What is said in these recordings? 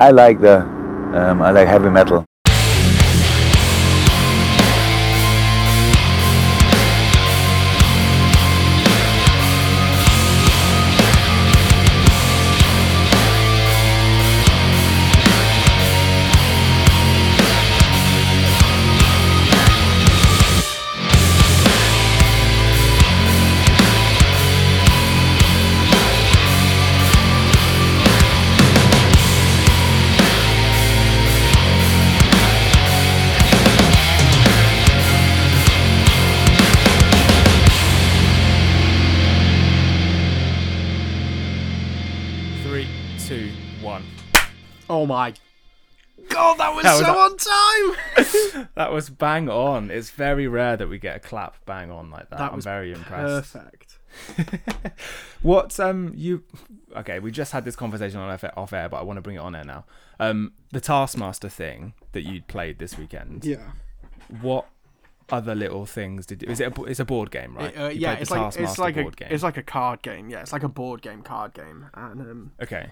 I like the um, I like heavy metal. Was That was so a- on time. That was bang on. It's very rare that we get a clap bang on like that. That I'm very impressed. Perfect. What's um you? Okay, we just had this conversation on off off air, but I want to bring it on air now. Um, the Taskmaster thing that you played this weekend. Yeah. What other little things did? Is it? A, it's a board game, right? It, uh, yeah, it's like it's Taskmaster like a it's like a card game. Yeah, it's like a board game card game, and um, okay.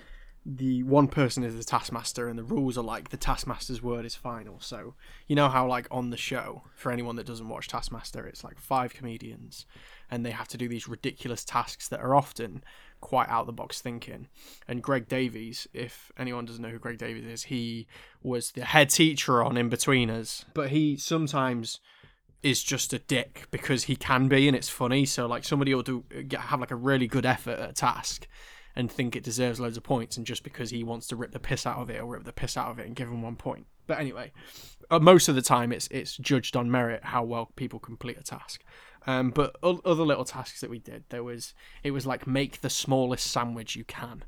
The one person is the taskmaster, and the rules are like the taskmaster's word is final. So you know how like on the show, for anyone that doesn't watch Taskmaster, it's like five comedians, and they have to do these ridiculous tasks that are often quite out the box thinking. And Greg Davies, if anyone doesn't know who Greg Davies is, he was the head teacher on In between us but he sometimes is just a dick because he can be and it's funny so like somebody will do have like a really good effort at a task and think it deserves loads of points and just because he wants to rip the piss out of it or rip the piss out of it and give him one point. But anyway uh, most of the time it's it's judged on merit how well people complete a task. Um, but o- other little tasks that we did there was it was like make the smallest sandwich you can.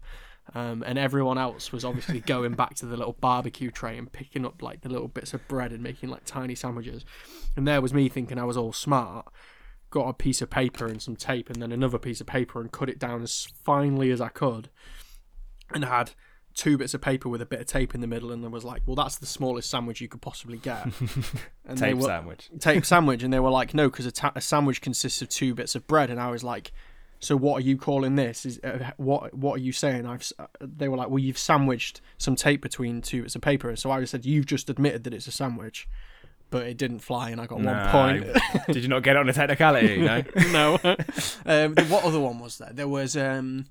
Um, and everyone else was obviously going back to the little barbecue tray and picking up like the little bits of bread and making like tiny sandwiches. And there was me thinking I was all smart, got a piece of paper and some tape, and then another piece of paper and cut it down as finely as I could, and had two bits of paper with a bit of tape in the middle, and then was like, "Well, that's the smallest sandwich you could possibly get." And Tape were- sandwich. tape sandwich, and they were like, "No, because a, ta- a sandwich consists of two bits of bread." And I was like, "So what are you calling this? Is uh, what what are you saying?" I've uh, they were like, "Well, you've sandwiched some tape between two bits of paper." So I said, "You've just admitted that it's a sandwich." But it didn't fly, and I got one point. Did you not get it on a technicality? No. no. um, what other one was there? There was um,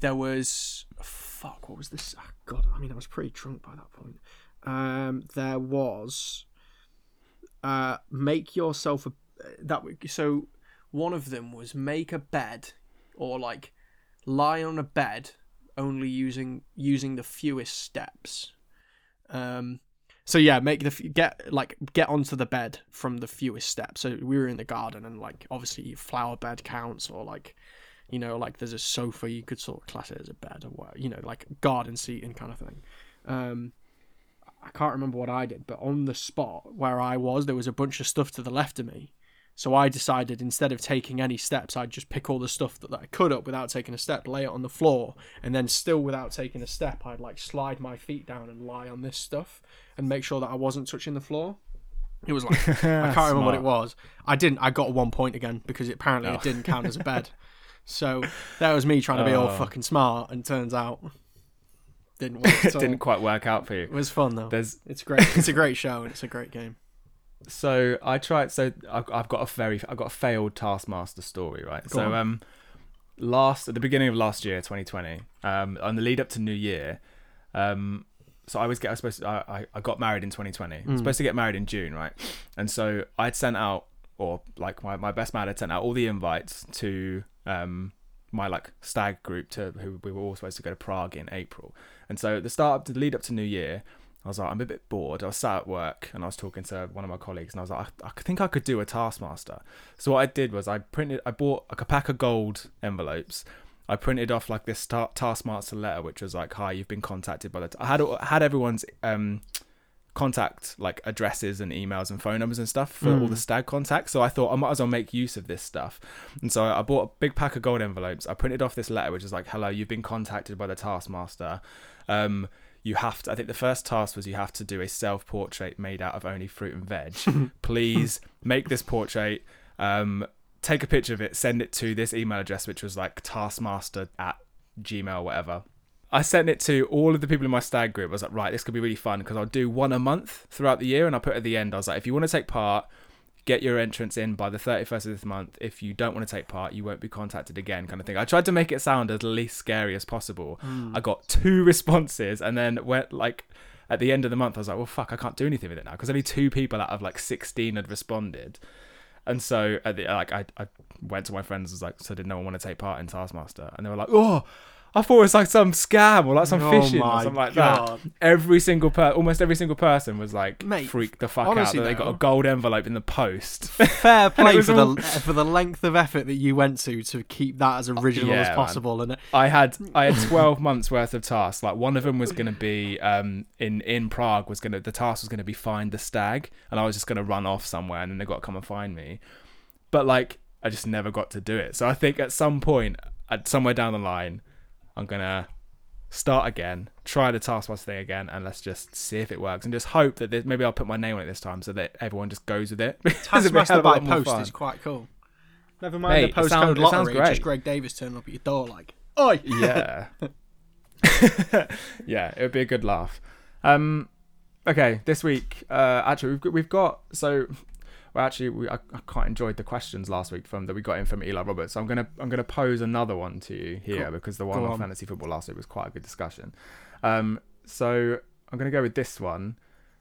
there was fuck. What was this? Oh, God, I mean, I was pretty drunk by that point. Um, there was uh, make yourself a that so one of them was make a bed or like lie on a bed only using using the fewest steps. Um, so yeah, make the get like get onto the bed from the fewest steps. So we were in the garden, and like obviously flower bed counts, or like you know like there's a sofa you could sort of class it as a bed or what you know like garden seating kind of thing. Um, I can't remember what I did, but on the spot where I was, there was a bunch of stuff to the left of me. So I decided instead of taking any steps, I'd just pick all the stuff that, that I could up without taking a step, lay it on the floor, and then still without taking a step, I'd like slide my feet down and lie on this stuff and make sure that I wasn't touching the floor. It was like I can't remember what it was. I didn't. I got one point again because it, apparently it didn't count as a bed. So that was me trying to be all Oh. fucking smart, and turns out didn't work. Didn't quite work out for you. It was fun though. There's It's great. It's a great show and it's a great game. So I tried. So I've, I've got a very, I've got a failed Taskmaster story, right? Go so on. um, last at the beginning of last year, 2020, um, on the lead up to New Year, um, so I was get, I was supposed to, I, I- got married in 2020. I was supposed to get married in June, right? And so I'd sent out, or like my, my best man had sent out all the invites to um my like stag group to who we were all supposed to go to Prague in April. And so at the start of the lead up to New Year, I was like, I'm a bit bored. I was sat at work and I was talking to one of my colleagues, and I was like, I, I think I could do a Taskmaster. So what I did was I printed, I bought like a pack of gold envelopes. I printed off like this ta- Taskmaster letter, which was like, "Hi, you've been contacted by the." T-. I had I had everyone's um contact like addresses and emails and phone numbers and stuff for all the stag contacts. So I thought I might as well make use of this stuff. And so I bought a big pack of gold envelopes. I printed off this letter, which is like, "Hello, you've been contacted by the Taskmaster." Um, you have to. I think the first task was you have to do a self portrait made out of only fruit and veg. Please make this portrait. Um, take a picture of it. Send it to this email address, which was like taskmaster at gmail whatever. I sent it to all of the people in my stag group. I was like, right, this could be really fun because I'll do one a month throughout the year, and I put at the end, I was like, if you want to take part, get your entrance in by the 31st of this month. If you don't want to take part, you won't be contacted again, kind of thing. I tried to make it sound as least scary as possible. Hmm. I got two responses, and then went like at the end of the month, I was like, well, fuck, I can't do anything with it now because only two people out of like 16 had responded. And so at the, like I, I went to my friends and was like, so did no one want to take part in Taskmaster? And they were like, oh, I thought it was like some scam or like some Oh phishing or something like God. that. Every single per, almost every single person was like, Mate, freaked the fuck out that they got a gold envelope in the post. Fair play for all- the for the length of effort that you went to to keep that as original yeah, as man. possible. And I had I had twelve months worth of tasks. Like one of them was going to be um in in Prague was going to the task was going to be find the stag, and I was just going to run off somewhere, and then they got to come and find me. But like I just never got to do it. So I think at some point, at somewhere down the line, I'm gonna start again, try the taskmaster thing again, and let's just see if it works, and just hope that this, maybe I'll put my name on it this time, so that everyone just goes with it. Because it'd be a Taskmaster hell of a by post fun. is quite cool. Never mind Mate, the it sound- postcode sounds lottery. Just great. Greg Davies turning up at your door like, "Oi!" yeah yeah it would be a good laugh um okay this week uh actually we've got, we've got so well actually we, I, I quite enjoyed the questions last week from that we got in from Eli Roberts so I'm gonna I'm gonna pose another one to you here Go- because the one on on. fantasy football last week was quite a good discussion um so I'm gonna go with this one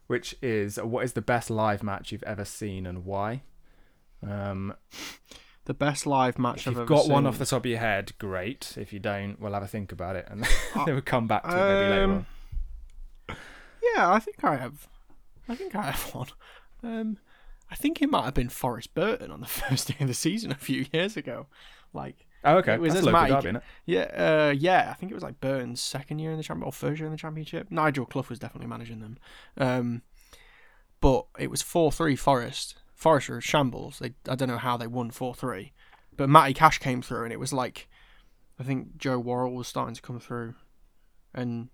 which is what is the best live match you've ever seen and why um The best live match if I've you've ever got seen. one off the top of your head, great. If you don't, we'll have a think about it, and then we'll come back to it maybe later Um, on. Yeah, I think I have. I think I have one. Um, I think it might have been Forest Burton on the first day of the season a few years ago. Like, Oh, okay. it was That's local derby, innit? yeah, uh, yeah, I think it was like Burton's second year in the championship or first year in the championship. Nigel Clough was definitely managing them. Um, but it was four three Forest. Forest were shambles. They, I don't know how they won four three, but Matty Cash came through, and it was like, I think Joe Worrall was starting to come through, and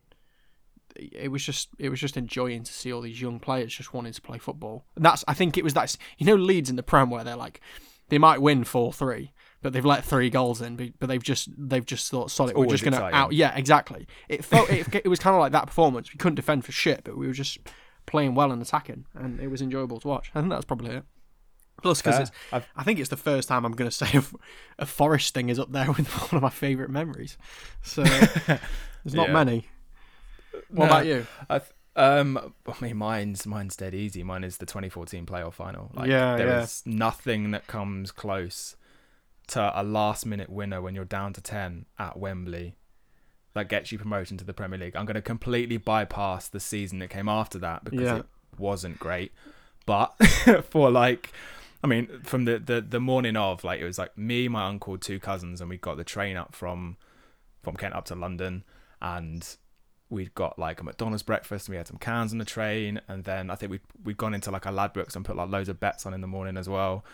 it was just it was just enjoying to see all these young players just wanting to play football. And that's I think it was that you know Leeds in the Prem where they're like they might win four three, but they've let three goals in, but- but they've just they've just thought solid. We're just gonna exciting. out. Yeah, exactly. It felt it, it was kind of like that performance. We couldn't defend for shit, but we were just playing well and attacking, and it was enjoyable to watch. I think that's probably it. Plus, because I think it's the first time I'm going to say a, a forest thing is up there with one of my favourite memories. So there's not Yeah. many. What No. about you? I th- um, I mean, mine's mine's dead easy. Mine is the 2014 playoff final. Like, Yeah, there yeah. is nothing that comes close to a last minute winner when you're down to 10 at Wembley that gets you promoted to the Premier League. I'm going to completely bypass the season that came after that because Yeah. it wasn't great. But for like, I mean, from the, the the morning of, like, it was like me, my uncle, two cousins, and we got the train up from from Kent up to London, and we'd got like a McDonald's breakfast and we had some cans on the train and then I think we'd we'd gone into like a Ladbrokes and put like loads of bets on in the morning as well.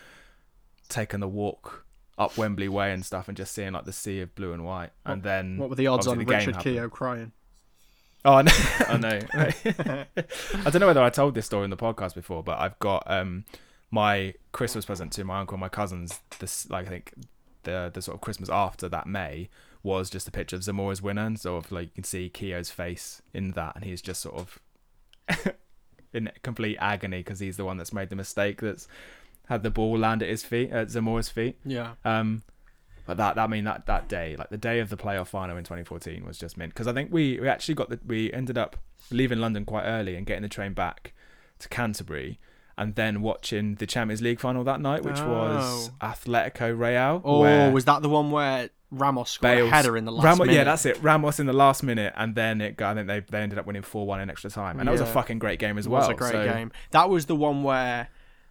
Taken the walk up Wembley Way and stuff and just seeing like the sea of blue and white. And then What were the odds on the Richard. Keogh crying? Oh, I know. I know. I don't know whether I told this story in the podcast before, but I've got um my Christmas present to my uncle and my cousins. This like I think the the sort of Christmas after that May was just a picture of Zamora's winner, and sort of like you can see Keogh's face in that, and he's just sort of in complete agony because he's the one that's made the mistake that's had the ball land at his feet at Zamora's feet. Yeah. Um, but that, that I mean that that day, like the day of the playoff final in 2014, was just mint because I think we we actually got the we ended up leaving London quite early and getting the train back to Canterbury, and then watching the Champions League final that night, which was Atletico Real. Oh, where was that the one where Ramos scored Bale's- a header in the last Ramos, minute? yeah, that's it. Ramos in the last minute, and then it. got- I think they they ended up winning four one in extra time, and that was a fucking great game as It well. was a great so- game. That was the one where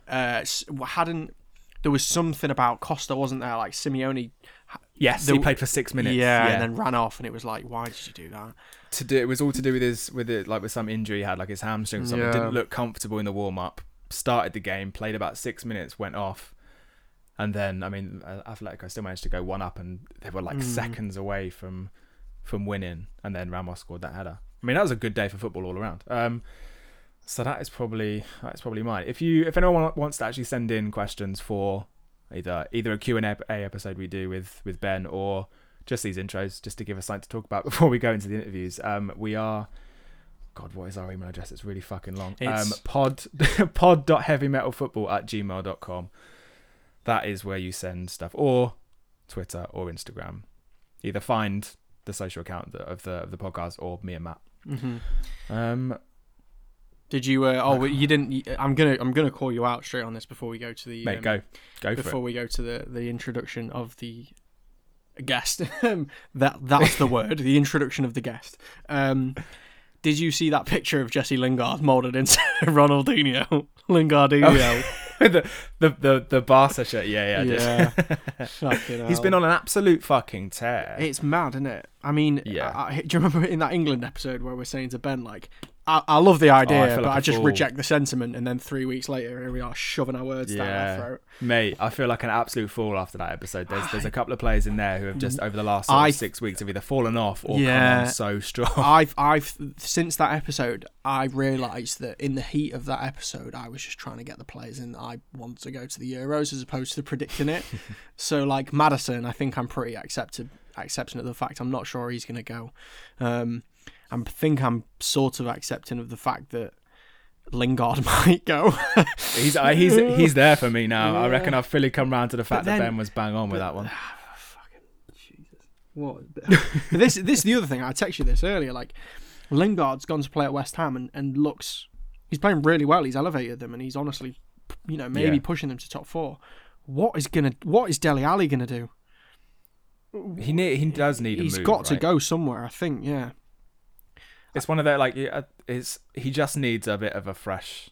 uh, hadn't there was something about Costa, wasn't there? Like Simeone, Yes, The- he played for six minutes. yeah, and then ran off, and it was like, why did you do that? to do it was all to do with his with it like with some injury he had like his hamstring or something Yeah. didn't look comfortable in the warm up started the game played about six minutes went off and then I mean Atletico still managed to go one up and they were like Mm. seconds away from from winning and then Ramos scored that header I mean that was a good day for football all around um so that is probably that's probably mine if you if anyone wants to actually send in questions for either either a Q&A episode we do with with Ben or just these intros, just to give us something to talk about before we go into the interviews. Um, we are. God, what is our email address? It's really fucking long. Um, It's- pod pod.heavymetalfootball at gmail.com. That is where you send stuff, or Twitter or Instagram. Either find the social account of the of the, podcast or me and Matt. hmm Um, Did you? Uh, oh, well, you didn't. I'm gonna. I'm gonna call you out straight on this before we go to the. mate, um, go, go for before we go to the the introduction of the guest. Um, that that's the word. The introduction of the guest. Um, did you see that picture of Jesse Lingard molded into Ronaldinho? Lingardinho. Oh, the, the the the Barca shirt. Yeah, yeah. Yeah. He's been on an absolute fucking tear. It's mad, isn't it? I mean, Yeah. I, I- do you remember in that England episode where we're saying to Ben like, I, I love the idea, Oh, feel but like I just fool. reject the sentiment, and then three weeks later, here we are shoving our words down Yeah. our throat. Mate, I feel like an absolute fool after that episode. There's there's a couple of players in there who have just over the last I- six weeks have either fallen off or Yeah. come on so strong. I've I've since that episode, I realised that in the heat of that episode, I was just trying to get the players in I want to go to the Euros as opposed to predicting it. so like Maddison, I think I'm pretty accepted accepting of the fact I'm not sure he's going to go. Um, I think I'm sort of accepting of the fact that Lingard might go. He's uh, he's he's there for me now. I reckon I've fully come round to the fact then- that Ben was bang on with that one. Ah, fucking Jesus! What? This this is the other thing. I texted you this earlier. Like Lingard's gone to play at West Ham and, and looks he's playing really well. He's elevated them and he's honestly, you know, maybe Yeah. pushing them to top four. What is gonna What is Dele Alli gonna do? He ne- he does need He's a move. He's got to go somewhere. I think. Yeah. It's one of the like it's he just needs a bit of a fresh,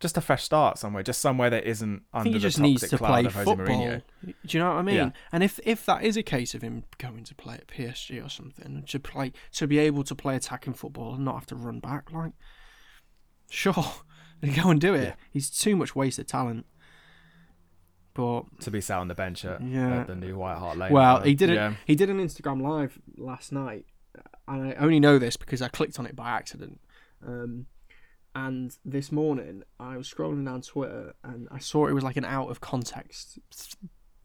just a fresh start somewhere, just somewhere that isn't under he the just toxic needs to cloud play of Jose football. Mourinho. Do you know what I mean? Yeah. And if if that is a case of him going to play at PSG or something, to play to be able to play attacking football and not have to run back, like sure, go and do it. Yeah. He's too much wasted talent. But To be sat on the bench at, Yeah. at the new White Hart Lane. well, uh, he did it. Yeah. He did an Instagram live last night, and I only know this because I clicked on it by accident. Um, and this morning, I was scrolling down Twitter and I saw it was like an out of context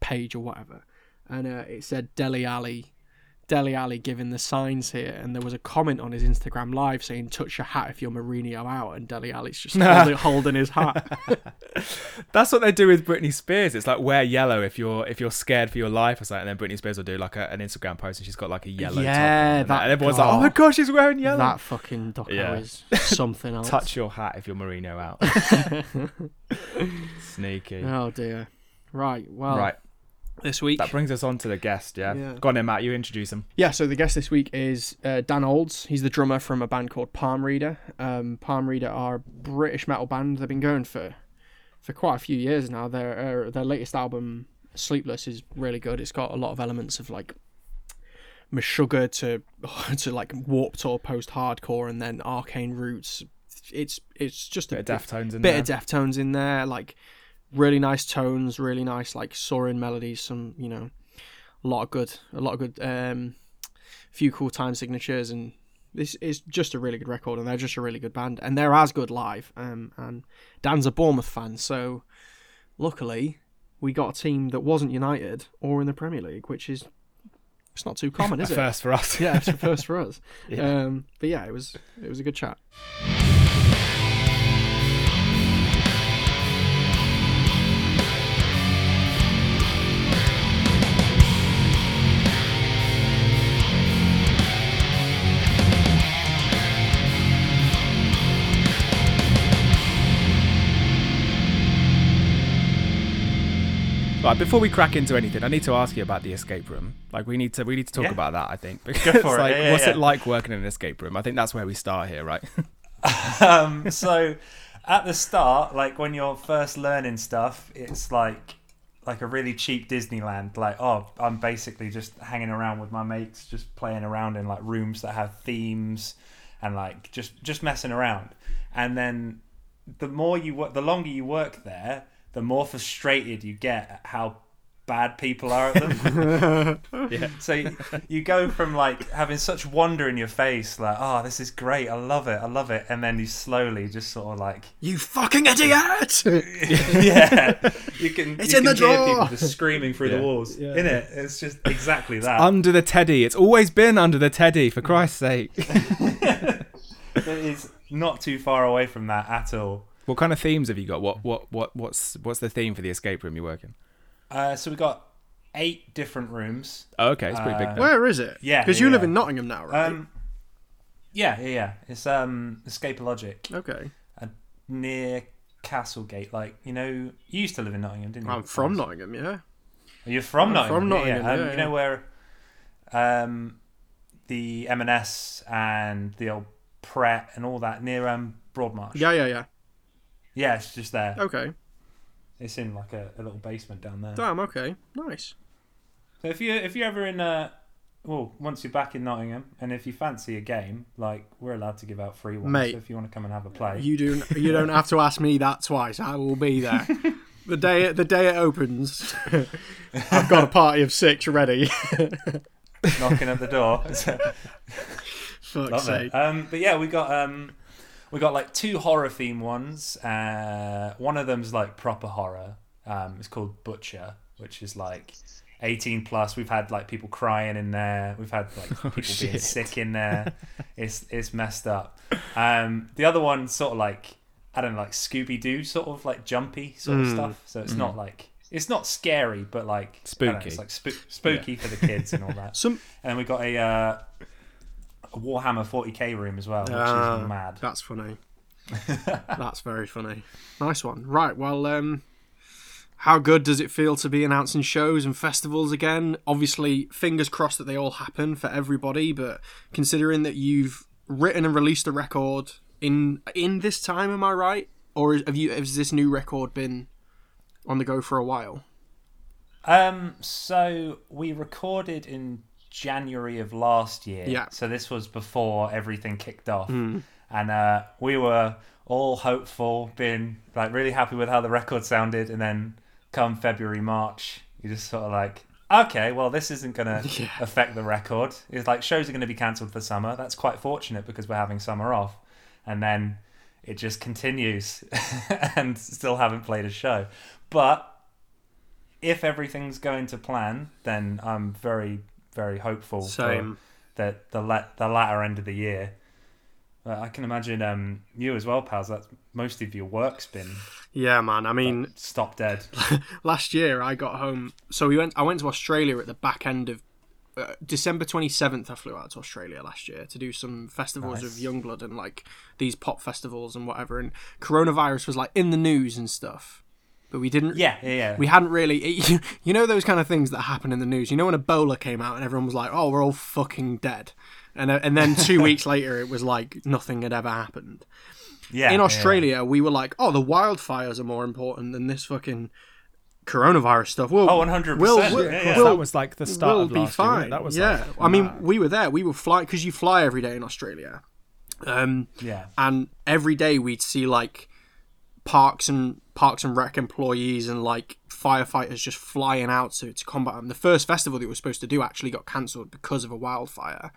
page or whatever, and uh, it said Dele Alli, Dele Alli giving the signs here, and there was a comment on his Instagram live saying "Touch your hat if you're Mourinho out," and Dele Alli's just holding, holding his hat. That's what they do with Britney Spears. It's like wear yellow if you're if you're scared for your life or something. And then Britney Spears will do like a, an Instagram post and she's got like a yellow. Yeah, that- and everyone's like, "Oh my gosh, she's wearing yellow." that fucking doco Yeah. is something else. Touch your hat if you're Mourinho out. Sneaky. Oh dear. Right. Well, right, this week. that brings us on to the guest. Yeah, Yeah. go on then, Matt. You introduce him. Yeah. So the guest this week is uh, Dan Olds. He's the drummer from a band called Palm Reader. Um, Palm Reader are a British metal band. They've been going for for quite a few years now. Their uh, their latest album, Sleepless, is really good. It's got a lot of elements of like Meshuggah to to like Warped or post hardcore, and then Arcane Roots. It's it's just a Bit of Deftones in bit there. of Deftones in there, like really nice tones, really nice like soaring melodies, some you know, a lot of good, a lot of good, um, few cool time signatures, and this is just a really good record, and they're just a really good band, and they're as good live. Um, and Dan's a Bournemouth fan, so luckily we got a team that wasn't United or in the Premier League, which is it's not too common, is it? first for us. Yeah, it's a first for us. Yeah. Um, but yeah, it was it was a good chat. Right, before we crack into anything, I need to ask you about the escape room. Like, we need to we need to talk Yeah. about that. I think because for it. like, Yeah, yeah, what's it like working in an escape room? I think that's where we start here, right? um, so at the start, like when you're first learning stuff, it's like like a really cheap Disneyland. Like, oh, I'm basically just hanging around with my mates, just playing around in like rooms that have themes and like just just messing around. And then the more you work, the longer you work there, the more frustrated you get at how bad people are at them. Yeah. so you, you go from like having such wonder in your face, like, oh, this is great, I love it, I love it, and then you slowly just sort of like, you fucking idiot! yeah, you can. It's you in can the hear drawer. people just screaming through Yeah. the walls. Yeah. In it, it's just exactly that. Under the teddy. It's always been under the teddy, for Christ's sake. it is not too far away from that at all. What kind of themes have you got? What what what what's what's the theme for the escape room you work in? Uh, so we got eight different rooms. Oh, okay, it's pretty big. Uh, Where is it? Yeah, because you live yeah. in Nottingham now, right? Um, yeah, yeah, yeah. It's um Escapologic okay, near Castlegate. Like you know, you used to live in Nottingham, didn't you? I'm from Nottingham. Yeah. You're from I'm Nottingham. from Nottingham, Yeah. Um, yeah, you know where um the M&S and the old Pret and all that near um Broadmarsh. Yeah, yeah, yeah. Yeah, it's just there. Okay. It's in like a, a little basement down there. Damn. Okay. Nice. So if you if you're ever in uh well, once you're back in Nottingham, and if you fancy a game, like we're allowed to give out free ones. Mate. so if you want to come and have a play, You do. You don't have to ask me that twice. I will be there. The day the day it opens, I've got a party of six ready. knocking at the door. Fuck's Love sake. it. Um, but yeah, we got um, we got like two horror theme ones. Uh, one of them's like proper horror. Um, it's called Butcher, which is like 18 plus. We've had like people crying in there. We've had like people being sick in there. It's it's messed up. Um, the other one's sort of like I don't know, like Scooby Doo, sort of like jumpy sort of Mm. stuff. So it's not like it's not scary, but like don't know, Spooky. it's like spoo- spooky for the kids and all that. Some. And we got a, uh, a Warhammer 40k room as well, which Ah, is mad. That's funny. That's very funny. Nice one. Right. Well, um, how good does it feel to be announcing shows and festivals again? Obviously, fingers crossed that they all happen for everybody. But considering that you've written and released a record in in this time, am I right? Or have you has this new record been on the go for a while? Um, so we recorded in January of last year. Yeah. So this was before everything kicked off, and uh, we were all hopeful, being like really happy with how the record sounded, and then come February, March, you just sort of like. Okay, well, this isn't going to Yeah. affect the record. It's like shows are going to be cancelled for summer. That's quite fortunate because we're having summer off. And then it just continues and still haven't played a show. But if everything's going to plan, then I'm very, very hopeful for Same. that the la- the latter end of the year. Uh, I can imagine um, you as well, pals. That's most of your work's been Yeah, man. I mean, stop dead. last year I got home. So we went. I went to Australia at the back end of uh, December twenty seventh. I flew out to Australia last year to do some festivals Nice. of Yungblud and like these pop festivals and whatever. And coronavirus was like in the news and stuff, but we didn't. Yeah, yeah, yeah. We hadn't really, it, you know, those kind of things that happen in the news. You know, when Ebola came out and everyone was like, "Oh, we're all fucking dead," and uh, and then two weeks later, it was like nothing had ever happened yeah, in yeah, Australia, we were like, "Oh, the wildfires are more important than this fucking coronavirus stuff." Well, Oh, 100%. We'll, Yeah, we'll, yeah. Course, we'll- that was like the start we'll of be last year. wasn't fine. That was yeah. like, I mean, mad. we were there. We were fly because you fly every day in Australia, um, Yeah. and every day we'd see like parks and parks and rec employees and like firefighters just flying out to to combat them. The first festival that we were supposed to do actually got cancelled because of a wildfire.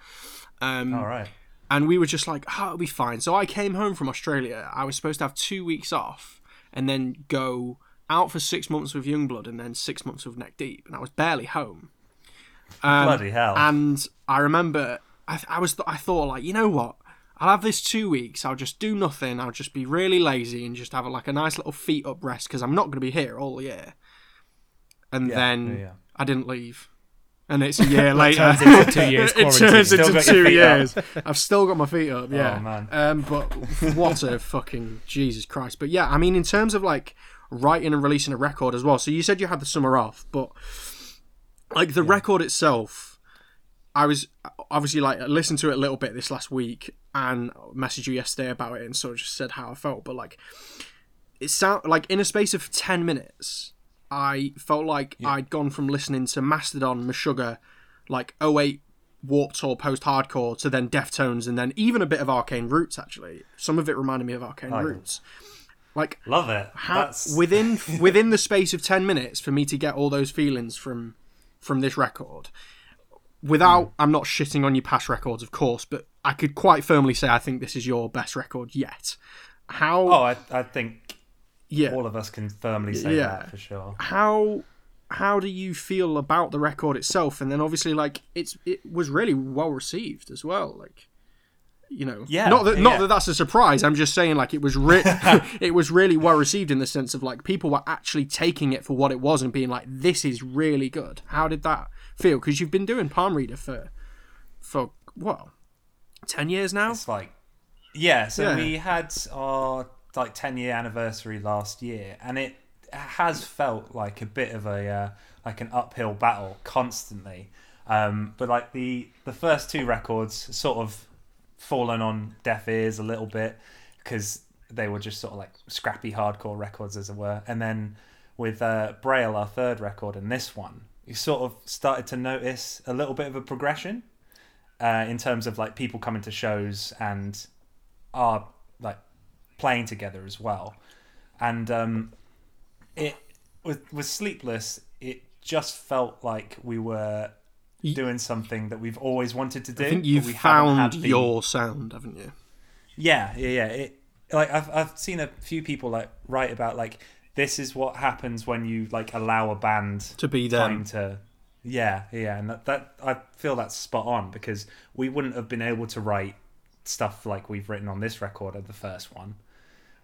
Um, All right. and we were just like, oh, it'll be fine. So I came home from Australia. I was supposed to have two weeks off and then go out for six months with Yungblud and then six months with Neck Deep, and I was barely home. Um, Bloody hell. And I remember, I, I was, I thought like, you know what? I'll have this two weeks. I'll just do nothing. I'll just be really lazy and just have like a nice little feet up rest because I'm not going to be here all year. And Yeah, then yeah, yeah. I didn't leave. And it's a year later. turns two years it turns into two years. I've still got my feet up. Yeah. Oh, man. Um, but what a fucking Jesus Christ. But yeah, I mean, in terms of like writing and releasing a record as well. So you said you had the summer off, but like the record itself, I was obviously like I listened to it a little bit this last week and messaged you yesterday about it and sort of just said how I felt. But like, it sound like in a space of ten minutes, I felt like I'd gone from listening to Mastodon, Meshuggah, like 08 Warped Tour post hardcore to then Deftones and then even a bit of Arcane Roots actually. Some of it reminded me of Arcane yeah. Roots. Like Love it. how That's within within the space of 10 minutes for me to get all those feelings from from this record without I'm not shitting on your past records of course but I could quite firmly say I think this is your best record yet how Oh, I, I think yeah all of us can firmly say Yeah. that for sure. how how do you feel about the record itself and then obviously like it's it was really well received as well like you know Yeah, not that not yeah. that that's a surprise i'm just saying like it was re- it was really well received in the sense of like people were actually taking it for what it was and being like this is really good how did that feel because you've been doing palm reader for for what 10 years now It's like, yeah. So Yeah. we had our like 10 year anniversary last year, and it has felt like a bit of a uh, like an uphill battle constantly. Um, but like the the first two records sort of fallen on deaf ears a little bit because they were just sort of like scrappy hardcore records as it were and then with uh, braille our third record and this one you sort of started to notice a little bit of a progression uh, in terms of like people coming to shows and are like playing together as well and um it with with sleepless it just felt like we were doing something that we've always wanted to do i think you've we found the- your sound haven't you yeah, yeah, yeah. It like I've I've seen a few people like write about like this is what happens when you like allow a band to be time them to yeah, yeah, and that, that I feel that's spot on because we wouldn't have been able to write stuff like we've written on this record of the first one,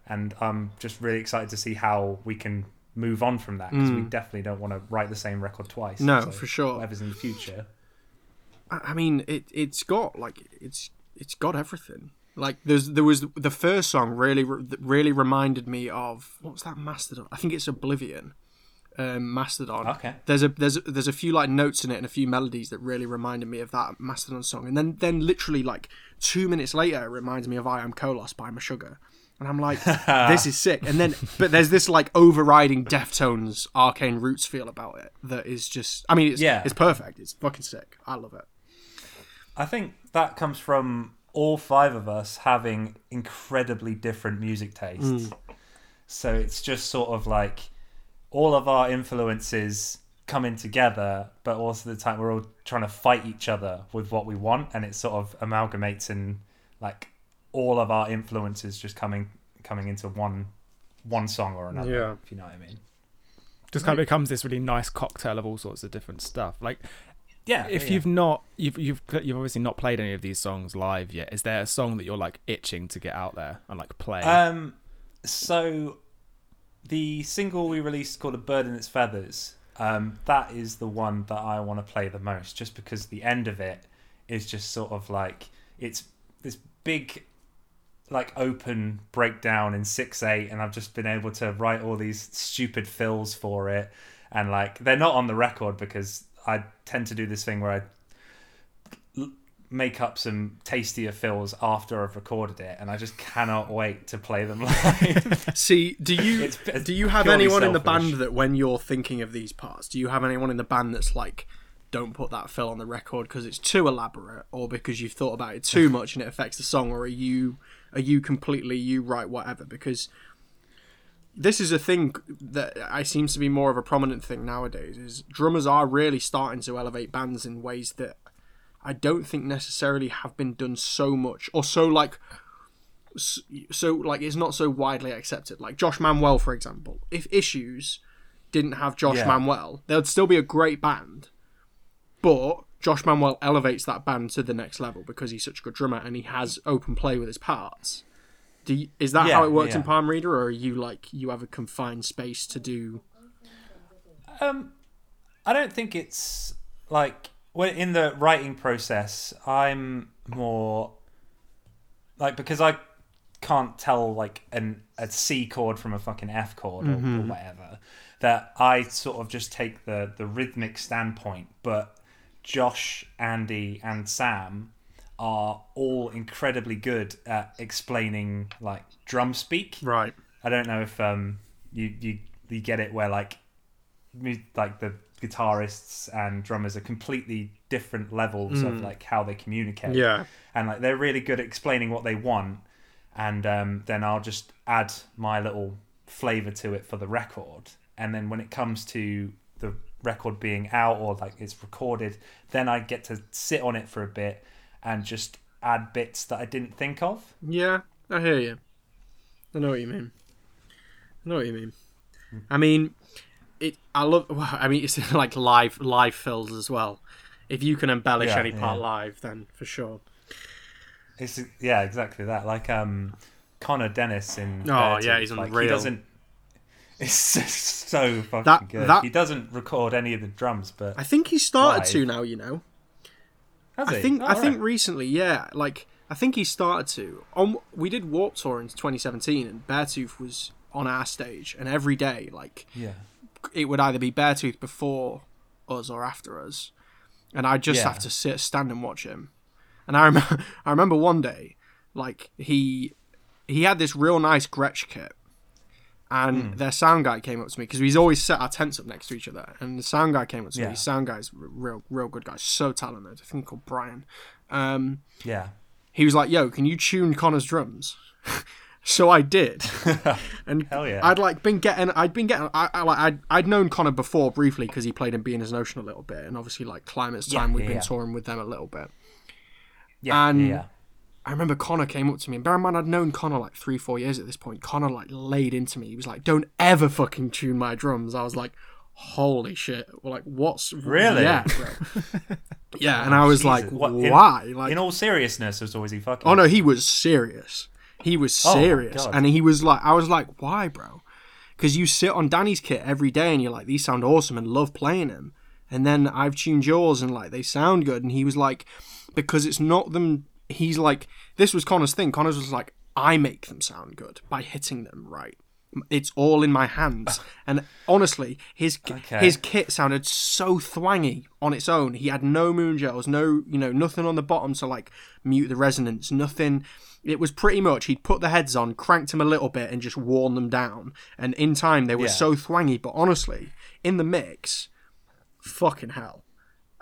and I'm just really excited to see how we can move on from that because we definitely don't want to write the same record twice. Mm. No, So for sure. Whatever's in the future. I I mean, it it's got like it's it's got everything. Like there's there was the first song really really reminded me of what's that Mastodon? I think it's Oblivion. Um, Mastodon. Okay. There's a there's a, there's a few like notes in it and a few melodies that really reminded me of that Mastodon song. And then then literally like two minutes later, it reminds me of I Am Kolos by Meshuggah. And I'm like, this is sick. And then, but there's this like overriding Deftones arcane roots feel about it that is just, I mean, it's, Yeah. it's perfect. It's fucking sick. I love it. I think that comes from all five of us having incredibly different music tastes. Mm. So it's just sort of like all of our influences coming together, but also the time we're all trying to fight each other with what we want, and it sort of amalgamates in like all of our influences just coming coming into one one song or another. Yeah. If you know what I mean. Just kind of becomes this really nice cocktail of all sorts of different stuff. Like Yeah. if yeah. you've not you've you've you've obviously not played any of these songs live yet is there a song that you're like itching to get out there and like play Um, so the single we released called "A Bird in Its Feathers." Um, that is the one that I want to play the most, just because the end of it is just sort of like it's this big, like open breakdown in six eight, and I've just been able to write all these stupid fills for it, and like they're not on the record because I tend to do this thing where I make up some tastier fills after I've recorded it, and I just cannot wait to play them live. See, do you It's- it's do you have anyone in the band that when you're thinking of these parts, do you have anyone in the band that's like, don't put that fill on the record because it's too elaborate, or because you've thought about it too much and it affects the song, or are you are you completely you write whatever? Because this is a thing that I seems to be more of a prominent thing nowadays. Is drummers are really starting to elevate bands in ways that I don't think necessarily have been done so much or so like so like it's not so widely accepted. Like Josh Manuel, for example, if Issues didn't have Josh Yeah. Manuel, there'd still be a great band, but Josh Manuel elevates that band to the next level because he's such a good drummer and he has open play with his parts. Do you, is that Yeah, how it works in. Palm Reader, or are you like you have a confined space to do? Um, I don't think it's like when in the writing process. I'm more like because I can't tell like an a C chord from a fucking F chord or, or whatever. That I sort of just take the the rhythmic standpoint, but Josh, Andy, and Sam are all incredibly good at explaining like drum speak. Right. I don't know if um you you you get it where like like the guitarists and drummers are completely different levels of like how they communicate. Yeah. And like they're really good at explaining what they want and um, then I'll just add my little flavor to it for the record. And then when it comes to the record being out or like it's recorded, then I get to sit on it for a bit and just add bits that I didn't think of. Yeah, I hear you. I know what you mean. I know what you mean. I mean, it. I love. Well, I mean, it's like live live fills as well. If you can embellish Yeah, any part yeah. live, then for sure. It's yeah, exactly that. Like um, Connor Denis in Oh, yeah, he's like, unreal. He doesn't. It's so fucking That- good. that- He doesn't record any of the drums, but I think he started Live. to now. You know. Has I he? think Oh, I think right. recently, yeah, like I think he started to. On we did Warped Tour in 2017, and Beartooth was on our stage, and every day, like yeah, it would either be Beartooth before us or after us, and I'd just Yeah. have to sit, stand, and watch him. And I remember, I remember one day, like he he had this real nice Gretsch kit, and Hmm. their sound guy came up to me because we'd always set our tents up next to each other, and the sound guy came up to Yeah. me. Sound guy's real, real good guy, so talented. I think called Brian. Um, yeah. he was like, "Yo, can you tune Connor's drums?" so I did, and Hell yeah. I'd like been getting, I'd been getting, I, I like, I'd, I'd known Connor before briefly because he played in Being an Ocean a little bit, and obviously like Climate's Yeah, time, we've yeah, been touring with them a little bit. Yeah, And- yeah, I remember Connor came up to me, and bear in mind I'd known Connor like three, four years at this point. Connor like laid into me. He was like, "Don't ever fucking tune my drums." I was like, "Holy shit!" Like, what's Really? Yeah, bro. yeah, and I was like, Jesus. What, in- "Why?" like, in all seriousness, was always he fucking? Oh no, he was serious. He was Oh, serious, God. and he was like, I was like, why, bro? Because you sit on Danny's kit every day, and you're like, these sound awesome, and love playing them. And then I've tuned yours, and like they sound good. And he was like, because it's not them. He's like, this was Connor's thing. Connor's was like, I make them sound good by hitting them right. It's all in my hands. And honestly, his Okay. his kit sounded so thwangy on its own. He had no moon gels, no you know nothing on the bottom to like mute the resonance, nothing. It was pretty much he'd put the heads on, cranked them a little bit, and just worn them down. And in time, they were Yeah. so thwangy. But honestly, in the mix, fucking hell.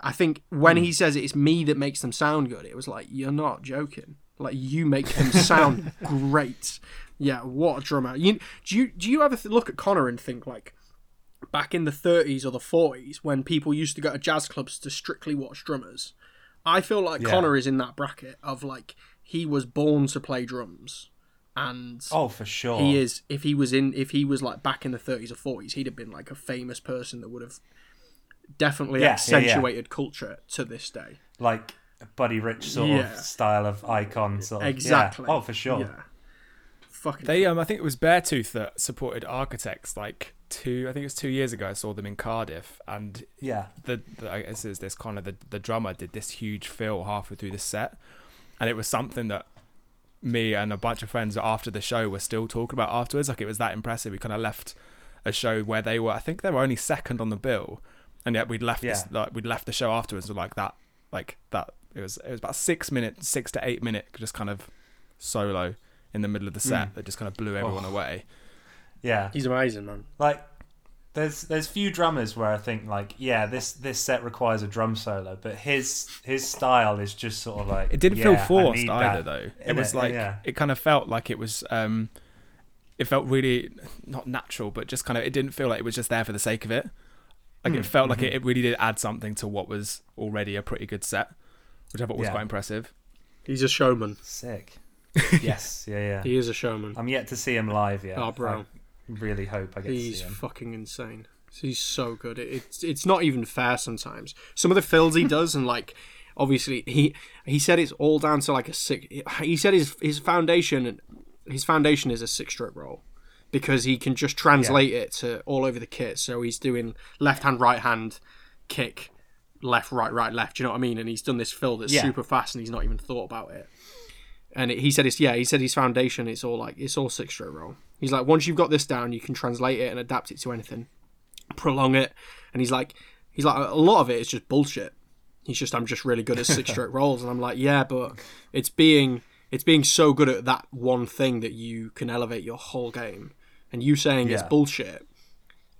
I think when Hmm. he says it's me that makes them sound good, it was like you're not joking. Like you make them sound great. Yeah, what a drummer. You do you do you ever th- look at Connor and think like back in the 30s or the 40s when people used to go to jazz clubs to strictly watch drummers? I feel like Yeah. Connor is in that bracket of like he was born to play drums and Oh, for sure. he is if he was in if he was like back in the 30s or 40s he'd have been like a famous person that would have definitely Yeah, yeah, yeah. accentuated culture to this day like Buddy Rich sort Yeah. of style of icon. Sort of. yeah. exactly Oh, for sure. yeah fucking They um I think it was Beartooth that supported Architects like two I think it was two years ago I saw them in Cardiff and Yeah. the, the I guess it's this kind of the, the drummer did this huge fill halfway through the set and it was something that me and a bunch of friends after the show were still talking about afterwards like it was that impressive we kind of left a show where they were I think they were only second on the bill and yet we'd left this, like we'd left the show afterwards with like that like that it was it was about six minutes six to eight minute just kind of solo in the middle of the set that just kind of blew everyone Oh. away Yeah. he's amazing man like there's there's few drummers where I think like yeah this this set requires a drum solo but his his style is just sort of like It didn't yeah, feel forced either, that. though. It Innit? was like yeah. it kind of felt like it was. um It felt really not natural, but just kind of. It didn't feel like it was just there for the sake of it. Like Hmm, it felt like mm-hmm. it, it really did add something to what was already a pretty good set, which I thought was Yeah. quite impressive. he's a showman sick yes yeah yeah he is a showman I'm yet to see him live yet Oh, bro. I really hope I get to He's see him fucking insane. He's so good. It, it's it's not even fair sometimes. Some of the fills he does, and like, obviously he he said it's all down to like a six. He said his his foundation his foundation is a six stroke roll because he can just translate it to all over the kit. So he's doing left hand, right hand, kick, left, right, right, left. Do You know what I mean? And he's done this fill that's Yeah. super fast, and he's not even thought about it. And it, he said it's yeah. He said his foundation. It's all like it's all six stroke roll. He's like once you've got this down, you can translate it and adapt it to anything, prolong it. And he's like he's like a lot of it is just bullshit. He's just I'm just really good at six stroke rolls, and I'm like yeah, but it's being it's being so good at that one thing that you can elevate your whole game. And you saying it's bullshit,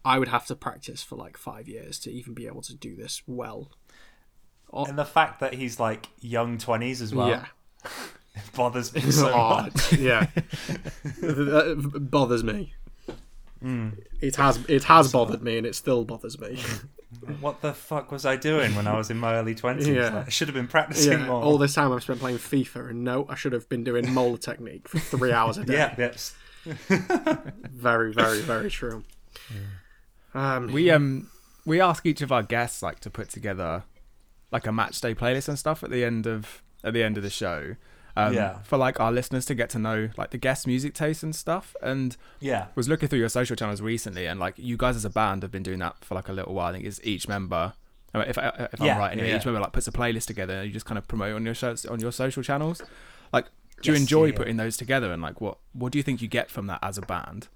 I would have to practice for like five years to even be able to do this well. and the fact that he's like young 20s as well yeah, It bothers me so Oh, much. yeah, that bothers me. Mm. It has it has bothered me, and it still bothers me. What the fuck was I doing when I was in my early twenties? Yeah. Like, I should have been practicing yeah, more. all this time I've spent playing FIFA, and no, I should have been doing Moeller technique for three hours a day. yeah, yes. Very, very, very true. Um, We um we ask each of our guests like to put together like a match day playlist and stuff at the end of at the end of the show. Um, Yeah. For like our listeners to get to know like the guest music taste and stuff. And Yeah. was looking through your social channels recently, and like you guys as a band have been doing that for like a little while. I think it's each member. I mean, If, I- if Yeah, I'm right, anyway, yeah, each member like puts a playlist together, and you just kind of promote on your shows on your social channels. Like, do you Yes, enjoy yeah, yeah. putting those together, and like, what what do you think you get from that as a band?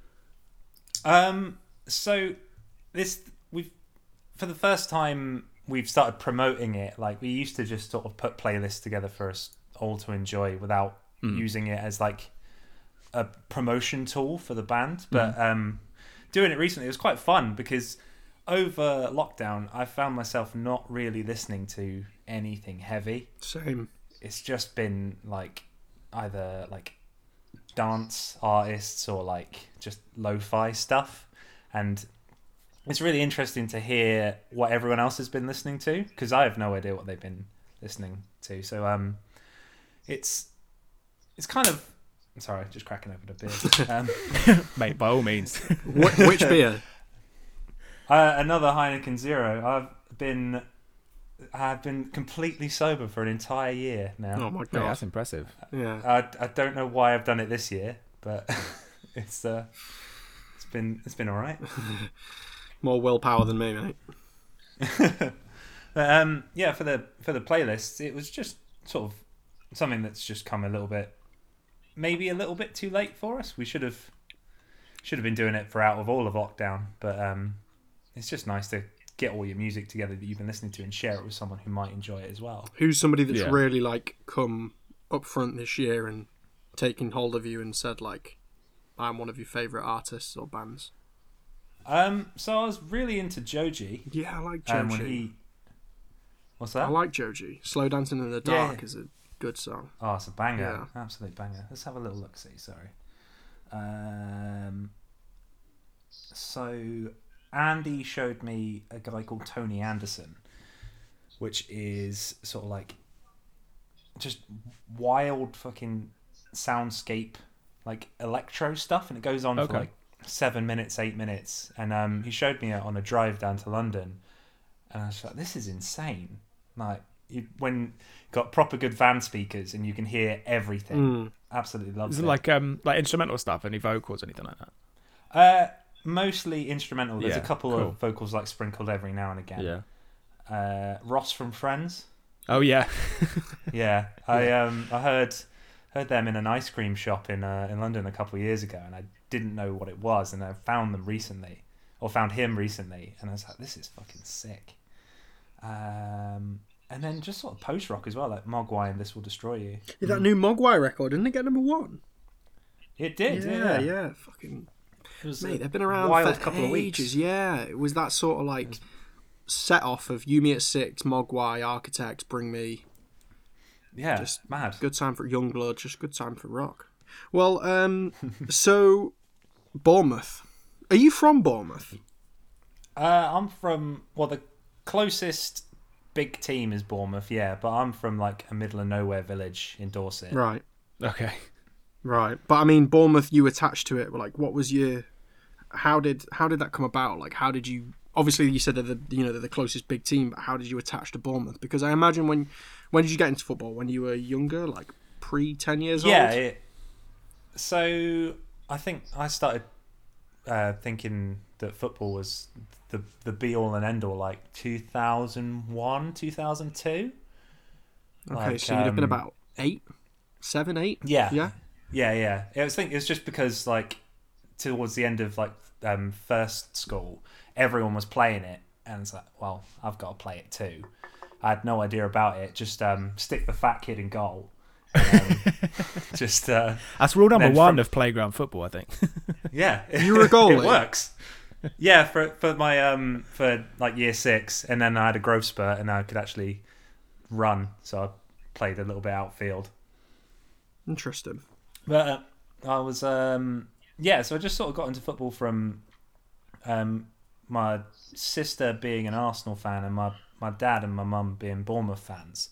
Um. So this we've for the first time we've started promoting it. Like we used to just sort of put playlists together for us all to enjoy without using it as like a promotion tool for the band. But um, doing it recently it was quite fun because over lockdown I found myself not really listening to anything heavy. same. It's just been like either like dance artists or like just lo-fi stuff and it's really interesting to hear what everyone else has been listening to because I have no idea what they've been listening to. So um, it's it's kind of sorry, just cracking open a beer. Um, Mate, by all means. Wh- which beer? uh, another Heineken Zero. I've been I've been completely sober for an entire year now. Oh my Mate, god! that's impressive. Yeah, I, I don't know why I've done it this year, but it's uh, it's been it's been all right. more willpower than me, mate. But, um, yeah, for the for the playlists, it was just sort of something that's just come a little bit, maybe a little bit too late for us. We should have should have been doing it for out of all of lockdown, but um, it's just nice to get all your music together that you've been listening to and share it with someone who might enjoy it as well. Who's somebody that's Yeah. really like come up front this year and taken hold of you and said like, "I'm one of your favorite artists or bands." Um, so I was really into Joji. Yeah, I like Joji. Um, when he, what's that? I like Joji. Slow Dancing in the Yeah. Dark is a good song. Oh, it's a banger. Yeah. Absolute banger. Let's have a little look see, sorry. Um so Andy showed me a guy called Tony Anderson, which is sort of like just wild fucking soundscape like electro stuff and it goes on Okay. for like seven minutes, eight minutes. And um he showed me it on a drive down to London and I was like, This is insane. Like you when got proper good van speakers and you can hear everything. Mm. Absolutely love Is it. it like um like instrumental stuff, any vocals, anything like that? uh, mostly instrumental. There's Yeah, a couple cool. of vocals like sprinkled every now and again. Yeah. Uh, Ross from Friends. Oh yeah. Yeah, I um I heard heard them in an ice cream shop in uh, in London a couple of years ago, and I didn't know what it was, and I found them recently, or found him recently, and I was like, this is fucking sick. Um, and then just sort of post rock as well, like Mogwai and This Will Destroy You. Yeah, that new Mogwai record didn't it get number one? It did, yeah, yeah. yeah. Fucking It was mate, a they've been around wild for couple of weeks. ages. Yeah, it was that sort of like set off of You Me At Six, Mogwai, Architects, Bring Me. Yeah, Just mad. Good time for Yungblud. Just good time for rock. Well, um, so Bournemouth. Are you from Bournemouth? Uh, I'm from well, the closest big team is Bournemouth, yeah, but I'm from like a middle of nowhere village in Dorset. Right, Okay. right. But I mean, Bournemouth. You attached to it. Like, what was your? How did how did that come about? Like, how did you? Obviously, you said they're the you know they're the closest big team, but how did you attach to Bournemouth? Because I imagine when when did you get into football? When you were younger, like pre ten years Yeah. old. Yeah. so I think I started uh, thinking that football was the the be all and end all like 2001, 2002. Okay, Like, so you'd have been um, about eight, seven, eight. Yeah. Yeah. Yeah, yeah. It was think it's just because like towards the end of like um, first school, everyone was playing it, and it's like, well, I've got to play it too. I had no idea about it. Just um, stick the fat kid in goal. Um, just uh, That's rule number one from- of playground football, I think. yeah, You were a goalie? it works. Yeah, for for my um for like year six, and then I had a growth spurt, and I could actually run. So I played a little bit outfield. Interesting. But uh, I was, um, yeah, so I just sort of got into football from um, my sister being an Arsenal fan and my, my dad and my mum being Bournemouth fans.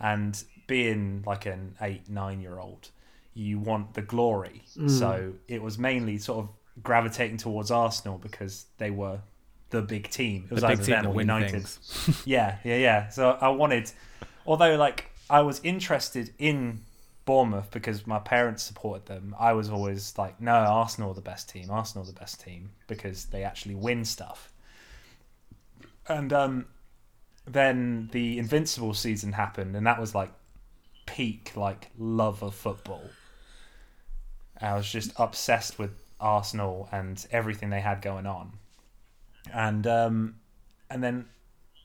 And being like an eight, nine year old, you want the glory. So it was mainly sort of gravitating towards Arsenal because they were the big team. It was The either them or United. Yeah, yeah, yeah. So I wanted, although like I was interested in Bournemouth because my parents supported them. I was always like, no, Arsenal are the best team. Arsenal are the best team because they actually win stuff. And um, then the Invincible season happened, and that was like peak like love of football. I was just obsessed with Arsenal and everything they had going on, and um, and then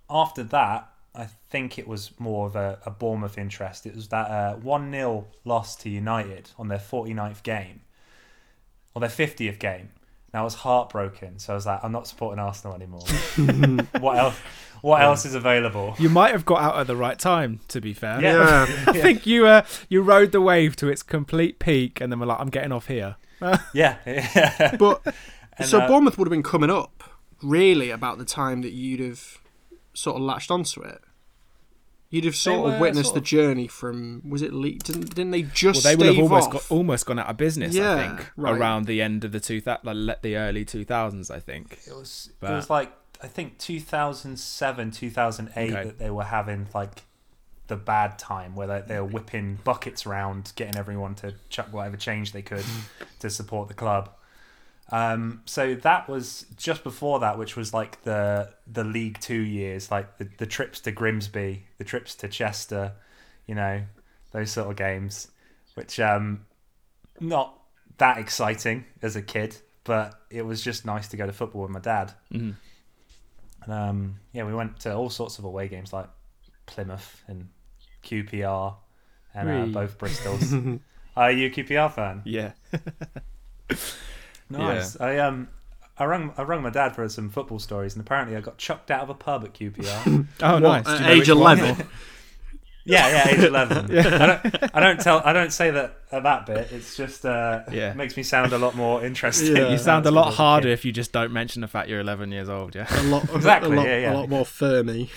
after that, I think it was more of a, a Bournemouth interest. It was that uh, 1 0 loss to United on their 49th game, or their 50th game. And I was heartbroken. So I was like, I'm not supporting Arsenal anymore. what else? What else is available? You might have got out at the right time, to be fair. Yeah. Yeah. I think you uh, you rode the wave to its complete peak, and then were like, "I'm getting off here." Yeah. yeah. But And, so uh, Bournemouth would have been coming up really about the time that you'd have sort of latched onto it. You'd have sort were of witnessed sort the journey from was it Le- didn't, didn't they Well, just they would have almost got, almost gone out of business. I think right. around the end of the two thou- like the early two thousands. I think. It was But- it was like I think 2007, 2008 Okay. that they were having like the bad time where they, they were whipping buckets around, getting everyone to chuck whatever change they could to support the club. Um, so that was just before that, which was like the the League Two years, like the, the trips to Grimsby, the trips to Chester, you know, those sort of games, which um, not that exciting as a kid, but it was just nice to go to football with my dad. Mhm. And, um, yeah, we went to all sorts of away games like Plymouth and QPR and uh, both Bristols. Are you a QPR fan? Yeah. Nice. I um, I rang I rang my dad for some football stories, and apparently I got chucked out of a pub at QPR. Oh, What, nice. at Do age eleven. yeah, yeah, age eleven. I don't I don't tell I don't say that at that bit. It's just uh, Yeah. makes me sound a lot more interesting. Yeah. You You sound a lot when I was a harder if you just don't mention the fact you're 11 years old. Yeah. A lot, Exactly, A lot, yeah, yeah. a lot more firmy.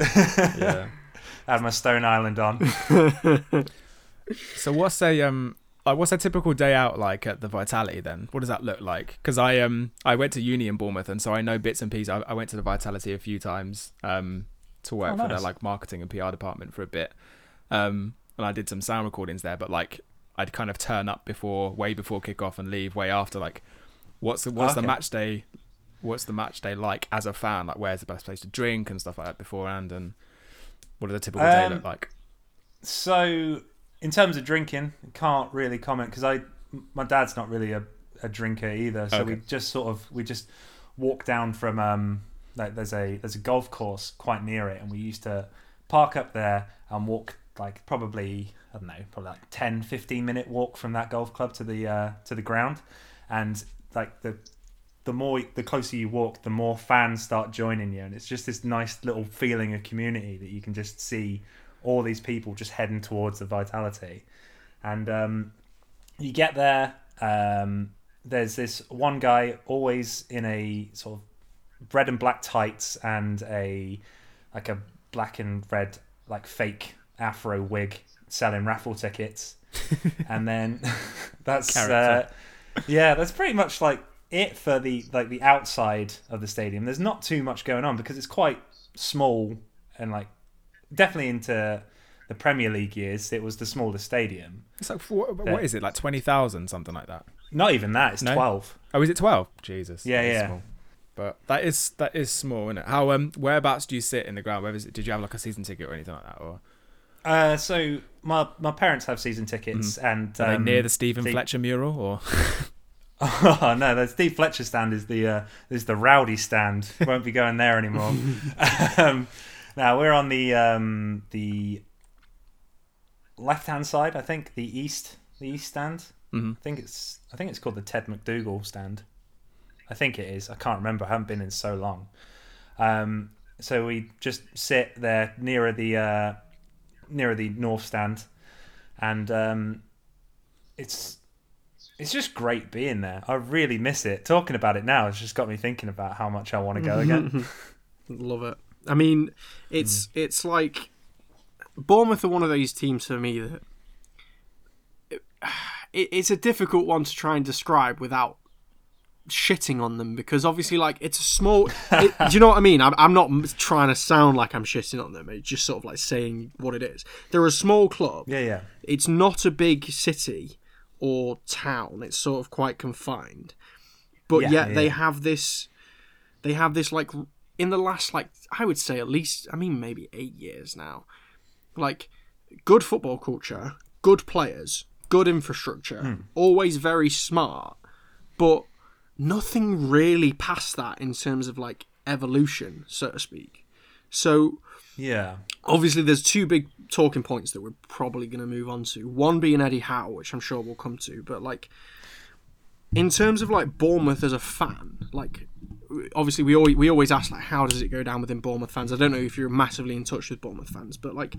yeah. I had my Stone Island on. So what's a um like what's a typical day out like at the Vitality then? What does that look like? Because I um I went to uni in Bournemouth and so I know bits and pieces. I, I went to the Vitality a few times um to work Oh, for their like marketing and PR department for a bit, um and I did some sound recordings there. But like I'd kind of turn up before way before kickoff and leave way after. Like what's the what's the match day? What's the match day like as a fan? Like where's the best place to drink and stuff like that beforehand? And what does a typical day Um, look like? So, in terms of drinking, can't really comment because I, my dad's not really a, a drinker either. So Okay. we just sort of we just walk down from um like there's a there's a golf course quite near it, and we used to park up there and walk like probably I don't know probably like 10, 15 minute walk from that golf club to the uh, to the ground, and like the the more the closer you walk, the more fans start joining you, and it's just this nice little feeling of community that you can just see all these people just heading towards the vitality, and um, you get there. Um, there's this one guy always in a sort of red and black tights and a like a black and red like fake afro wig selling raffle tickets, and then that's uh, yeah, that's pretty much like it for the like the outside of the stadium. There's not too much going on because it's quite small and like definitely into the Premier League years, it was the smallest stadium. It's like what, what is it like twenty thousand something like that? Not even that. It's No? twelve. Oh, is it twelve? Jesus. Yeah, yeah. small. But that is that is small, isn't it? How um whereabouts do you sit in the ground? Where is it? Did you have like a season ticket or anything like that? Or Uh, so my my parents have season tickets, and Mm. are um, they near the Stephen Fletcher mural? Or Oh no, the Steve Fletcher stand is the uh, is the rowdy stand. Won't be going there anymore. um, now we're on the um, the left hand side. I think the east the east stand. Mhm. I think it's I think it's called the Ted MacDougall stand. I think it is. I can't remember. I haven't been in so long. Um, so we just sit there nearer the uh, nearer the north stand, and um, it's it's just great being there. I really miss it. Talking about it now has just got me thinking about how much I want to go again. Love it. I mean, it's Mm. it's like Bournemouth are one of those teams for me that it, it's a difficult one to try and describe without shitting on them because obviously like it's a small it, do you know what i mean? I'm, I'm not trying to sound like i'm shitting on them. It's just sort of like saying what it is. They're a small club. Yeah, yeah, it's not a big city or town. It's sort of quite confined. But Yeah, yet yeah, they have this they have this like in the last like i would say at least i mean maybe eight years now like good football culture good players good infrastructure Hmm. always very smart but nothing really past that in terms of like evolution so to speak so yeah. obviously there's two big talking points that we're probably going to move on to one being eddie howe which i'm sure we'll come to but like in terms of like bournemouth as a fan like obviously we always, we always ask like how does it go down within bournemouth fans? I don't know if you're massively in touch with bournemouth fans but like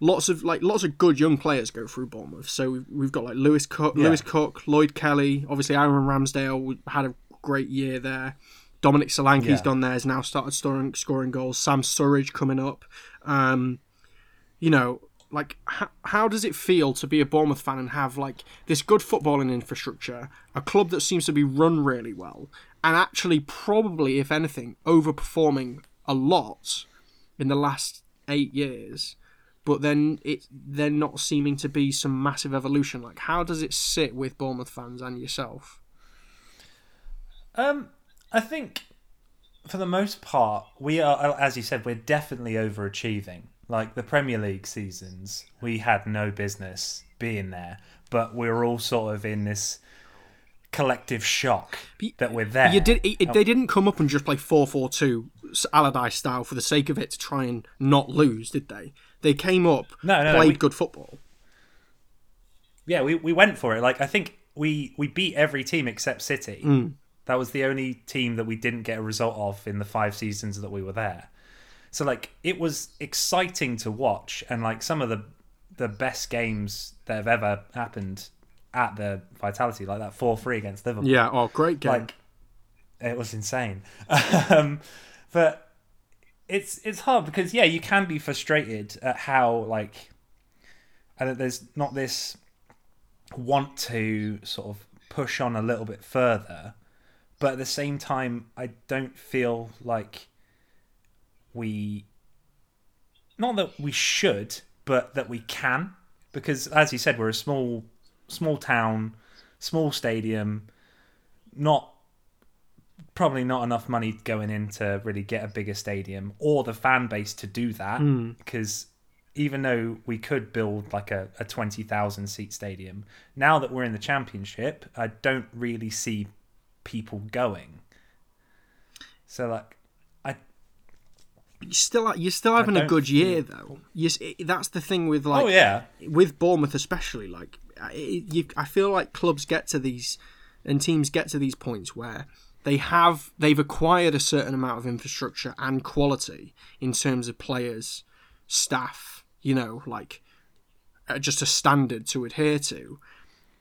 lots of like lots of good young players go through bournemouth. So we've, we've got like lewis cook Yeah. lewis cook lloyd kelly obviously aaron ramsdale had a great year there. Dominic solanke's Yeah. gone there has now started scoring, scoring goals. Sam surridge coming up. Um you know, like how, how does it feel to be a Bournemouth fan and have like this good footballing infrastructure, a club that seems to be run really well, and actually probably, if anything, overperforming a lot in the last eight years, but then it then not seeming to be some massive evolution. Like, how does it sit with Bournemouth fans and yourself? Um, I think for the most part, we are, as you said, we're definitely overachieving. Like the Premier League seasons, we had no business being there, but we're all sort of in this collective shock that we're there. You did. It, it- they didn't come up and just play four four two Allardyce style for the sake of it to try and not lose, did they? They came up, No, no, no, played we- good football. yeah, we, we went for it. Like I think we we beat every team except City. Mm. That was the only team that we didn't get a result of in the five seasons that we were there. So like it was exciting to watch, and like some of the the best games that have ever happened at the Vitality, like that four three against Liverpool. Yeah. Oh, great game. like it was insane. um, but it's it's hard because yeah, you can be frustrated at how like and that there's not this want to sort of push on a little bit further, but at the same time, I don't feel like we not that we should, but that we can because as you said, we're a small small town, small stadium, not probably not enough money going in to really get a bigger stadium or the fan base to do that hmm. because even though we could build like a, a 20,000 seat stadium now that we're in the championship I don't really see people going so like I you're still you're still having a good year though. You, that's the thing with oh, like oh yeah with Bournemouth especially. Like it, you, I feel like clubs get to these and teams get to these points where they have they've acquired a certain amount of infrastructure and quality in terms of players, staff. You know, like uh, just a standard to adhere to.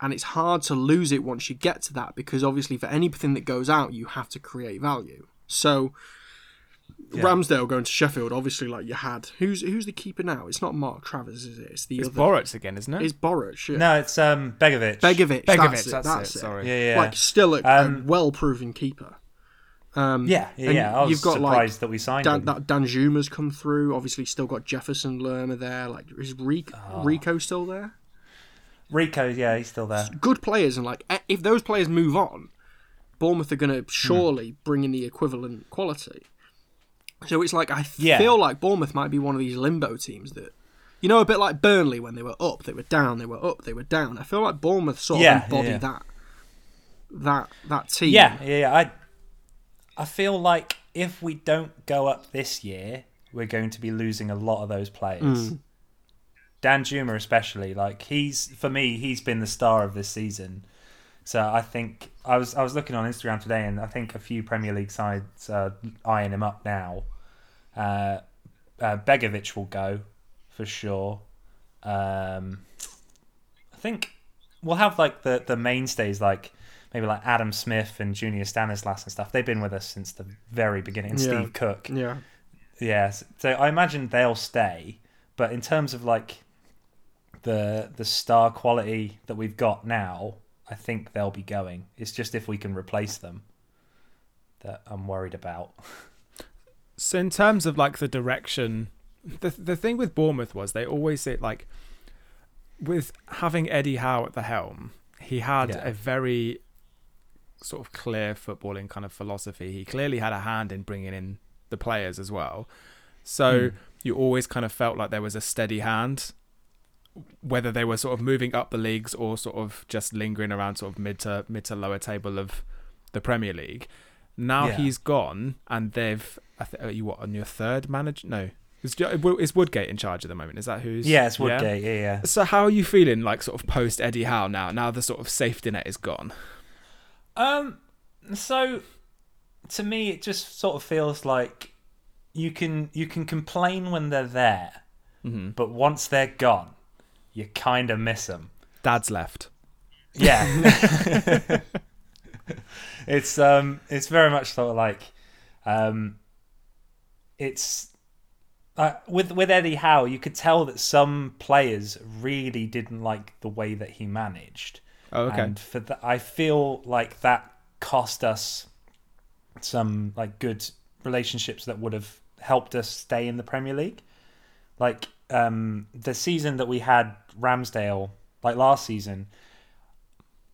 And it's hard to lose it once you get to that because obviously for anything that goes out, you have to create value. So Ramsdale going to Sheffield, obviously, like you had. Who's who's the keeper now? It's not Mark Travers, is it? It's the It's other. Boruc again, isn't it? It's Boruc. Yeah. no it's um Begovic Begovic. Begovic, that's, it, that's that's it, it. sorry. yeah yeah Like still a, a Um, well-proven keeper. Um, yeah yeah, yeah I was you've got, like, that we signed Dan, him that Danjuma's come through. Obviously, still got Jefferson Lerma there. Like, is Rico, Oh. Rico still there? Rico yeah he's still there Good players, and like, eh, if those players move on, Bournemouth are going to surely bring in the equivalent quality. So it's like I Yeah. feel like Bournemouth might be one of these limbo teams that, you know, a bit like Burnley when they were up, they were down, they were up, they were down. I feel like Bournemouth sort Yeah, of embody yeah. that, that that team. Yeah, yeah, yeah. I I feel like if we don't go up this year, we're going to be losing a lot of those players. Mm. Danjuma especially, like he's for me, he's been the star of this season. So I think I was I was looking on Instagram today, and I think a few Premier League sides are eyeing him up now. Uh, uh, Begovic will go for sure. Um, I think we'll have like the the mainstays like maybe like Adam Smith and Junior Stanislas and stuff. They've been with us since the very beginning. And Yeah. Steve Cook. Yeah. Yes. So I imagine they'll stay, but in terms of like the the star quality that we've got now, I think they'll be going. It's just if we can replace them that I'm worried about. So in terms of like the direction, the the thing with Bournemouth was they always say like, with having Eddie Howe at the helm, he had Yeah. a very sort of clear footballing kind of philosophy. He clearly had a hand in bringing in the players as well. So Hmm. you always kind of felt like there was a steady hand, whether they were sort of moving up the leagues or sort of just lingering around sort of mid to mid to lower table of the Premier League. Now Yeah. he's gone, and they've. I th- are you what on your third manager? No, is, is Woodgate in charge at the moment? Is that who's? Yeah, it's Woodgate. Yeah, yeah. So how are you feeling, like sort of post Eddie Howe now? Now the sort of safety net is gone. Um, so to me, it just sort of feels like you can you can complain when they're there, hmm but once they're gone, you kind of miss them. Dad's left. Yeah, it's um, it's very much sort of like, um, it's. Uh, with with Eddie Howe, you could tell that some players really didn't like the way that he managed. Oh, okay. And for that, I feel like that cost us some like good relationships that would have helped us stay in the Premier League. Like um, the season that we had Ramsdale, like last season,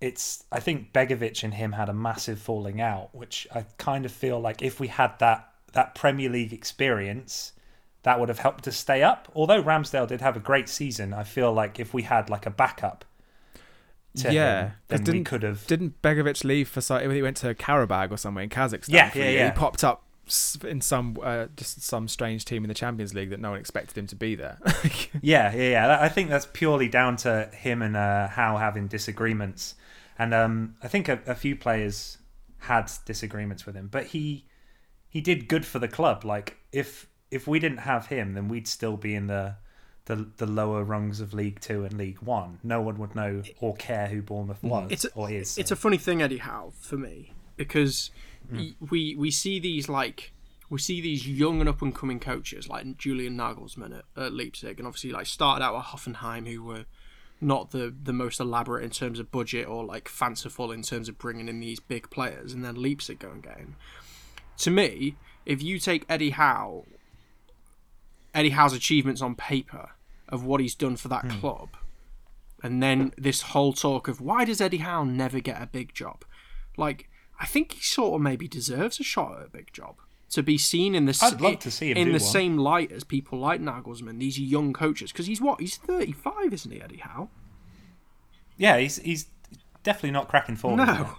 it's I think Begovic and him had a massive falling out, which I kind of feel like if we had that that Premier League experience, that would have helped us stay up. Although Ramsdale did have a great season, I feel like if we had like a backup to Yeah, him, we could have. Didn't Begovic leave for? He went to Karabag or somewhere in Kazakhstan. Yeah, yeah, yeah. He popped up in some uh, just some strange team in the Champions League that no one expected him to be there. Yeah, yeah, yeah. I think that's purely down to him and uh, Howe having disagreements, and um, I think a, a few players had disagreements with him, but he he did good for the club. Like if if we didn't have him, then we'd still be in the the, the lower rungs of League Two and League One. No one would know or care who Bournemouth was It's a, or is. it's a funny thing, Eddie Howe, for me, because y- we we see these like we see these young and up and coming coaches like Julian Nagelsmann at, at Leipzig, and obviously like started out at Hoffenheim, who were not the the most elaborate in terms of budget or like fanciful in terms of bringing in these big players, and then Leipzig go and get him. To me, if you take Eddie Howe, Eddie Howe's achievements on paper of what he's done for that hmm. club, and then this whole talk of why does Eddie Howe never get a big job? Like, I think he sort of maybe deserves a shot at a big job to be seen in the I'd love to see him in the one. same light as people like Nagelsmann, these young coaches, because he's what he's thirty five, isn't he, Eddie Howe? yeah, he's he's definitely not cracking forward. No,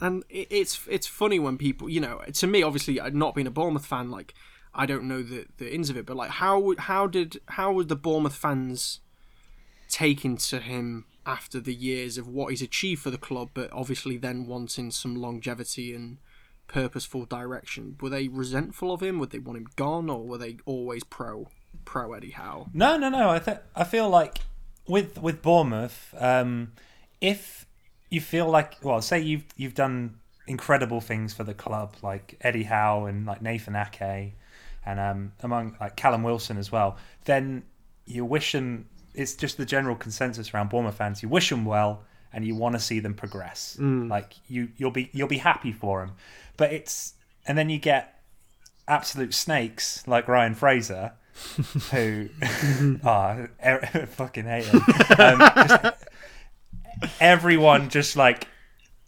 and it, it's it's funny when people, you know, to me, obviously, not being a Bournemouth fan, like I don't know the the ins of it, but like how how did how would the Bournemouth fans taken to him after the years of what he's achieved for the club, but obviously then wanting some longevity and purposeful direction? Were they resentful of him? Would they want him gone, or were they always pro pro Eddie Howe? No, no, no. I th- I feel like with with Bournemouth, um, if you feel like, well, say you've you've done incredible things for the club, like Eddie Howe and like Nathan Ake, and um, among like Callum Wilson as well, then you wish them. It's just the general consensus around Bournemouth fans. You wish them well, and you want to see them progress. Like you, you'll be you'll be happy for them, but it's and then you get absolute snakes like Ryan Fraser, who ah er, fucking hate him. Um, just, everyone just like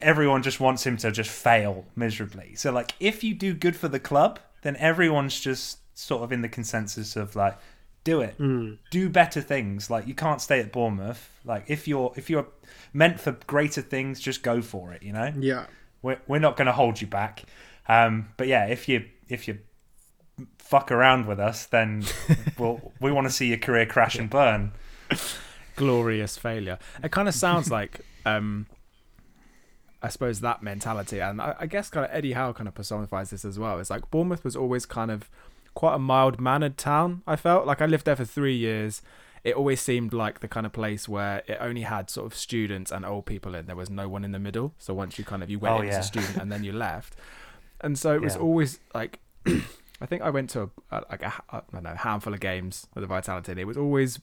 everyone just wants him to just fail miserably. So like if you do good for the club, then everyone's just sort of in the consensus of like do it. Do better things. Like you can't stay at Bournemouth. Like if you're if you're meant for greater things, just go for it, you know? Yeah. We're, we're not going to hold you back. Um, but yeah, if you if you fuck around with us, then we'll, we want to see your career crash and burn. glorious failure. It kind of sounds like, um, I suppose that mentality, and I, I guess kind of Eddie Howe kind of personifies this as well. It's like Bournemouth was always kind of quite a mild mannered town. I felt like I lived there for three years. It always seemed like the kind of place where it only had sort of students and old people in. There was no one in the middle. So once you kind of you went Oh, in as a student and then you left, and so it was Yeah. always like. I think I went to a, a, like a, I don't know handful of games with the Vitality. and It was always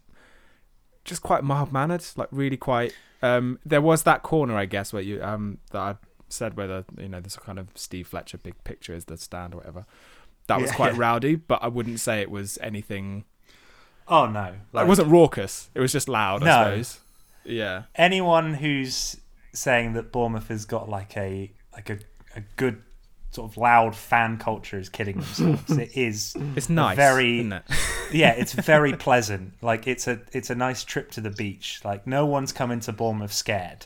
just quite mild mannered, like really quite. Um, there was that corner, I guess, where you um that I said where the you know this kind of Steve Fletcher big picture is the stand or whatever. That was Yeah, quite yeah. rowdy, but I wouldn't say it was anything. Oh no, it wasn't raucous. It was just loud. I No. suppose. Yeah. anyone who's saying that Bournemouth has got like a like a, a good sort of loud fan culture is kidding themselves. it is It's nice, very- isn't it? yeah, it's very pleasant. Like it's a it's a nice trip to the beach. Like no one's coming to Bournemouth scared.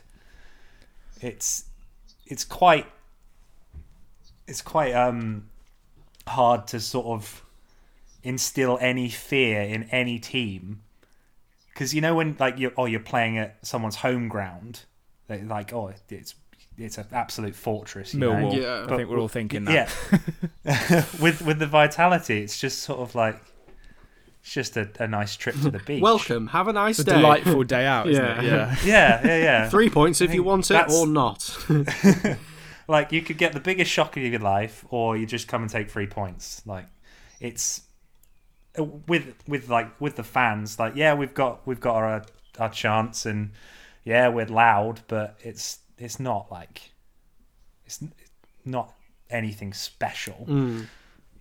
It's it's quite it's quite um hard to sort of instill any fear in any team because you know when like you oh you're playing at someone's home ground they like oh it's it's an absolute fortress you know? Millwall. Yeah. I think we're all thinking that. yeah with with the vitality it's just sort of like it's just a, a nice trip to the beach Welcome. Have a nice It's a day. delightful day out, isn't Yeah. it? Yeah. yeah yeah yeah Three points if you think want it or not. like you could get the biggest shock of your life or you just come and take three points like it's with with like with the fans like yeah we've got we've got our our chance and yeah we're loud but it's it's not like it's not anything special Mm,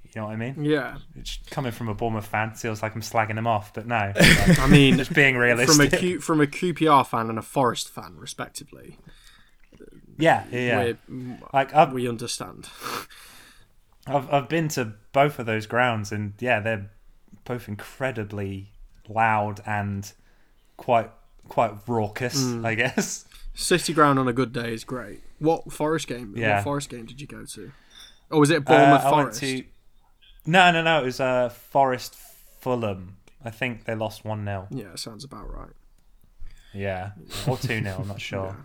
you know what i mean yeah. it's coming from a Bournemouth fan feels like i'm slagging them off but no like, I mean, just being from a realistic from a QPR fan and a Forest fan, respectively, yeah yeah, yeah. we like I've, we understand. I've I've been to both of those grounds, and yeah, they're both incredibly loud and quite quite raucous, Mm. I guess. City ground on a good day is great. What Forest game? Yeah. What Forest game did you go to? Or was it Uh, Bournemouth went Forest? to no, no, no. It was uh, Forest Fulham. I think they lost one 0 Yeah, sounds about right. Yeah, or two 0 I'm not sure.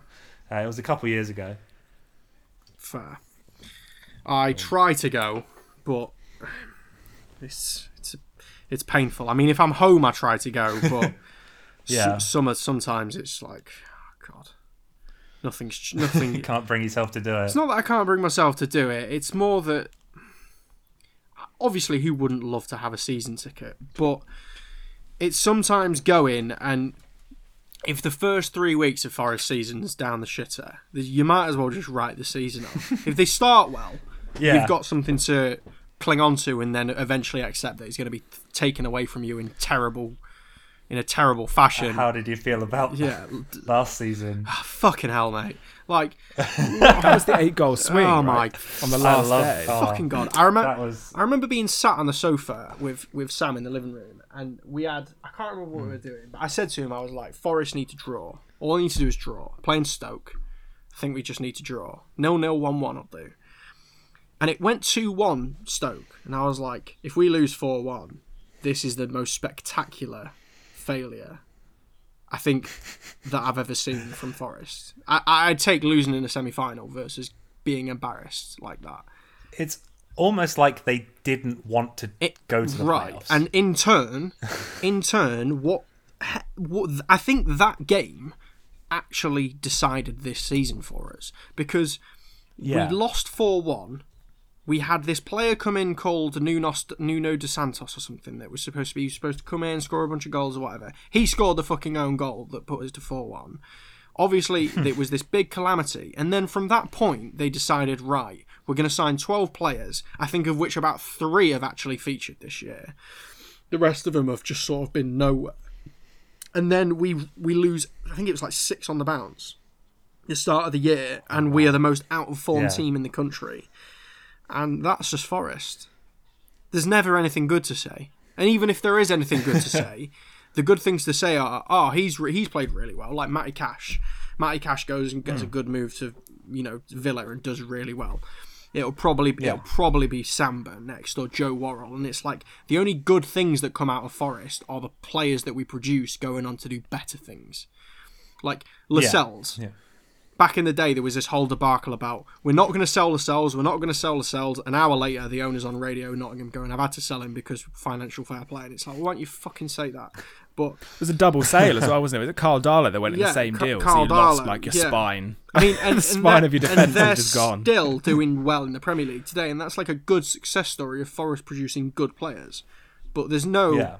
Uh, it was a couple years ago. Fair. I try to go, but it's it's painful. I mean, if I'm home, I try to go, but Yeah. yeah. summer sometimes it's like, oh, God, nothing's nothing. You can't bring yourself to do it. It's not that I can't bring myself to do it. It's more that obviously who wouldn't love to have a season ticket, but it's sometimes going and if the first three weeks of Forest season's down the shitter, you might as well just write the season off. if they start well, yeah, you've got something to cling on to and then eventually accept that it's going to be taken away from you in terrible in a terrible fashion. How did you feel about yeah, last season? Ah, fucking hell, mate. Like, That was the eight goal oh swing. oh right? my On the I last love- day. oh, fucking god! I remember. was I remember being sat on the sofa with with Sam in the living room, and we had I can't remember what we were hmm. doing, but I said to him, I was like, "Forest need to draw. All I need to do is draw. Playing Stoke, I think we just need to draw. Nil nil one one will do." And it went two one Stoke, and I was like, "If we lose four one, this is the most spectacular failure." I think that I've ever seen from Forest. I, I'd take losing in a semi final versus being embarrassed like that. it's almost like they didn't want to It- go to the right playoffs. and in turn in turn what, what i think that game actually decided this season for us because yeah, we lost 4-1 we had this player come in called Nuno, Nuno de Santos or something that was supposed to be supposed to come in score a bunch of goals or whatever. He scored the fucking own goal that put us to 4-1 obviously it was this big calamity. And then from that point they decided right we're going to sign 12 players i think of which about three have actually featured this year. The rest of them have just sort of been nowhere. And then we we lose i think it was like six on the bounce. The start of the year and we oh, are the most out of form Yeah. team in the country and that's just forest there's never anything good to say. And even if there is anything good to say the good things to say are oh he's re- he's played really well. Like Matty Cash. Matty Cash goes and gets a mm. good move to you know Villa and does really well. It'll probably Yeah. it'll probably be Samba next or Joe Worrall. And it's like the only good things that come out of Forest are the players that we produce going on to do better things. Like Lascelles. Yeah. Back in the day, there was this whole debacle about we're not going to sell the cells, we're not going to sell the cells. An hour later, the owners on radio in Nottingham going, I've had to sell him because financial fair play. And it's like, why don't you fucking say that? But It was a double sale as well, wasn't it? Was it Karl Darlow that went in the same deal? so Carl you lost like your yeah. spine. I mean, and, the spine they're- of your and defence is gone. Still doing well in the Premier League today, and that's like a good success story of Forest producing good players. But there's no Yeah.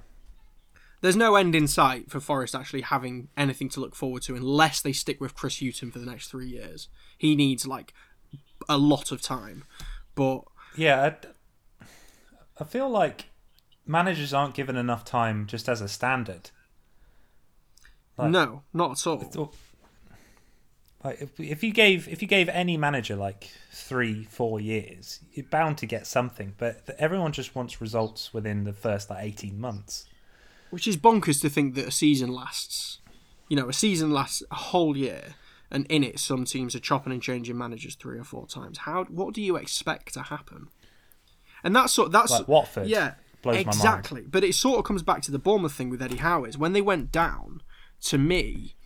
There's no end in sight for Forest actually having anything to look forward to unless they stick with Chris Hughton for the next three years. He needs like a lot of time. But Yeah, I, I feel like managers aren't given enough time just as a standard. Like- no, not at all. Like if, if you gave if you gave any manager like three four years, you're bound to get something. But everyone just wants results within the first like eighteen months. Which is bonkers to think that a season lasts. You know, a season lasts a whole year, and in it, some teams are chopping and changing managers three or four times. How? What do you expect to happen? And that's sort. That's Like Watford, Yeah, blows my mind. exactly. But it sort of comes back to the Bournemouth thing with Eddie Howe. Is when they went down. To me,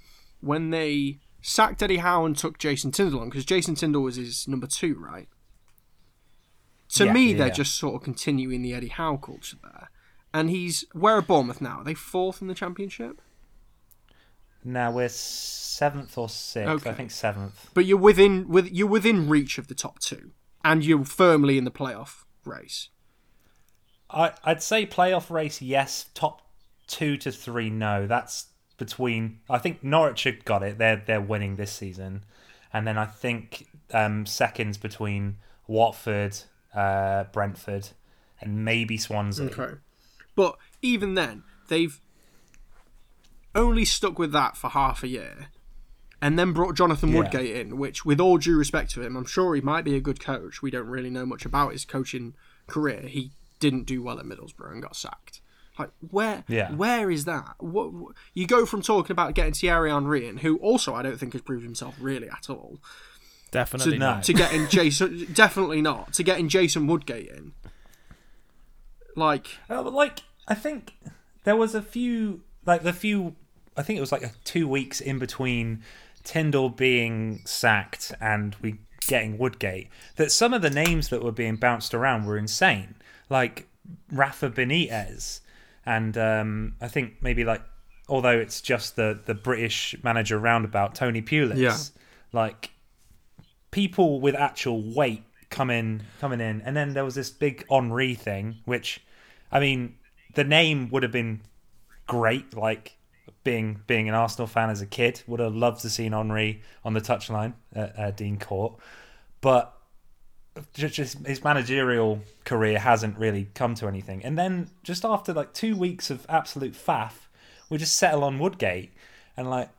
when they sacked Eddie Howe and took Jason Tindall on, because Jason Tindall was his number two, right? To Yeah, me, yeah, they're yeah. just sort of continuing the Eddie Howe culture there. And he's where are Bournemouth now? Are they fourth in the championship? Now we're seventh or sixth. Okay. I think seventh. But you're within with you're within reach of the top two, and you're firmly in the playoff race. I I'd say playoff race yes. Top two to three no. That's between. I think Norwich have got it. They're they're winning this season, and then I think um, seconds between Watford, uh, Brentford, and maybe Swansea. Okay. But even then, they've only stuck with that for half a year, and then brought Jonathan Yeah. Woodgate in, which, with all due respect to him, I'm sure he might be a good coach. We don't really know much about his coaching career. He didn't do well at Middlesbrough and got sacked. Like where? Yeah. Where is that? What, what you go from talking about getting Thierry Henry in, who also I don't think has proved himself really at all, Definitely to, not. to getting Jason definitely not to getting Jason Woodgate in. Like Uh, like I think there was a few like the few I think it was like a two weeks in between Tindall being sacked and we getting Woodgate that some of the names that were being bounced around were insane. Like Rafa Benitez and um, I think maybe like although it's just the the British manager roundabout Tony Pulis. Yeah. Like people with actual weight coming coming in, and then there was this big Henry thing, which, I mean, the name would have been great. Like being being an Arsenal fan as a kid, would have loved to seen Henry on the touchline at uh, Dean Court, but just, his managerial career hasn't really come to anything. And then just after like two weeks of absolute faff, we just settle on Woodgate, and like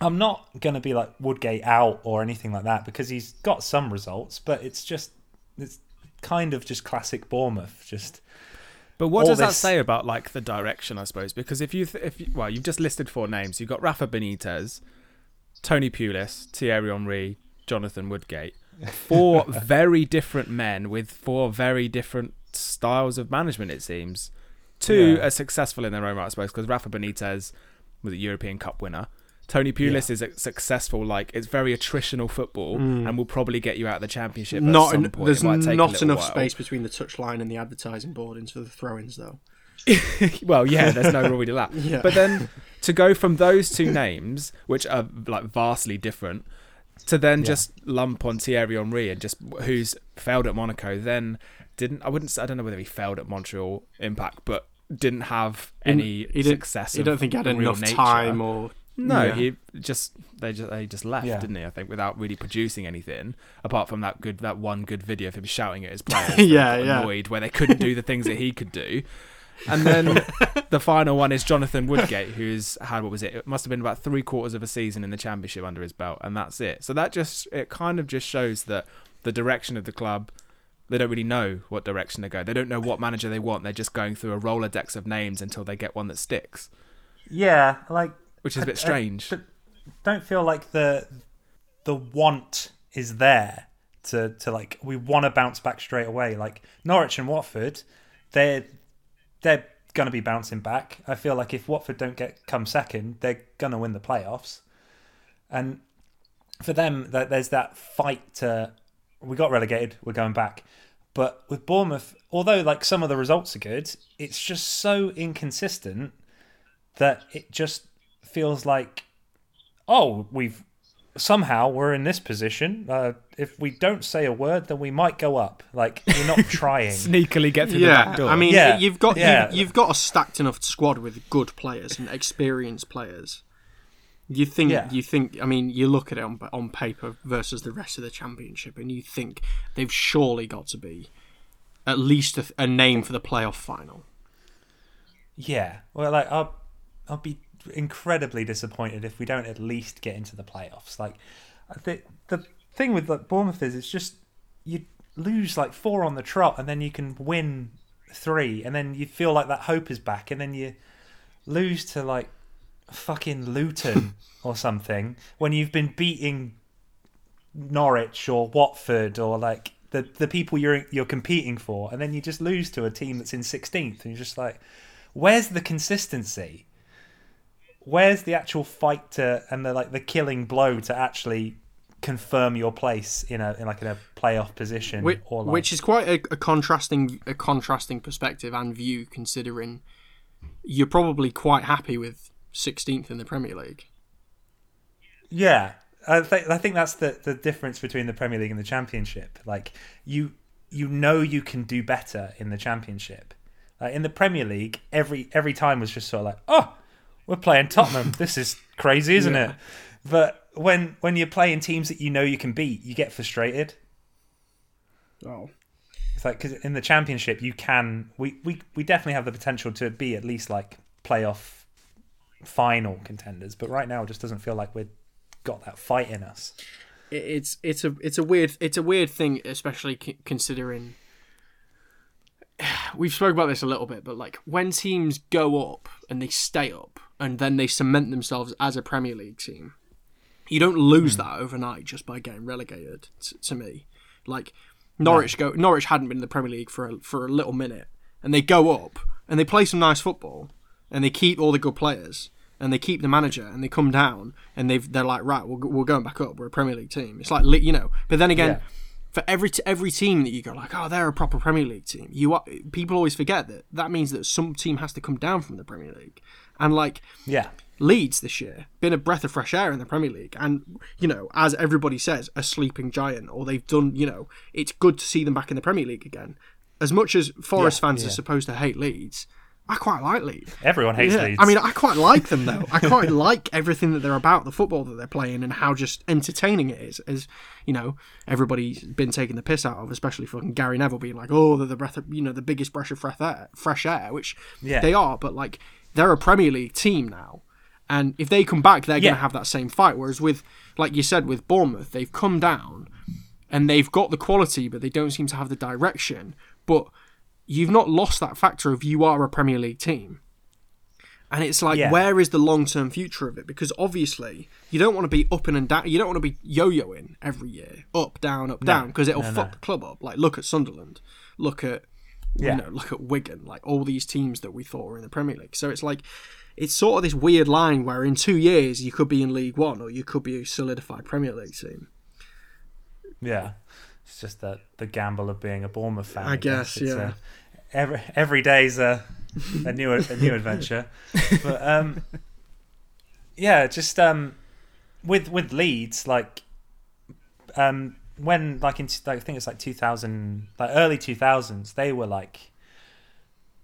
I'm not gonna be like Woodgate out or anything like that because he's got some results, but it's just it's kind of just classic Bournemouth. Just But what does that say about like the direction? I suppose because if you th- if you, well, you've just listed four names. You've got Rafa Benitez, Tony Pulis, Thierry Henry, Jonathan Woodgate. Four very different men with four very different styles of management. It seems two Yeah. are successful in their own right, I suppose, because Rafa Benitez was a European Cup winner. Tony Pulis is a successful, like it's very attritional football, mm. and will probably get you out of the championship. not some en- point. there's It might take not enough while. space between the touchline and the advertising boardings for the throw-ins though. well, yeah, there's no Rory Delap. Yeah. But then to go from those two names, which are like vastly different, to then just lump on Thierry Henry and just who's failed at Monaco, then didn't I wouldn't I don't know whether he failed at Montreal Impact, but didn't have any he didn't, success. You don't think he had enough nature. time or No, Yeah. he just they just they just left, Yeah. didn't he? I think without really producing anything apart from that good that one good video of him shouting at his players. Yeah, that yeah. Annoyed where they couldn't do the things that he could do. And then the final one is Jonathan Woodgate, who's had what was it? It must have been about three quarters of a season in the championship under his belt, and that's it. So that just it kind of just shows that the direction of the club. They don't really know what direction to go. They don't know what manager they want. They're just going through a rolodex of names until they get one that sticks, yeah, like which is a I- bit I strange. don't feel like the the want is there to to like we want to bounce back straight away. Like Norwich and Watford, they're they're gonna be bouncing back. I feel like if Watford don't get come second, they're gonna win the playoffs. And for them, that there's that fight to we got relegated, we're going back. But with Bournemouth, although like some of the results are good, it's just so inconsistent that it just feels like, oh, we've somehow we're in this position. Uh, if we don't say a word, then we might go up. Like you're not trying. Sneakily get through the back Yeah, door. I mean, Yeah, you've got yeah. you've, you've got a stacked enough squad with good players and experienced players. You think Yeah. you think I mean you look at it on on paper versus the rest of the championship and you think they've surely got to be at least a, a name for the playoff final. Yeah. Well, like I'll I'll be incredibly disappointed if we don't at least get into the playoffs. Like I think the thing with like Bournemouth is it's just you lose like four on the trot and then you can win three and then you feel like that hope is back and then you lose to like fucking Luton or something when you've been beating Norwich or Watford or like the the people you're you're competing for and then you just lose to a team that's in 16th and you're just like where's the consistency where's the actual fight to and the like the killing blow to actually confirm your place in a in like in a playoff position Which, or like, which is quite a, a contrasting a contrasting perspective and view considering you're probably quite happy with 16th in the Premier League. Yeah, I think I think that's the the difference between the Premier League and the Championship. Like you you know you can do better in the Championship. Like in the Premier League, every every time was just sort of like, oh, we're playing Tottenham. this is crazy, isn't it? But when when you're playing teams that you know you can beat, you get frustrated. Oh. It's like because in the Championship you can we, we we definitely have the potential to be at least like playoff final contenders, but right now it just doesn't feel like we've got that fight in us. it's it's a it's a weird it's a weird thing, especially considering we've spoke about this a little bit, but like when teams go up and they stay up and then they cement themselves as a Premier League team, you don't lose hmm. that overnight just by getting relegated. t- to me, like Norwich go Norwich hadn't been in the Premier League for a, for a little minute, and they go up and they play some nice football, and they keep all the good players. And they keep the manager, and they come down, and they've they're like, right, we're, we're going back up. We're a Premier League team. It's like you know, but then again, Yeah. for every t- every team that you go like, oh, they're a proper Premier League team. You are, people always forget that that means that some team has to come down from the Premier League, and like Yeah. Leeds this year been a breath of fresh air in the Premier League, and you know, as everybody says, a sleeping giant, or they've done. You know, it's good to see them back in the Premier League again. As much as Forest Yeah, fans yeah. are supposed to hate Leeds, I quite like Leeds. Everyone hates Yeah, Leeds. I mean, I quite like them though. I quite like everything that they're about, the football that they're playing, and how just entertaining it is. As you know, everybody's been taking the piss out of, especially fucking Gary Neville being like, "Oh, they're the breath of, you know, the biggest breath of fresh air," fresh air, which Yeah. they are. But like, they're a Premier League team now, and if they come back, they're Yeah. going to have that same fight. Whereas with, like you said, with Bournemouth, they've come down, and they've got the quality, but they don't seem to have the direction. But you've not lost that factor of you are a Premier League team. And it's like, Yeah. where is the long term future of it? Because obviously, you don't want to be up and down. You don't want to be yo yoing every year, up, down, up, down, because it'll no, fuck no. the club up. Like, look at Sunderland, look at, Yeah. you know, look at Wigan, like all these teams that we thought were in the Premier League. So it's like, it's sort of this weird line where in two years you could be in League One or you could be a solidified Premier League team. Yeah, it's just that the gamble of being a Bournemouth fan. I guess, It's, yeah. uh, every every day's a a new a new adventure, but um, yeah, just um, with with Leeds, like um, when like in like, I think it's like two thousand, like early two thousands, they were like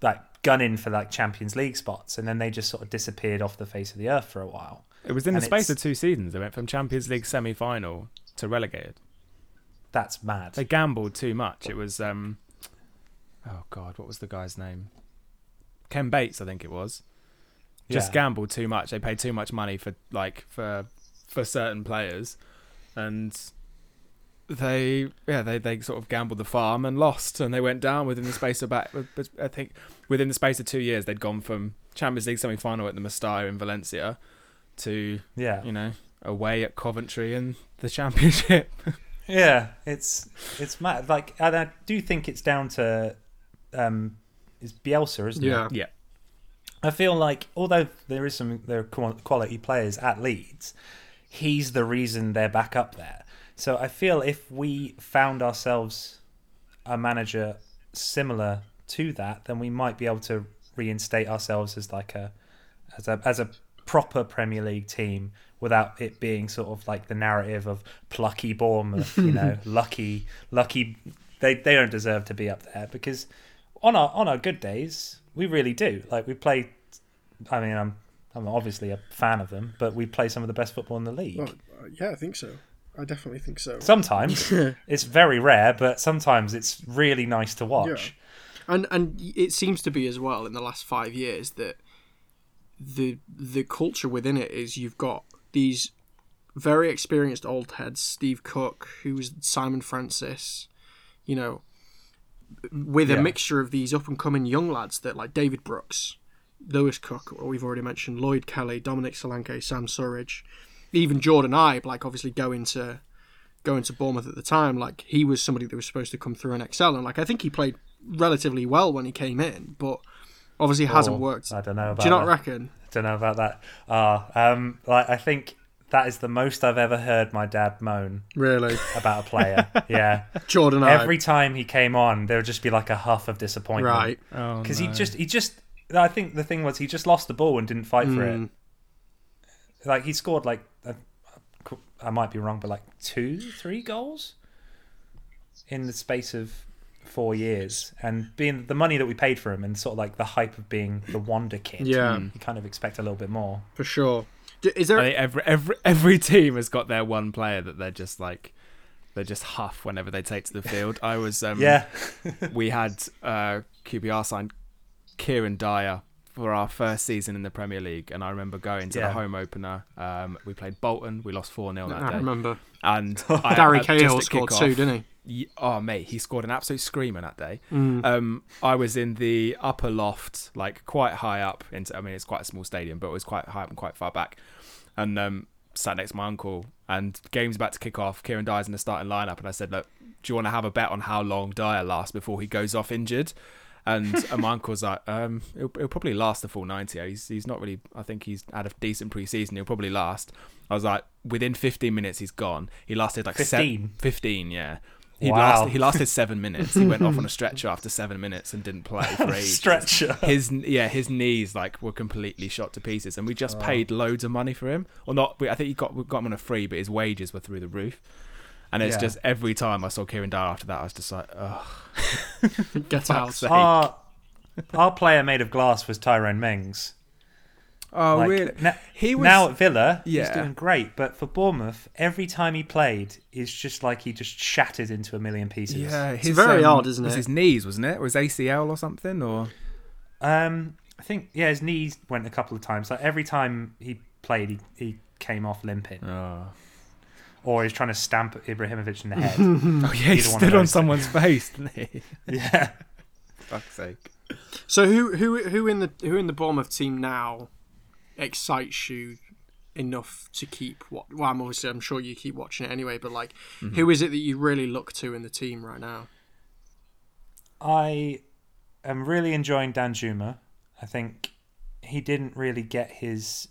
like gunning for like Champions League spots, and then they just sort of disappeared off the face of the earth for a while. It was in the space of two seasons. They went from Champions League semi final to relegated. That's mad. They gambled too much. It was um oh god, what was the guy's name? Ken Bates, I think it was. Just Yeah. gambled too much. They paid too much money for like for for certain players and they yeah they, they sort of gambled the farm and lost and they went down within the space of about I think within the space of two years they'd gone from Champions League semi final at the Mestalla in Valencia to yeah, you know away at Coventry in the Championship. Yeah, it's it's mad. Like, and I do think it's down to um, is Bielsa, isn't Yeah. it? yeah. I feel like although there is some there are quality players at Leeds, he's the reason they're back up there. So I feel if we found ourselves a manager similar to that, then we might be able to reinstate ourselves as like a as a as a proper Premier League team without it being sort of like the narrative of plucky Bournemouth, you know, lucky, lucky. They they don't deserve to be up there because on our on our good days we really do. Like we play. I mean, I'm I'm obviously a fan of them, but we play some of the best football in the league. Well, uh, yeah, I think so. I definitely think so. Sometimes it's very rare, but sometimes it's really nice to watch. and and it seems to be as well in the last five years that the the culture within it is you've got these very experienced old heads, Steve Cook, who's Simon Francis, you know, with a Yeah. mixture of these up and coming young lads that like David Brooks, Lewis Cook, or we've already mentioned Lloyd Kelly, Dominic Solanke, Sam Surridge, even Jordan Ibe, like obviously going to going to Bournemouth at the time, like he was somebody that was supposed to come through and excel, and like I think he played relatively well when he came in, but obviously hasn't Oh, worked. I don't know about Do you not that. reckon? I don't know about that. Ah, um, like I think that is the most I've ever heard my dad moan Really, about a player. yeah, Jordan Ibe, every time he came on, there would just be like a huff of disappointment. right? Oh, because no. he just he just I think the thing was he just lost the ball and didn't fight for Mm. it. Like he scored like I I might be wrong, but like two, three goals in the space of four years, and being the money that we paid for him, and sort of like the hype of being the wonder kid. Yeah. you kind of expect a little bit more. For sure. Is there? I think every every every team has got their one player that they're just like they just huff whenever they take to the field. I was um, Yeah, we had uh, QPR signed Kieran Dyer for our first season in the Premier League, and I remember going to Yeah. the home opener. Um, we played Bolton, we lost four 0 that I day, I remember. and I, Gary I- Cahill scored two, didn't he? Oh mate, he scored an absolute screamer that day. Mm. Um, I was in the upper loft, like quite high up. Into, I mean, it's quite a small stadium, but it was quite high up and quite far back. And um, sat next to my uncle. And game's about to kick off. Kieran Dyer's in the starting lineup, and I said, "Look, do you want to have a bet on how long Dyer lasts before he goes off injured?" And, my uncle's like, um, he'll, he'll probably last the full 90. He's, he's not really, I think he's had a decent pre-season. He'll probably last. I was like, within 15 minutes, he's gone. He lasted like se- 15? 15, yeah. He Wow. lasted. He lasted seven minutes. He went off on a stretcher after seven minutes and didn't play for ages. stretcher. His yeah, his knees like were completely shot to pieces, and we just paid loads of money for him. Or not? We, I think he got we got him on a free, but his wages were through the roof. And it's Yeah. just every time I saw Kieran Dyer after that, I was just like, oh, Get out. sake. Our our player made of glass was Tyrone Mings. oh Like, really? na- He was now at Villa, he's doing great. But for Bournemouth, every time he played, it's just like he just shattered into a million pieces. yeah, his, very odd, isn't was it? His knees, wasn't it? Or his ACL or something? Or Um, I think yeah, his knees went a couple of times. Like every time he played, he, he came off limping, oh, or he's trying to stamp Ibrahimovic in the head. oh yeah, he Either one of stood on someone's face, didn't he? yeah. Fuck's sake. So who who who in the who in the Bournemouth team now excites you enough to keep what? Well, I'm obviously I'm sure you keep watching it anyway, but like, who is it that you really look to in the team right now? I am really enjoying Danjuma. I think he didn't really get his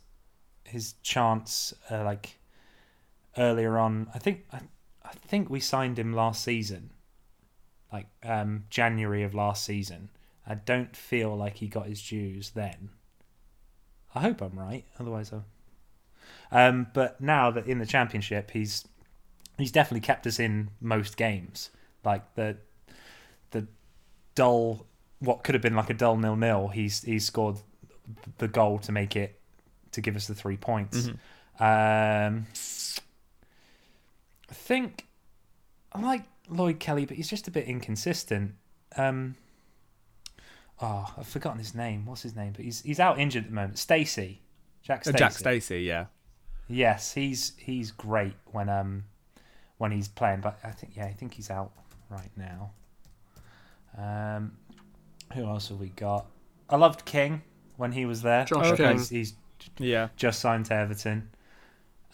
his chance uh, like earlier on. I think I, I think we signed him last season, like um, January of last season. I don't feel like he got his dues then. I hope I'm right. Otherwise, I'll. Um, but now that in the championship, he's he's definitely kept us in most games. Like the the dull, what could have been like a dull nil nil. He's he's scored the goal to make it to give us the three points. Um, I think I like Lloyd Kelly, but he's just a bit inconsistent. Um, oh, I've forgotten his name. What's his name? But he's he's out injured at the moment. Stacey, Jack Uh, Stacey. Jack Stacey, yeah. Yes, he's he's great when um when he's playing, but I think yeah, I think he's out right now. Um, who else have we got? I loved King when he was there. Josh Okay. King. He's, he's Yeah. just signed to Everton.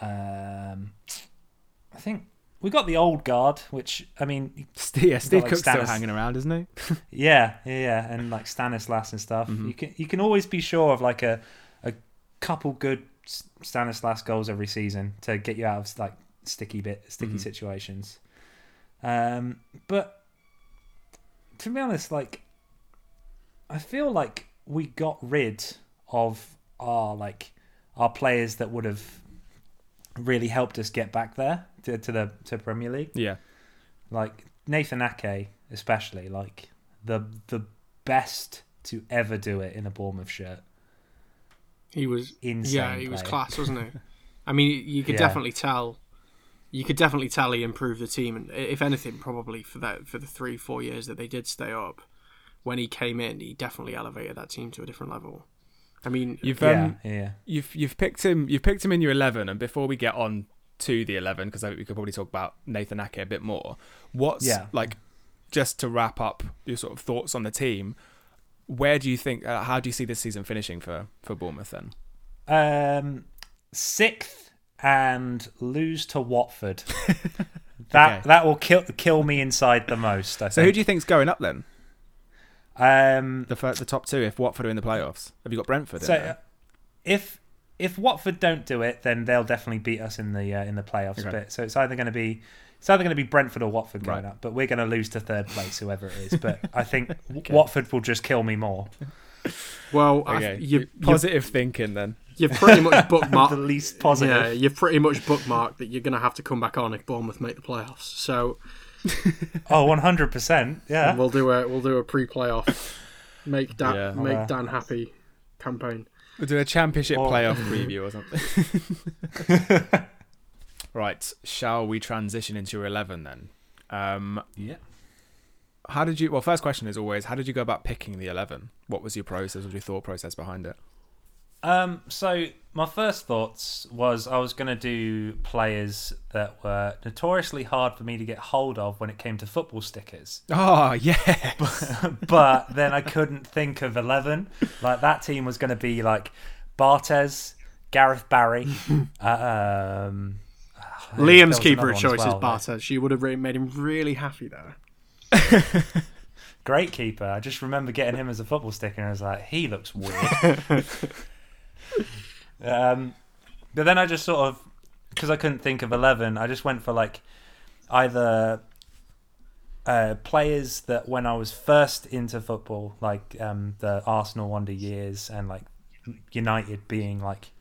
Um, I think we got the old guard, which I mean, yeah, Steve like Cook's still hanging around, isn't he? yeah, yeah, yeah, and like Stanislas and stuff. Mhm. You can you can always be sure of like a a couple good Stanislas goals every season to get you out of like sticky bit sticky Mhm. situations. Um, but to be honest, like I feel like we got rid of our like our players that would have really helped us get back there to, to the to Premier League. Yeah. Like Nathan Ake, especially like the the best to ever do it in a Bournemouth shirt. He was Insane. yeah, he was class, wasn't he? I mean, you could Yeah. definitely tell. You could definitely tell he improved the team, and if anything, probably for that for the three four years that they did stay up, when he came in, he definitely elevated that team to a different level. I mean, You've Yeah, um, yeah. you've you've picked him you've picked him in your 11 and before we get on to the 11 because I think we could probably talk about Nathan Ake a bit more what's Yeah. like just to wrap up your sort of thoughts on the team where do you think uh, how do you see this season finishing for for Bournemouth then Um, sixth and lose to Watford. that Okay. that will kill kill me inside the most. I so who do you think's going up then um, the fir- the top two if Watford are in the playoffs have you got Brentford so in uh, there? if if Watford don't do it, then they'll definitely beat us in the uh, in the playoffs Okay. bit. So it's either going to be it's either going to be Brentford or Watford going Right. up, but we're going to lose to third place, whoever it is. But I think Watford will just kill me more. well, okay you, you, positive thinking then you've pretty much bookmarked the least positive. Yeah, you've pretty much bookmarked that you're going to have to come back on if Bournemouth make the playoffs. So Oh, one hundred percent. Yeah. we'll do a we'll do a pre-playoff, make Dan Yeah. make Uh, Dan happy campaign. We'll do a championship Or- playoff preview or something. right, shall we transition into your 11 then? Um, Yeah. how did you? Well, first question is always, how did you go about picking the 11? What was your process? What was your thought process behind it? Um, so my first thoughts was I was going to do players that were notoriously hard for me to get hold of when it came to football stickers. Oh, yeah. but then I couldn't think of 11. Like that team was going to be like Barthez, Gareth Barry. uh, um, Liam's keeper of choice is well, Barthez. She would have really made him really happy there. Great keeper. I just remember getting him as a football sticker and I was like, he looks weird. um, but then I just sort of, because I couldn't think of 11, I just went for like either uh, players that when I was first into football, like um, the Arsenal wonder years and like United being like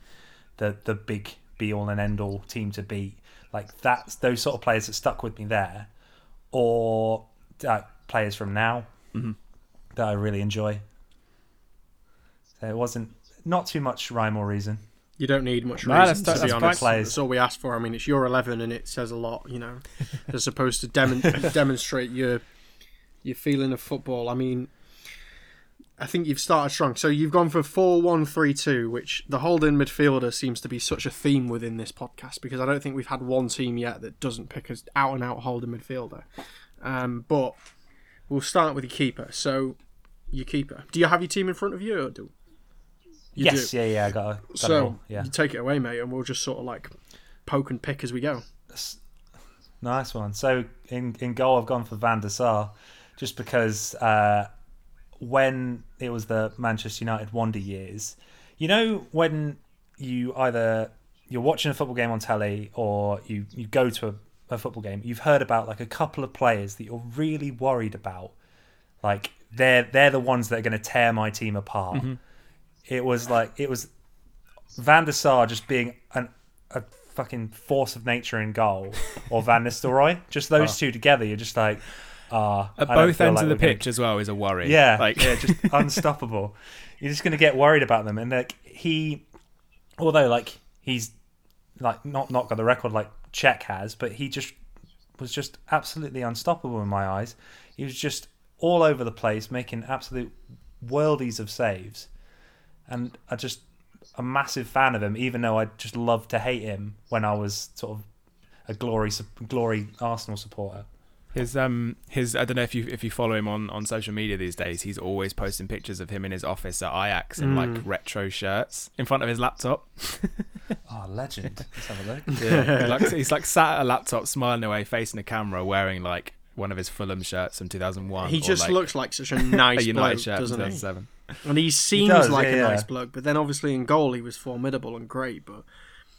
the, the big be all and end all team to beat, like that's those sort of players that stuck with me there, or uh, players from now that I really enjoy. So it wasn't not too much rhyme or reason. You don't need much No, reason that's- to be that's honest. fine. That's all we asked for. I mean, it's your eleven, and it says a lot. You know, as supposed to demon- demonstrate your your feeling of football. I mean, I think you've started strong. So you've gone for four one three two, which the holding midfielder seems to be such a theme within this podcast because I don't think we've had one team yet that doesn't pick us out and out holding midfielder. Um, but we'll start with your keeper. So your keeper. Do you have your team in front of you, or do you yes, do? yeah, yeah, I got, a, got So yeah. you take it away, mate, and we'll just sort of like poke and pick as we go. Nice one. So in in goal, I've gone for Van der Sar, just because uh, when it was the Manchester United wonder years, you know when you either you're watching a football game on telly or you you go to a, a football game, you've heard about like a couple of players that you're really worried about, like they're they're the ones that are going to tear my team apart. It was like it was Van der Sar just being an, a fucking force of nature in goal, or Van Nistelrooy. Just those two together, you're just like, ah. At both ends like of the we're gonna- pitch as well is a worry. Yeah, Like, yeah, just unstoppable. You're just gonna get worried about them, and like he, although like he's like not not got the record like Cech has, but he just was just absolutely unstoppable in my eyes. He was just all over the place, making absolute worldies of saves, and I just a massive fan of him. Even though I just loved to hate him when I was sort of a glory glory Arsenal supporter. His um his I don't know if you if you follow him on on social media these days. He's always posting pictures of him in his office at Ajax in like retro shirts in front of his laptop. Oh, legend! Let's have a look. Yeah, he's, like, he's like sat at a laptop, smiling away, facing the camera, wearing like one of his Fulham shirts from 2001. He just like, looks like such a nice a nice United bloke, shirt doesn't he? 2007. And he seems does, like yeah, a yeah. nice bloke, but then obviously in goal he was formidable and great. But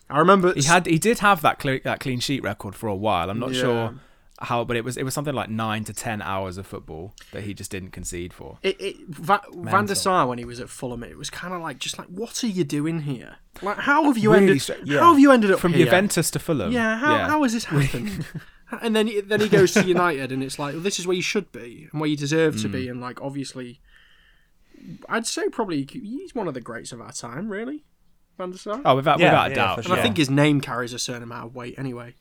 I remember He had he did have that cle that clean sheet record for a while. I'm not Yeah. sure how, but it was it was something like nine to ten hours of football that he just didn't concede for. It, it Va- Van der Sar when he was at Fulham, it was kind of like just like, what are you doing here? Like, how have you Really ended? stra- How have you ended up From here? Juventus to Fulham. Yeah, how, how has this happened? and then then he goes to United, and it's like, well, this is where you should be and where you deserve to Mm. be, and like obviously, I'd say probably he's one of the greats of our time, really, Van der Sar. Oh, without Yeah, without a yeah, doubt. for and. I think his name carries a certain amount of weight anyway.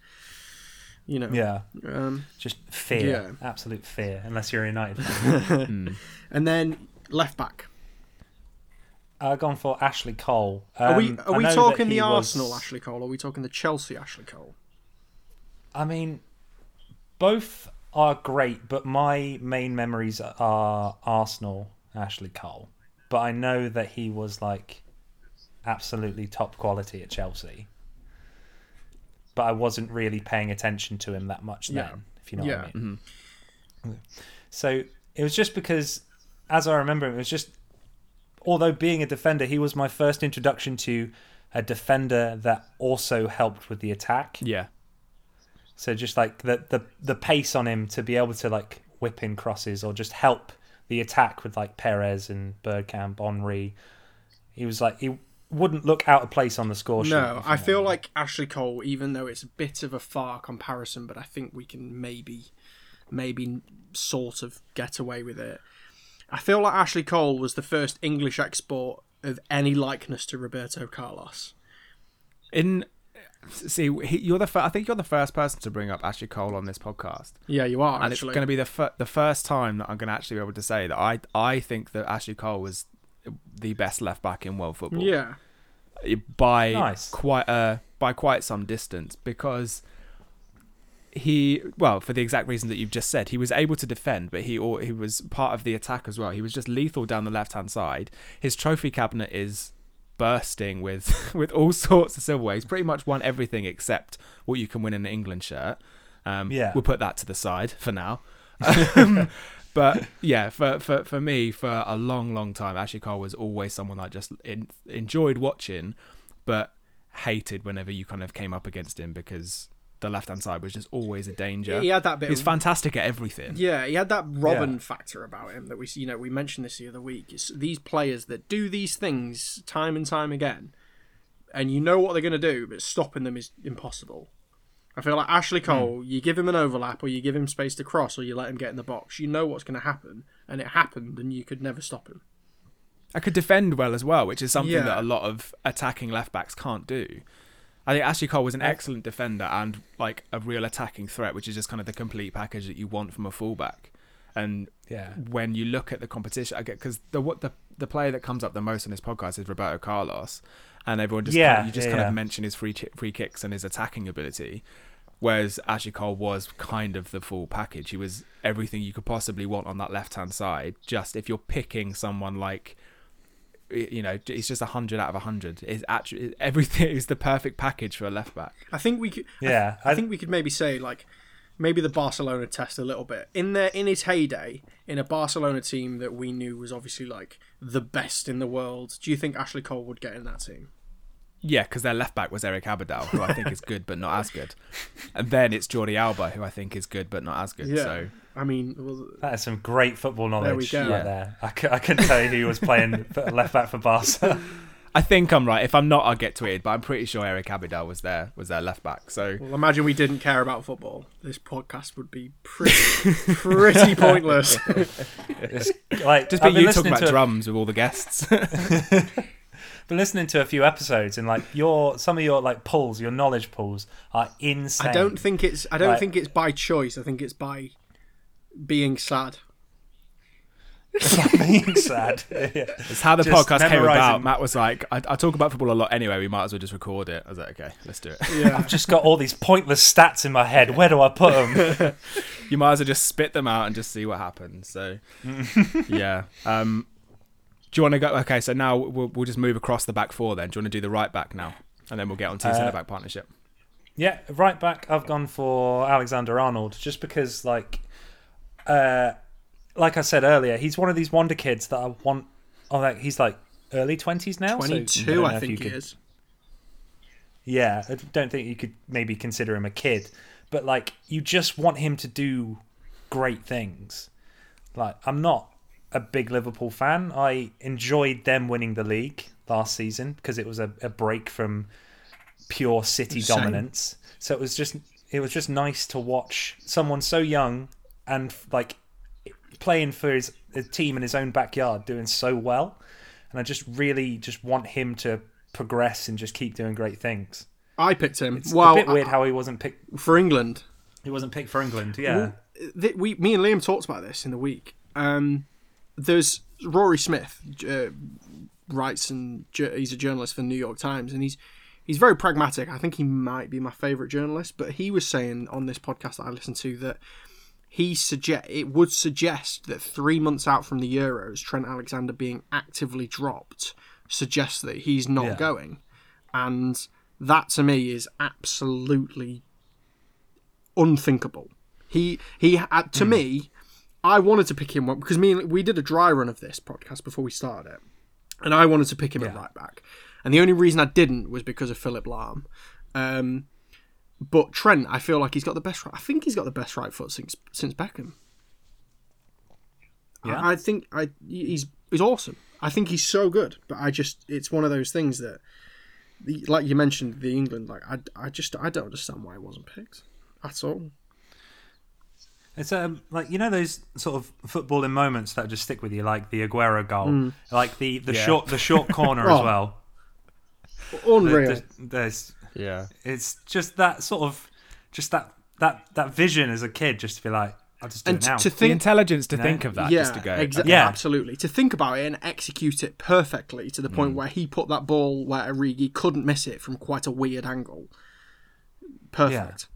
You know. Yeah, Um, just fear, Yeah. absolute fear. Unless you're a United fan. and then left back. I've gone for Ashley Cole. Are we Um, are we talking he the was- Arsenal Ashley Cole? Or are we talking the Chelsea Ashley Cole? I mean, both are great, but my main memories are Arsenal, Ashley Cole. But I know that he was like absolutely top quality at Chelsea. But I wasn't really paying attention to him that much then, Yeah. if you know Yeah. what I mean. Mm-hmm. So it was just because, as I remember, it was just, although being a defender, he was my first introduction to a defender that also helped with the attack. Yeah. So just like the the the pace on him to be able to like whip in crosses or just help the attack with like Pires and Bergkamp, Henry. He was like he wouldn't look out of place on the score sheet. No, I feel what like Ashley Cole, even though it's a bit of a far comparison, but I think we can maybe, maybe sort of get away with it. I feel like Ashley Cole was the first English export of any likeness to Roberto Carlos. In see, he, you're the fir- I think you're the first person to bring up Ashley Cole on this podcast, Yeah, you are and actually. it's going to be the fir- the first time that I'm going to actually be able to say that I I think that Ashley Cole was the best left back in world football. yeah, by Nice. quite uh by quite some distance because he well for the exact reason that you've just said he was able to defend but he or he was part of the attack as well he was just lethal down the left hand side his trophy cabinet is bursting with with all sorts of silverware. He's pretty much won everything except what you can win in an England shirt. Um Yeah. we'll put that to the side for now. Um, but yeah, for, for for me, for a long, long time, Ashley Cole was always someone I just in, enjoyed watching, but hated whenever you kind of came up against him because the left hand side was just always a danger. he had that bit. He's of, fantastic at everything. Yeah, he had that Robben Yeah. factor about him that we, you know, we mentioned this the other week. It's these players that do these things time and time again, and you know what they're going to do, but stopping them is impossible. I feel like Ashley hmm. Cole, you give him an overlap, or you give him space to cross, or you let him get in the box. You know what's going to happen, and it happened, and you could never stop him. I could defend well as well, which is something Yeah. that a lot of attacking left backs can't do. I think Ashley Cole was an excellent defender and like a real attacking threat, which is just kind of the complete package that you want from a fullback. And Yeah. when you look at the competition, I get because the what the the player that comes up the most on this podcast is Roberto Carlos, and everyone just Yeah, kind of, you just yeah, kind yeah. of mention his free free kicks and his attacking ability, whereas Ashley Cole was kind of the full package. He was everything you could possibly want on that left hand side. Just if you're picking someone like you know, it's just a hundred out of a hundred. It's actually everything is the perfect package for a left back. I think we could. Yeah, I, I- think we could maybe say like maybe the Barcelona test a little bit in their in his heyday in a Barcelona team that we knew was obviously like the best in the world. Do you think Ashley Cole would get in that team? Yeah, because their left back was Eric Abidal, who I think is good but not as good, and then it's Jordi Alba, who I think is good but not as good. Yeah. So I mean, well, That is some great football knowledge we go. right Yeah. there. I, c- I couldn't tell you who was playing left back for Barca. I think I'm right. If I'm not, I'll get tweeted. But I'm pretty sure Eric Abidal was there was their left back. So well, imagine we didn't care about football. This podcast would be pretty pretty pointless. It's like just I've be you talking about to a- drums with all the guests. been listening to a few episodes and like your some of your like pulls, your knowledge pulls are insane. I don't think it's I don't Right. think it's by choice. I think it's by being sad. being sad. Yeah. it's how the Just podcast came about. Matt was like, I, I talk about football a lot anyway. We might as well just record it. I was like, okay, let's do it. Yeah. I've just got all these pointless stats in my head. Where do I put them? you might as well just spit them out and just see what happens. So, yeah. Um, do you want to go? Okay, so now we'll, we'll just move across the back four. Then, do you want to do the right back now, and then we'll get on to Uh, centre back partnership. yeah, right back. I've gone for Alexander Arnold just because, like, uh, like I said earlier, he's one of these wonder kids that I want. Oh, like he's like early twenties now. so Twenty don't two, know I think he could- is. Yeah, I don't think you could maybe consider him a kid, but like you just want him to do great things. Like I'm not a big Liverpool fan. I enjoyed them winning the league last season because it was a, a break from pure City Same. dominance. So it was just it was just nice to watch someone so young and like playing for his, his team in his own backyard doing so well. And I just really just want him to progress and just keep doing great things. I picked him. It's well, a bit weird I- how he wasn't picked. for England. He wasn't picked for England. Yeah, th- we, me and Liam talked about this in the week. Um, there's Rory Smith, uh, writes and he's a journalist for the New York Times, and he's he's very pragmatic. I think he might be my favorite journalist, but he was saying on this podcast that I listened to that he suggest it would suggest that three months out from the Euros, Trent Alexander being actively dropped suggests that he's not Yeah. going, and that to me is absolutely unthinkable. He he uh, to me, I wanted to pick him up because me and we did a dry run of this podcast before we started it, and I wanted to pick him at right back, and the only reason I didn't was because of Philipp Lahm. Um, but Trent, I feel like he's got the best. right- I think he's got the best right foot since since Beckham. Yeah. I, I think I he's he's awesome. I think he's so good, but I just it's one of those things that, the- like you mentioned, the England like I, I just I don't understand why he wasn't picked at all. It's um like you know those sort of footballing moments that just stick with you, like the Aguero goal, like the the Yeah. short the short corner Oh, as well. Unreal. There's, there's Yeah. it's just that sort of just that that that vision as a kid, just to be like, I'll just do and it now. to The intelligence to No. think of that yeah, just to go. exactly, Yeah. absolutely. To think about it and execute it perfectly to the point Mm. where he put that ball where Origi couldn't miss it from quite a weird angle. Perfect.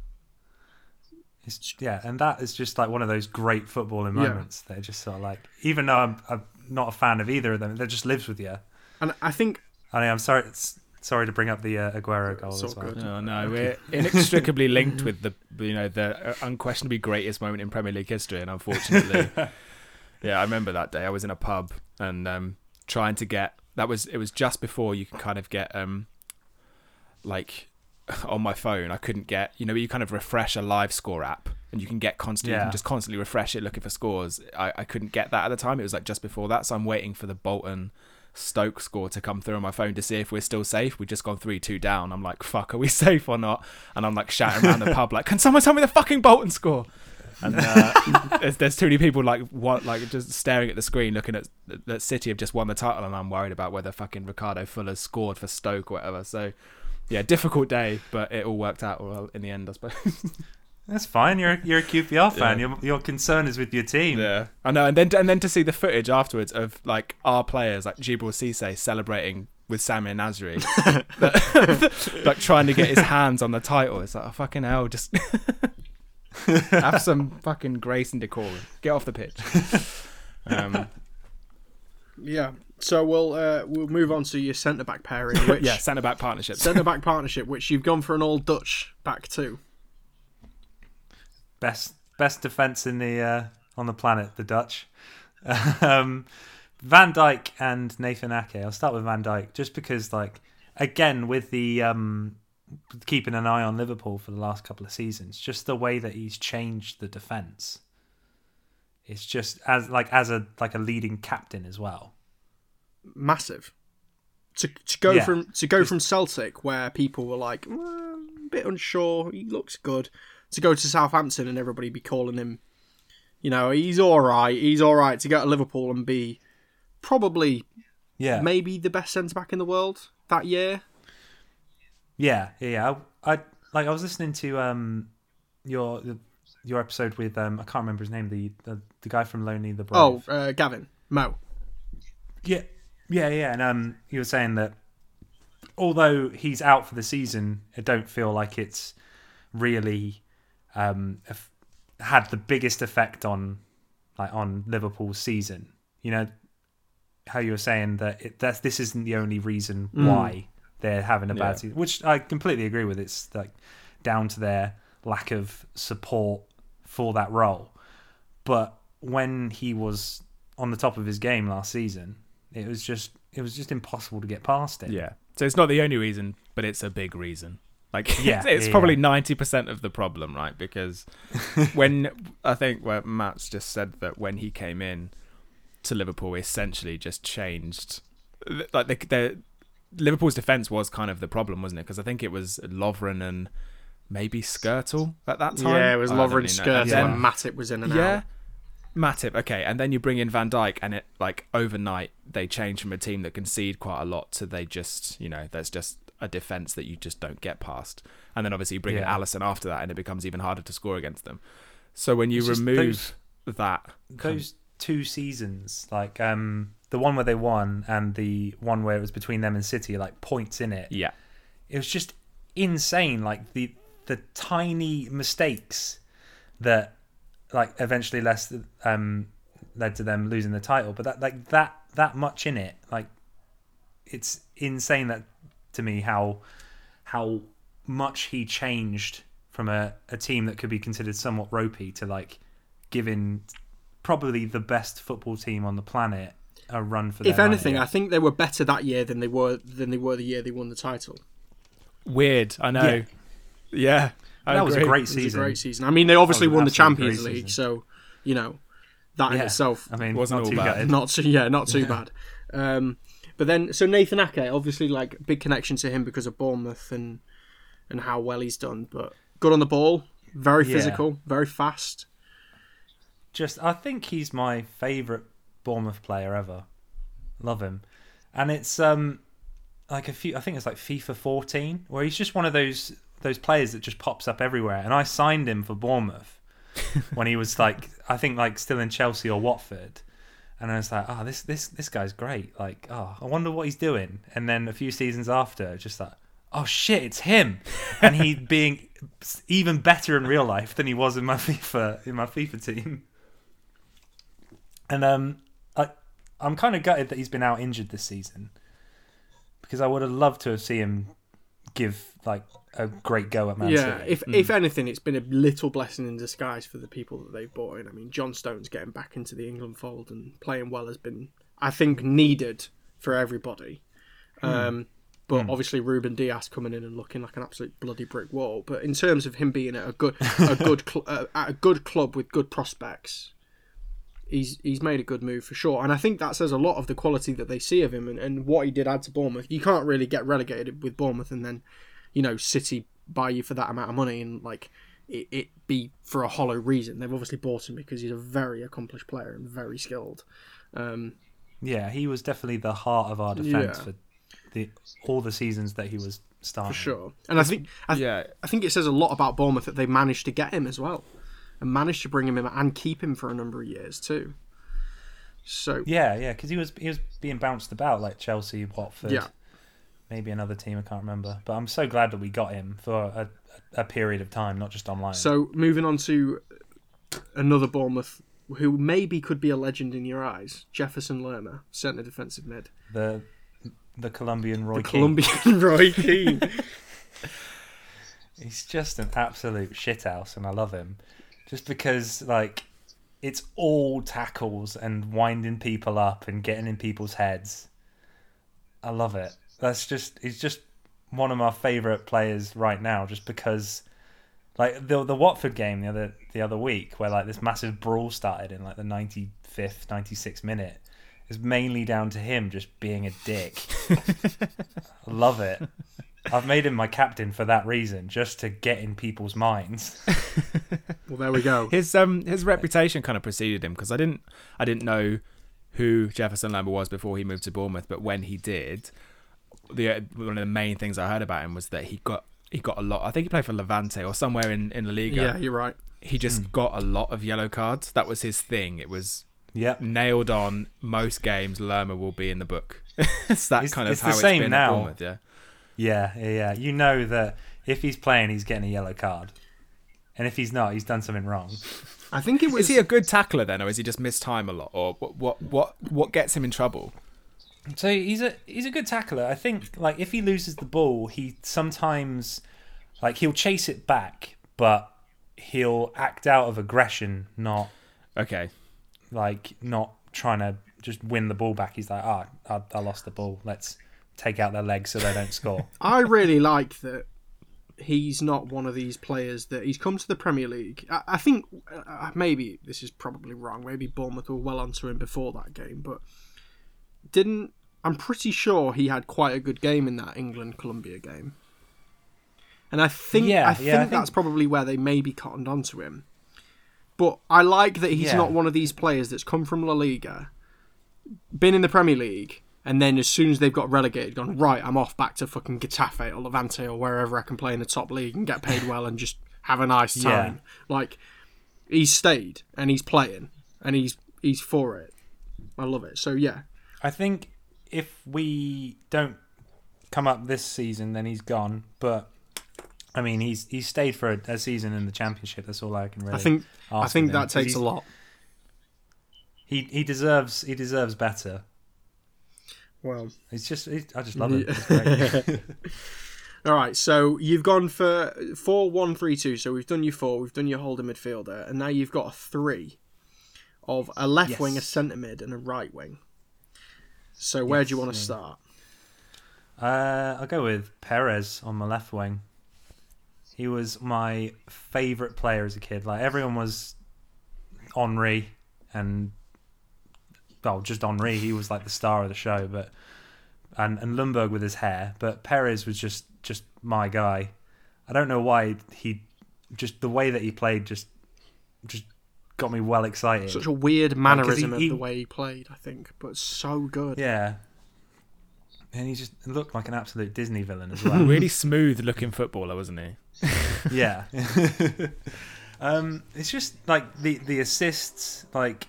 It's, yeah, and that is just like one of those great footballing Yeah. moments. They're just sort of like, even though I'm, I'm not a fan of either of them, that just lives with you. And I think I mean, I'm sorry, it's, sorry to bring up the uh, Aguero goal It's as well. good. Oh no, we're inextricably linked with the you know the uh, unquestionably greatest moment in Premier League history, and unfortunately, yeah, I remember that day. I was in a pub and um, trying to get that was it was just before you can kind of get um like on my phone. I couldn't get you know you kind of refresh a live score app and you can get constantly you can just constantly refresh it looking for scores. I, I couldn't get that at the time. It was like just before that, so I'm waiting for the Bolton. Stoke score to come through on my phone to see if we're still safe. We've just gone three two down. I'm like, fuck, are we safe or not? And I'm like shouting around the pub, like, can someone tell me the fucking Bolton score? And uh, there's, there's too many people like what like just staring at the screen, looking at that City have just won the title, and I'm worried about whether fucking Ricardo Fuller scored for Stoke or whatever. So yeah, difficult day, but it all worked out well in the end, I suppose. That's fine. You're you're a QPR fan. Yeah. Your your concern is with your team. Yeah, I know, and then and then to see the footage afterwards of like our players, like Djibril Cisse, celebrating with Samir Nasri, that- like trying to get his hands on the title. It's like, oh, fucking hell, just have some fucking grace and decorum. Get off the pitch. Um, yeah. So we'll uh, we'll move on to your centre back pairing, which yeah, centre back partnership. centre back partnership, which you've gone for an all Dutch back two. Best best defense in the uh, on the planet, the Dutch. um, Van Dijk and Nathan Ake. I'll start with Van Dijk just because, like, again with the um, keeping an eye on Liverpool for the last couple of seasons, just the way that he's changed the defense. It's just as like as a like a leading captain as well. Massive. To, to go Yeah. from to go from Celtic, where people were like "Mm, a bit unsure, he looks good, to go to Southampton and everybody be calling him, you know, he's all right, he's all right. To go to Liverpool and be probably Yeah, maybe the best centre back in the world that year. Yeah, yeah. I, I like. I was listening to um your your episode with um I can't remember his name the the, the guy from Lonely the Brave. Oh, uh, Gavin Mo. yeah, yeah, yeah. And um, he was saying that although he's out for the season, I don't feel like it's really um had the biggest effect on like on Liverpool's season. You know how you were saying that it, that's this isn't the only reason why they're having a bad Yeah. season, which I completely agree with. It's like down to their lack of support for that role. But when he was on the top of his game last season, it was just it was just impossible to get past it. Yeah, so it's not the only reason, but it's a big reason. Like Yeah, it's, it's yeah, probably yeah. ninety percent of the problem, right? Because when I think where Matt's just said that when he came in to Liverpool, he essentially just changed. Like the, the Liverpool's defense was kind of the problem, wasn't it? Because I think it was Lovren and maybe Skrtel at that time. Yeah, it was I Lovren really know. And then- and Matip was in and yeah. out. Matip, okay, and then you bring in Van Dijk, and it like overnight they change from a team that concede quite a lot to they just you know there's just a defense that you just don't get past, and then obviously you bring in Alisson after that, and it becomes even harder to score against them. So when you It's remove that, those two seasons, like um, the one where they won and the one where it was between them and City, like points in it. yeah, It was just insane. Like the the tiny mistakes that like eventually less um led to them losing the title. But that like that that much in it, like it's insane that to me how how much he changed from a, a team that could be considered somewhat ropey to like giving probably the best football team on the planet a run for their If anything, money. I think they were better that year than they were than they were the year they won the title. weird. I know. Yeah, I That was a agree. great It was season. a great season. I mean, they obviously won the Champions League, so you know that in itself I mean, Wasn't not too bad. not too, yeah, not too bad. Um, but then, so Nathan Ake, obviously, like big connection to him because of Bournemouth and and how well he's done. But good on the ball, very Yeah. physical, very fast. just I think he's my favourite Bournemouth player ever. Love him. And it's um like a few I think it's like FIFA fourteen, where he's just one of those those players that just pops up everywhere. And I signed him for Bournemouth when he was like I think like still in Chelsea or Watford. And I was like, oh, this this this guy's great. Like, oh, I wonder what he's doing. And then a few seasons after, just like, oh shit, it's him. And he being even better in real life than he was in my FIFA in my FIFA team. And um, I I'm kind of gutted that he's been out injured this season because I would have loved to have seen him give like a great go at Man yeah, City. if if anything, it's been a little blessing in disguise for the people that they've bought in. I mean, John Stones getting back into the England fold and playing well has been, I think, needed for everybody. Um, but obviously, Ruben Dias coming in and looking like an absolute bloody brick wall. But in terms of him being at a good a good cl- uh, at a good club with good prospects, he's he's made a good move for sure. And I think that says a lot of the quality that they see of him and, and what he did add to Bournemouth. You can't really get relegated with Bournemouth and then, you know, City buy you for that amount of money and like it, it be for a hollow reason. They've obviously bought him because he's a very accomplished player and very skilled. Um, yeah, he was definitely the heart of our defense Yeah. for the all the seasons that he was starting. for sure. And I think I, Yeah, I think it says a lot about Bournemouth that they managed to get him as well, and managed to bring him in and keep him for a number of years too. So Yeah, yeah, because he was he was being bounced about like Chelsea, Watford, Yeah. Maybe another team I can't remember. But I'm so glad that we got him for a, a period of time, not just online. So moving on to another Bournemouth who maybe could be a legend in your eyes, Jefferson Lerma, centre defensive mid, the the Colombian Roy the Keane. Colombian Roy Keane. He's just an absolute shithouse, and I love him. Just because, like, it's all tackles and winding people up and getting in people's heads. I love it. That's just he's just one of my favorite players right now. Just because, like the the Watford game the other the other week, where like this massive brawl started in like the ninety fifth, ninety sixth minute, is mainly down to him just being a dick. I love it. I've made him my captain for that reason, just to get in people's minds. well, there we go. his um his reputation kind of preceded him because I didn't I didn't know who Jefferson Lambert was before he moved to Bournemouth, but when he did, the uh, one of the main things I heard about him was that he got he got a lot. I think he played for Levante or somewhere in in La Liga. Yeah, you're right. He just got a lot of yellow cards. That was his thing. It was Yep. nailed on. Most games, Lerma will be in the book. it's that It's- kind of it's the how it's same been now. Bournemouth. Yeah. Yeah, yeah, yeah. You know that if he's playing, he's getting a yellow card. And if he's not, he's done something wrong. I think it was. Is he a good tackler then, or is he just missed time a lot, or what? What? What? What gets him in trouble? So he's a he's a good tackler. I think like if he loses the ball, he sometimes like he'll chase it back, but he'll act out of aggression, not Okay. like not trying to just win the ball back. He's like, ah, I, I lost the ball. Let's take out their legs so they don't score. I really like that he's not one of these players that he's come to the Premier League. I, I think uh, maybe this is probably wrong. Maybe Bournemouth were well onto him before that game, but didn't. I'm pretty sure he had quite a good game in that England Colombia game. And I think Yeah, I think yeah, I think- that's probably where they maybe cottoned onto him. But I like that he's Yeah. not one of these players that's come from La Liga, been in the Premier League, and then as soon as they've got relegated, gone right. I'm off back to fucking Getafe or Levante or wherever I can play in the top league and get paid well and just have a nice Yeah. time. Like he's stayed and he's playing and he's he's for it. I love it. So yeah, I think if we don't come up this season, then he's gone. But I mean, he's he's stayed for a, a season in the championship. That's all I can really. I think I think that takes a lot. He he deserves he deserves better. Well, It's just I just love it. All right, so you've gone for four, one, three, two. So we've done your four, we've done your holding midfielder, and now you've got a three of a left wing, a Yes. centre mid, and a right wing. So where do you want to yeah. start? Uh, I'll go with Pires on my left wing. He was my favourite player as a kid. Like everyone was Henry and well, just Henry. He was like the star of the show, but and and Ljungberg with his hair. But Pires was just just my guy. I don't know why he just the way that he played just just got me well excited. Such a weird mannerism he- of the way he played, I think, but so good. yeah. And he just looked like an absolute Disney villain as well. really smooth looking footballer, wasn't he? yeah. um, it's just like the the assists, like,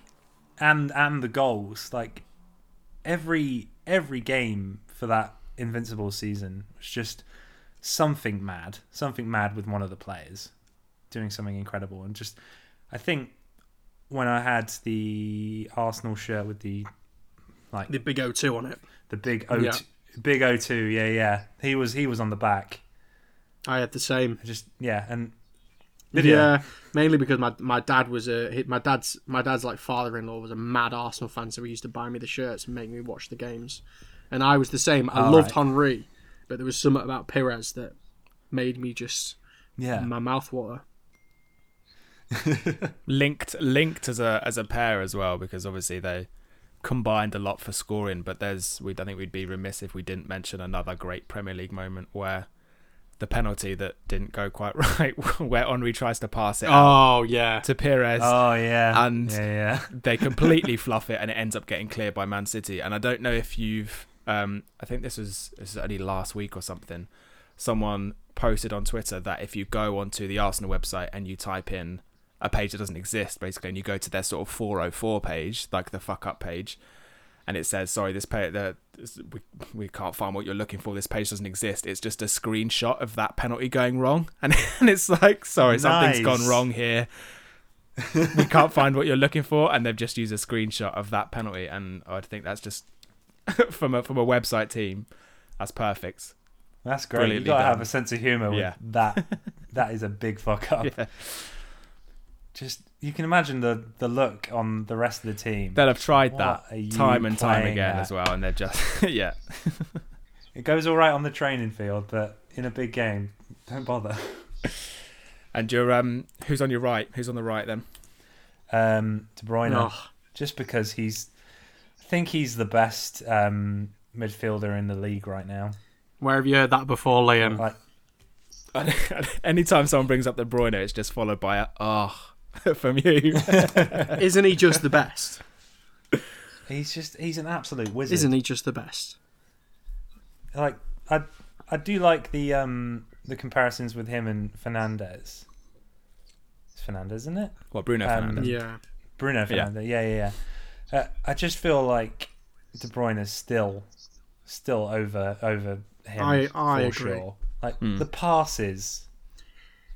and and the goals, like every every game for that invincible season was just something mad, something mad with one of the players doing something incredible, and just I think when I had the Arsenal shirt with the like The big O2 on it. the big O Yeah. big O two, yeah, yeah, he was he was on the back, I had the same. just yeah, and yeah, mainly because my my dad was a my dad's my dad's like father-in-law was a mad Arsenal fan, so he used to buy me the shirts and make me watch the games. And I was the same. I All loved right. Henry, but there was something about Pires that made me just yeah. my mouth water. Linked linked as a as a pair as well because obviously they combined a lot for scoring but there's we I think we'd be remiss if we didn't mention another great Premier League moment where the penalty that didn't go quite right where Henry tries to pass it Oh yeah, to Pires Oh yeah, And- yeah, yeah. they completely fluff it and it ends up getting cleared by Man City. And I don't know if you've, um, I think this was this is only last week or something. Someone posted on Twitter that if you go onto the Arsenal website and you type in a page that doesn't exist, basically, and you go to their sort of 404 page, like the fuck up page, and it says, "Sorry, this page, the, we we can't find what you're looking for. This page doesn't exist. It's just a screenshot of that penalty going wrong." And and it's like, "Sorry, something's gone wrong here." we can't find what you're looking for, and they've just used a screenshot of that penalty, and I think that's just from a from a website team, that's perfect. That's great. You gotta have a sense of humor with Yeah. that. that is a big fuck up. Yeah. Just you can imagine the the look on the rest of the team. They'll have tried What that time and time again at? as well, and they're just yeah. It goes all right on the training field, but in a big game, don't bother. And you're um, who's on your right? Who's on the right then? Um, De Bruyne, Oh, just because he's, I think he's the best um, midfielder in the league right now. where have you heard that before, Liam? Like, Anytime someone brings up De Bruyne, it's just followed by a oh from you. Isn't he just the best? he's just he's an absolute wizard. Isn't he just the best? like I I do like the um the comparisons with him and Fernandez. It's Fernandez, isn't it? what Bruno Um, Fernandes? Yeah. Bruno Fernandes. Yeah, yeah, yeah. Uh, I just feel like De Bruyne is still still over over him. I- I for agree. Sure. Like Hmm. the passes,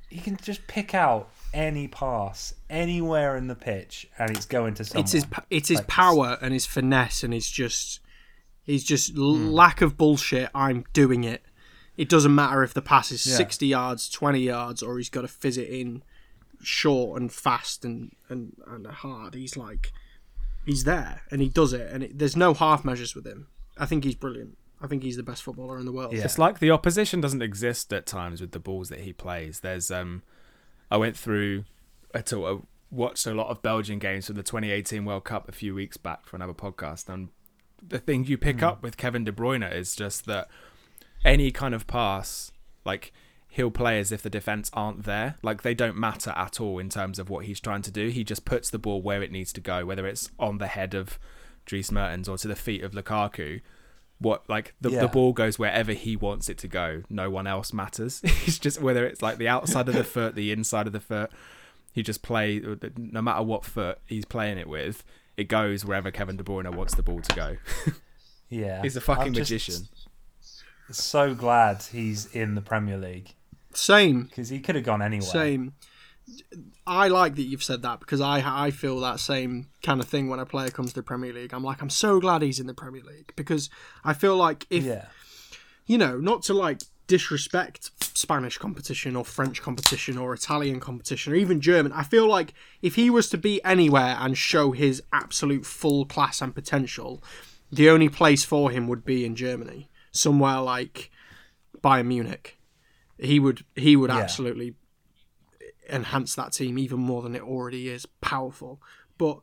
he can just pick out any pass anywhere in the pitch, and it's going to someone. It's his it's his Like, power and his finesse and his just his just Hmm. lack of bullshit. I'm doing it. It doesn't matter if the pass is Yeah. sixty yards, twenty yards, or he's got to fizz it in short and fast and and and hard. He's like he's there and he does it, and it, there's no half measures with him. I think he's brilliant. I think he's the best footballer in the world. Yeah. It's like the opposition doesn't exist at times with the balls that he plays. There's um, I went through, I sort uh, watched a lot of Belgian games from the 2018 World Cup a few weeks back for another podcast, and the thing you pick hmm. up with Kevin De Bruyne is just that any kind of pass, like he'll play as if the defense aren't there. Like they don't matter at all in terms of what he's trying to do. He just puts the ball where it needs to go, whether it's on the head of Dries Mertens or to the feet of Lukaku. What like the, Yeah. the ball goes wherever he wants it to go. No one else matters. He's just whether it's like the outside of the foot, the inside of the foot. He just play no matter what foot he's playing it with. It goes wherever Kevin De Bruyne wants the ball to go. Yeah, He's a fucking I'm magician. So glad he's in the Premier League Same, because he could have gone anywhere. same. I like that you've said that because I I feel that same kind of thing when a player comes to the Premier League. I'm like I'm so glad he's in the Premier League because I feel like if Yeah, you know, not to like disrespect Spanish competition or French competition or Italian competition or even German. I feel like if he was to be anywhere and show his absolute full class and potential, the only place for him would be in Germany, somewhere like Bayern Munich. He would he would Yeah. absolutely enhance that team even more than it already is. Powerful, but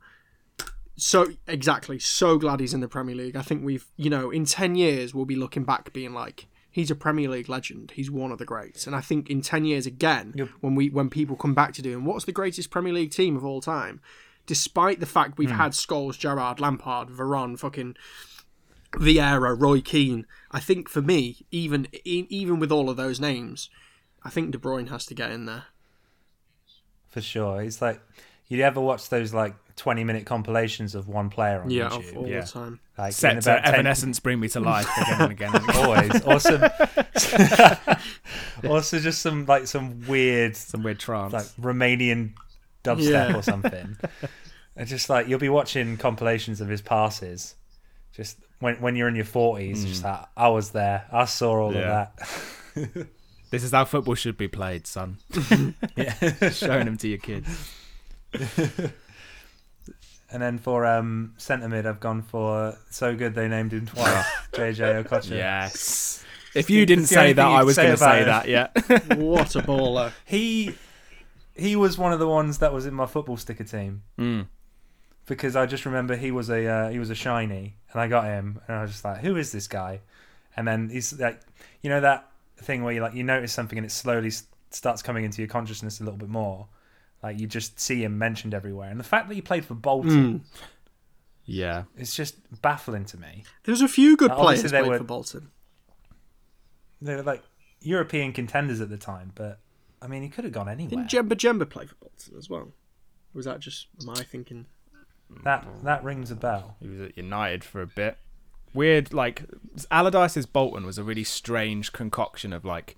so exactly so glad he's in the Premier League. I think we've you know in ten years we'll be looking back being like he's a Premier League legend. He's one of the greats. And I think in ten years again Yep. when we when people come back to doing what's the greatest Premier League team of all time, despite the fact we've hmm. had Scholes, Gerrard, Lampard, Veron, fucking Vieira, Roy Keane. I think for me, even even with all of those names, I think De Bruyne has to get in there. For sure. He's like, you ever watch those like twenty-minute compilations of one player on Yeah, YouTube? all Yeah. the time. Like in Set to 10 Evanescence bring me to life again and again. And again. always awesome. also, just some like some weird Some weird trance. like Romanian dubstep Yeah. or something. and just like you'll be watching compilations of his passes. Just when when you're in your forties, mm. just like I was there, I saw all Yeah. of that. This is how football should be played, son. Yeah. Showing them to your kids. And then for um centre mid, I've gone for so good they named him twice, JJ Okocha. Yes. If you didn't say that, I was going to say that. Yeah. What a baller. He he was one of the ones that was in my football sticker team. Mm. because I just remember he was a uh, he was a shiny, and I got him, and I was just like, who is this guy? And then he's like, you know that thing where you like you notice something and it slowly starts coming into your consciousness a little bit more. Like you just see him mentioned everywhere, and the fact that he played for Bolton Mm. Yeah. it's just baffling to me. There's a few good Obviously players they played were- for Bolton. They were like European contenders at the time, but I mean, he could have gone anywhere. Didn't Djemba Djemba play for Bolton as well? Or was that just am I thinking? that that rings a bell. He was at United for a bit. Weird, like Allardyce's Bolton was a really strange concoction of like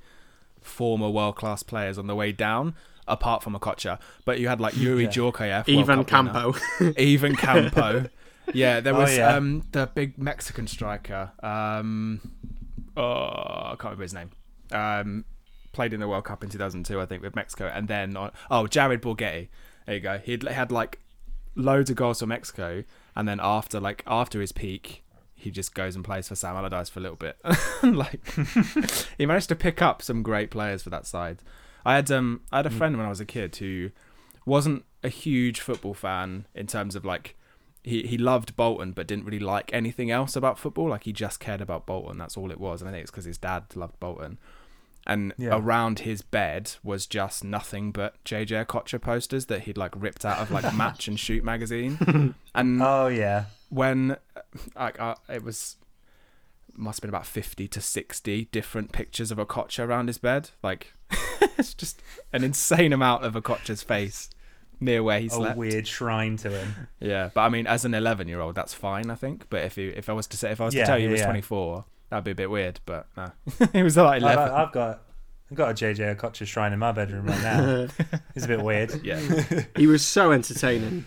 former world class players on the way down, apart from Okocha. But you had like Youri Yeah. Djorkaeff, World Ivan Cup winner. Campo. even Campo. Yeah, there Oh, was yeah. um the big Mexican striker. Um, oh, I can't remember his name. Um, played in the World Cup in 2002, I think, with Mexico, and then on, oh, Jared Borgetti. There you go. He had like loads of goals for Mexico, and then after like after his peak, he just goes and plays for Sam Allardyce for a little bit. like he managed to pick up some great players for that side. I had um I had a friend when I was a kid who wasn't a huge football fan in terms of like he, he loved Bolton but didn't really like anything else about football. Like he just cared about Bolton. That's all it was. And I think it's because his dad loved Bolton. And Yeah. around his bed was just nothing but JJ Okocha posters that he'd like ripped out of like Match and Shoot magazine. and Oh yeah, when like uh, it was must have been about 50 to 60 different pictures of Okocha around his bed like it's just an insane amount of Okocha's face near where he a weird shrine to him. yeah but i mean as an 11 year old that's fine i think but if you if i was to say if i was Yeah, to tell you he was yeah. 24 that'd be a bit weird but no he was like I, 11 I've got I've got a JJ Okocha shrine in my bedroom right now. it's a bit weird. yeah he was so entertaining.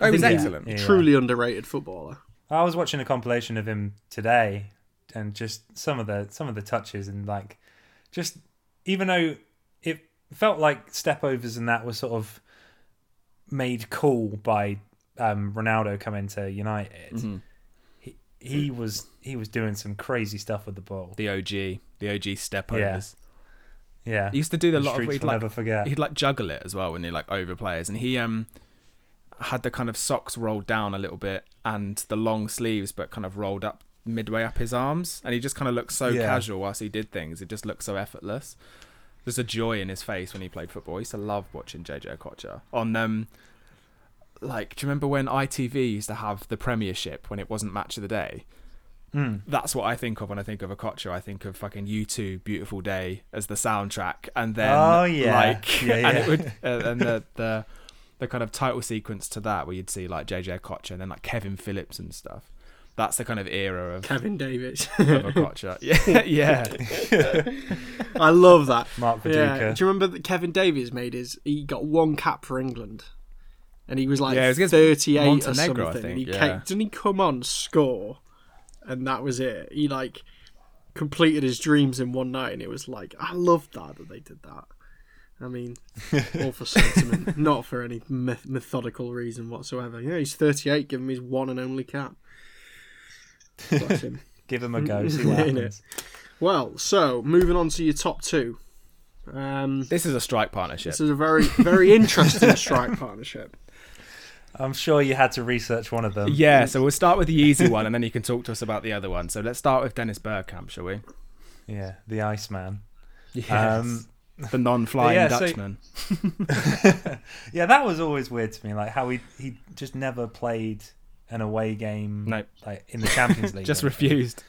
Oh, he was excellent Yeah. Truly underrated footballer. I was watching a compilation of him today, and just some of the some of the touches and like, just even though it felt like stepovers and that was sort of made cool by um, Ronaldo coming to United, Mhm. he was he was doing some crazy stuff with the ball. The OG, the OG step Yeah. overs. Yeah, He used to do the the lot of streets he'd like never forget. he'd like juggle it as well when he like over players and he um had the kind of socks rolled down a little bit and the long sleeves but kind of rolled up midway up his arms and he just kind of looked so Yeah. casual whilst he did things it just looked so effortless there's a joy in his face when he played football I used to love watching JJ Okocha on um like do you remember when ITV used to have the premiership when it wasn't match of the day Mm. that's what I think of when I think of Okocha. I think of fucking U2 "Beautiful Day" as the soundtrack, and then Oh, yeah. like Yeah, and it would uh, and the the the kind of title sequence to that where you'd see like JJ Okocha and then like Kevin Phillips and stuff. That's the kind of era of, Kevin Davies. of Okocha. Yeah, yeah. I love that. Mark Yeah. Viduka. Do you remember that Kevin Davies made his? He got one cap for England, and he was like Yeah, it was against thirty-eight or Montenegro, I something. think, and he yeah. came, didn't he come on score, and that was it. He like completed his dreams in one night, and it was like I loved that that they did that. I mean, all for sentiment, not for any myth- methodical reason whatsoever. Yeah, he's thirty-eight. Give him his one and only cap. Bless him. Give him a go. See what happens. Well, so moving on to your top two. Um, This is a strike partnership. this is a very, very interesting strike partnership. I'm sure you had to research one of them. Yeah, so we'll start with the easy one, and then you can talk to us about the other one. So let's start with Dennis Bergkamp, shall we? Yeah, the Iceman. Yes. Um, the non-flying yeah, so- Dutchman. yeah, that was always weird to me. Like how he he just never played an away game. No. like in the Champions League. Just refused.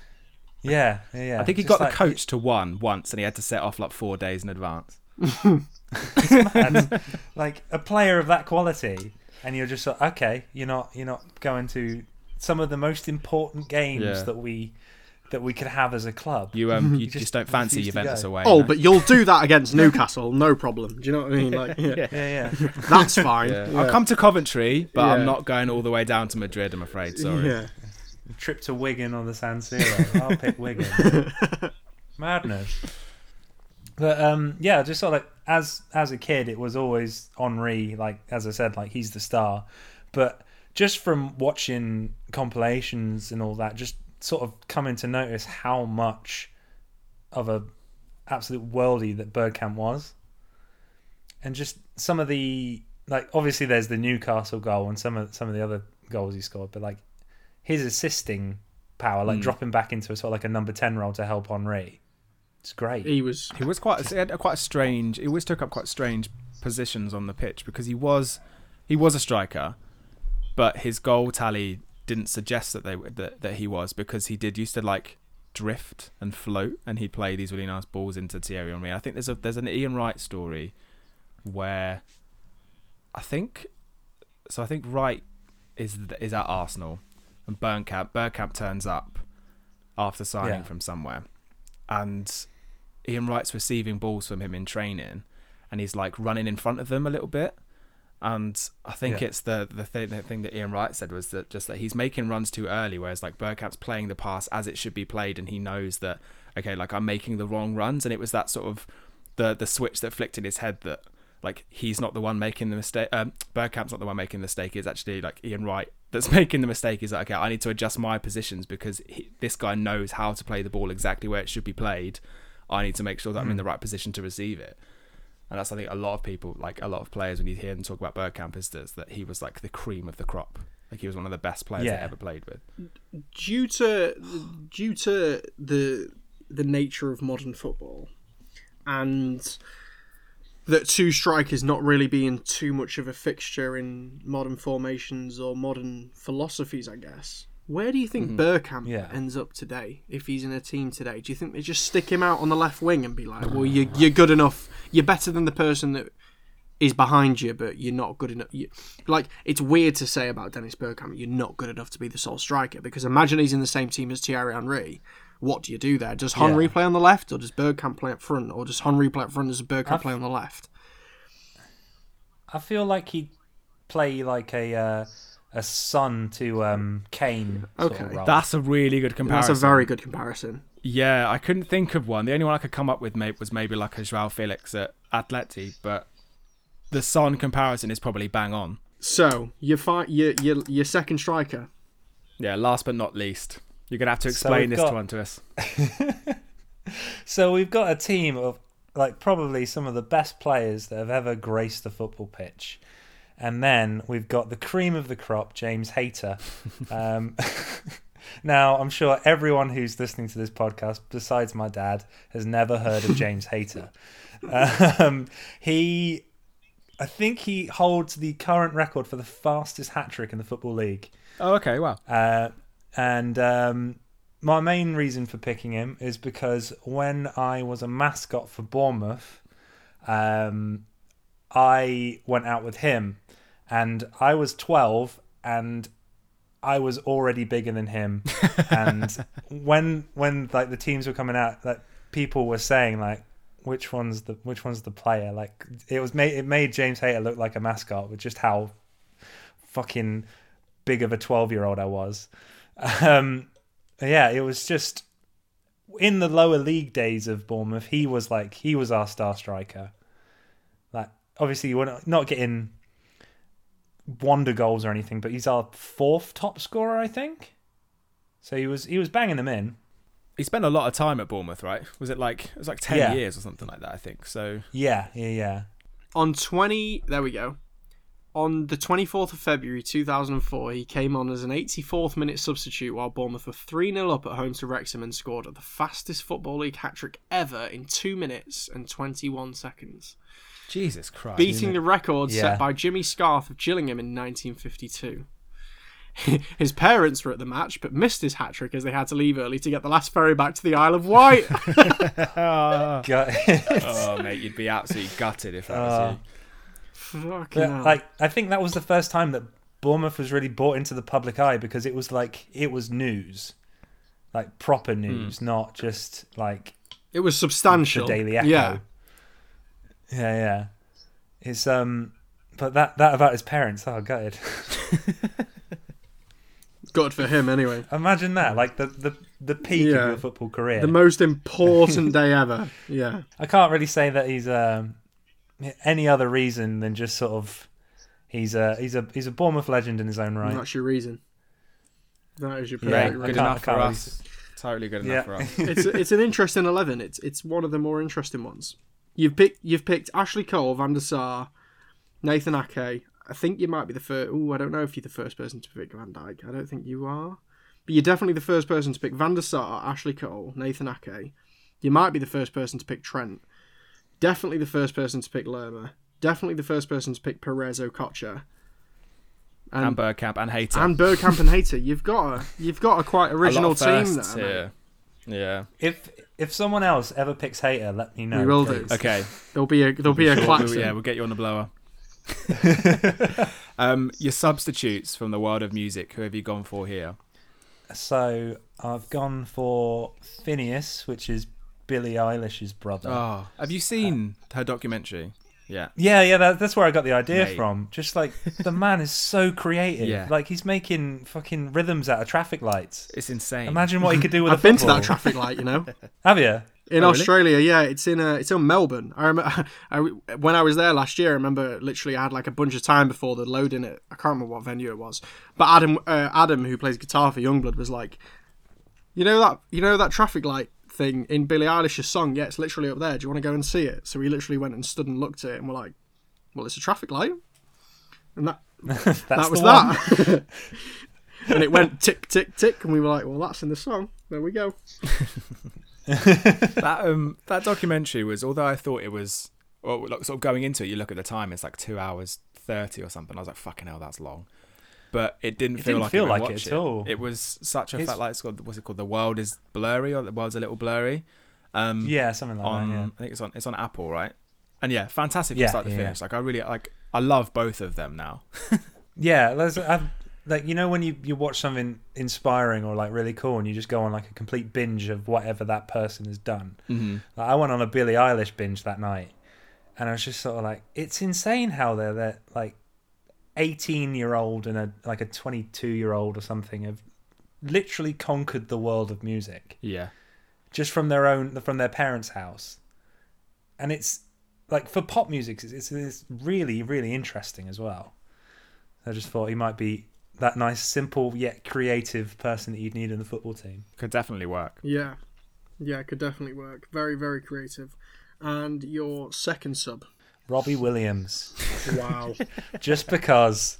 Yeah, yeah, yeah. I think he Just got like- the coach to one once, and he had to set off like four days in advance. and like a player of that quality, and you're just like, okay, you're not you're not going to some of the most important games Yeah. that we that we could have as a club. You um, you just just, don't fancy refuse to Juventus away. Oh, no? but you'll do that against Newcastle, no problem. Do you know what I mean? Like, yeah, yeah. Yeah, yeah. that's fine. Yeah. Yeah. I'll come to Coventry, but Yeah. I'm not going all the way down to Madrid. I'm afraid. Sorry. Yeah. Trip to Wigan on the San Siro. I'll pick Wigan. Madness. But um, yeah, just sort of like as as a kid, it was always Henry. Like as I said, like he's the star. But just from watching compilations and all that, just sort of coming to notice how much of a absolute worldie that Bergkamp was, and just some of the like obviously there's the Newcastle goal and some of some of the other goals he scored, but like his assisting power, like Mm. dropping back into a sort of like a number ten role to help Henry. It's great. He was. He was quite. He had a quite a strange. He always took up quite strange positions on the pitch because he was, he was a striker, but his goal tally didn't suggest that they that, that he was because he did used to like drift and float and he'd play these really nice balls into Thierry Henry. I think there's a there's an Ian Wright story where I think so. I think Wright is is at Arsenal and Bergkamp Bergkamp turns up after signing Yeah. from somewhere and Ian Wright's receiving balls from him in training, and he's like running in front of them a little bit. And I think Yeah. it's the the thing, the thing that Ian Wright said was that just that he's making runs too early, whereas like Bergkamp's playing the pass as it should be played, and he knows that okay, like I'm making the wrong runs, and it was that sort of the the switch that flicked in his head that like he's not the one making the mistake. Um, Bergkamp's not the one making the mistake. It's actually like Ian Wright that's making the mistake. Is like okay, I need to adjust my positions because he, this guy knows how to play the ball exactly where it should be played. I need to make sure that I'm in the right position to receive it. And that's I think a lot of people, like a lot of players, when you hear them talk about Bergkamp, is that that he was like the cream of the crop. Like he was one of the best players they Yeah. ever played with. due to due to the the nature of modern football and that two strikers not really being too much of a fixture in modern formations or modern philosophies I guess where do you think Bergkamp Yeah. ends up today if he's in a team today do you think they just stick him out on the left wing and be like well you, you're good enough you're better than the person that is behind you, but you're not good enough. You, like it's weird to say about Dennis Bergkamp, you're not good enough to be the sole striker. Because imagine he's in the same team as Thierry Henry. What do you do there? Does Henry Yeah. play on the left, or does Bergkamp play up front, or does Henry play up front? Does Bergkamp I've- play on the left? I feel like he'd play like a uh, a Son to um, Kane. Sort Okay. of. That's a really good comparison. That's a very good comparison. Yeah, I couldn't think of one. The only one I could come up with mate was maybe like a Joao Felix at Atleti, but the Son comparison is probably bang on. So your fi- your, your your second striker. Yeah, last but not least, You're gonna have to explain we've this got- to one to us. So we've got a team of like probably some of the best players that have ever graced the football pitch. And then we've got the cream of the crop, James Hayter. Um, now, I'm sure everyone who's listening to this podcast, besides my dad, has never heard of James Hayter. Um, he, I think he holds the current record for the fastest hat trick in the Football League. Oh, okay. Wow. Uh, and um, my main reason for picking him is because when I was a mascot for Bournemouth, um, I went out with him, and I was twelve, and I was already bigger than him. and when when like the teams were coming out, like people were saying like. Which one's the which one's the player? Like it was made it made James Hayter look like a mascot with just how fucking big of a 12 year old I was. Um, yeah, it was just in the lower league days of Bournemouth, he was like, he was our star striker. Like, obviously, you were not getting wonder goals or anything, but he's our fourth top scorer, I think. So he was he was banging them in. He spent a lot of time at Bournemouth, right? Was it like it was like ten Yeah. years or something like that? I think so. Yeah, yeah, yeah. On 20, there we go. On the 24th of February 2004, he came on as an 84th minute substitute while Bournemouth were 3 0 up at home to Wrexham and scored the fastest Football League hat trick ever in 2 minutes and 21 seconds, Jesus Christ. beating the record Yeah. set by Jimmy Scarth of Gillingham in 1952. His parents were at the match but missed his hat trick as they had to leave early to get the last ferry back to the Isle of Wight. Ah. Oh mate, you'd be absolutely gutted if that was Uh, you. Fucking like I think that was the first time that Bournemouth was really brought into the public eye because it was like it was news, like proper news, not just like it was substantial. the Daily Echo. Yeah. Yeah, yeah. It's um, but that that about his parents. Oh, gutted. God for him, anyway. Imagine that, like the the the peak Yeah. of your football career. The most important day ever. Yeah. I can't really say that he's um any other reason than just sort of he's a he's a he's a Bournemouth legend in his own right. That's your reason. That is your Yeah, perfect I Good reason. can't- enough for can't really us. Totally good enough Yeah. for us. it's it's an interesting eleven. It's it's one of the more interesting ones. You've picked you've picked Ashley Cole, Van der Sar, Nathan Ake. I think you might be the first. Oh, I don't know if you're the first person to pick Van Dijk. I don't think you are, but you're definitely the first person to pick Van der Sar, Ashley Cole, Nathan Ake. You might be the first person to pick Trent. Definitely the first person to pick Lerma. Definitely the first person to pick Pires Okocha. And Bergkamp and Hayter. and Bergkamp and Hayter. You've got a you've got a quite original lot of team firsts there. mate. here. Yeah. If if someone else ever picks Hayter, let me know. We will do. Okay. There'll be a there'll be a We'll- yeah, we'll get you on the blower. um, your substitutes from the world of music. Who have you gone for here? So I've gone for Finneas, which is Billie Eilish's brother. Oh, have you seen her documentary? Yeah. Yeah, yeah, that, that's where I got the idea Mate. from. Just like the man is so creative. Yeah. Like he's making fucking rhythms out of traffic lights. It's insane. Imagine what he could do with. I've a been to that traffic light, you know, Have you? in Oh, really? Australia. Yeah, it's in uh, it's in Melbourne. I remember I, when I was there last year. I remember literally I had like a bunch of time before the loading it. I can't remember what venue it was, but Adam uh, Adam who plays guitar for Yungblud was like, you know that you know that traffic light thing in Billie Eilish's song. Yeah, it's literally up there. Do you want to go and see it? So we literally went and stood and looked at it, and we're like, well, it's a traffic light, and that that was that. and it went tick tick tick, and we were like, well, that's in the song. There we go. that um that documentary was although I thought it was well like, sort of going into it you look at the time it's like two hours thirty or something I was like fucking hell that's long but it didn't It feel didn't like feel it like it at all. it was such a It's- fact like it's called what's it called the world is blurry or the world's a little blurry um Yeah, something like on that. Yeah. I think it's on it's on Apple right and yeah fantastic Yeah, from start to yeah, yeah. finish like I really like I love both of them now Yeah, there's I've, like you know when you you watch something inspiring or like really cool and you just go on like a complete binge of whatever that person has done. mm-hmm. Like, I went on a Billie Eilish binge that night, and I was just sort of like, it's insane how they're that like eighteen year old and a like a twenty two year old or something have literally conquered the world of music yeah just from their own from their parents' house, and it's like for pop music, it's, it's, it's really really interesting as well. I just thought he might be that nice, simple yet creative person that you'd need in the football team. Could definitely work. Yeah, yeah, could definitely work. Very, very creative. And your second sub. Robbie Williams. Wow. just because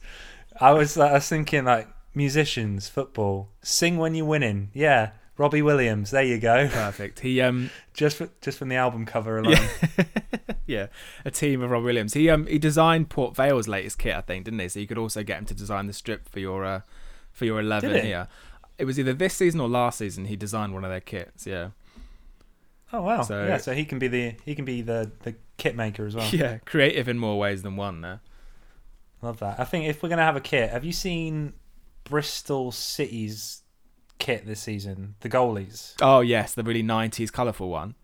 I was I was thinking like musicians, football, sing when you're winning. Yeah, Robbie Williams. There you go. Perfect. He um Just for, just from the album cover alone. yeah, a team of Robbie Williams. He um he designed Port Vale's latest kit, I think, didn't he? So you could also get him to design the strip for your uh for your eleven here. It was either this season or last season he designed one of their kits. Yeah, Oh wow. So- yeah, so he can be the he can be the the kit maker as well. yeah, creative in more ways than one. There. Love that. I think if we're gonna have a kit, have you seen Bristol City's kit this season? The goalies. Oh yes, the really '90s colourful one.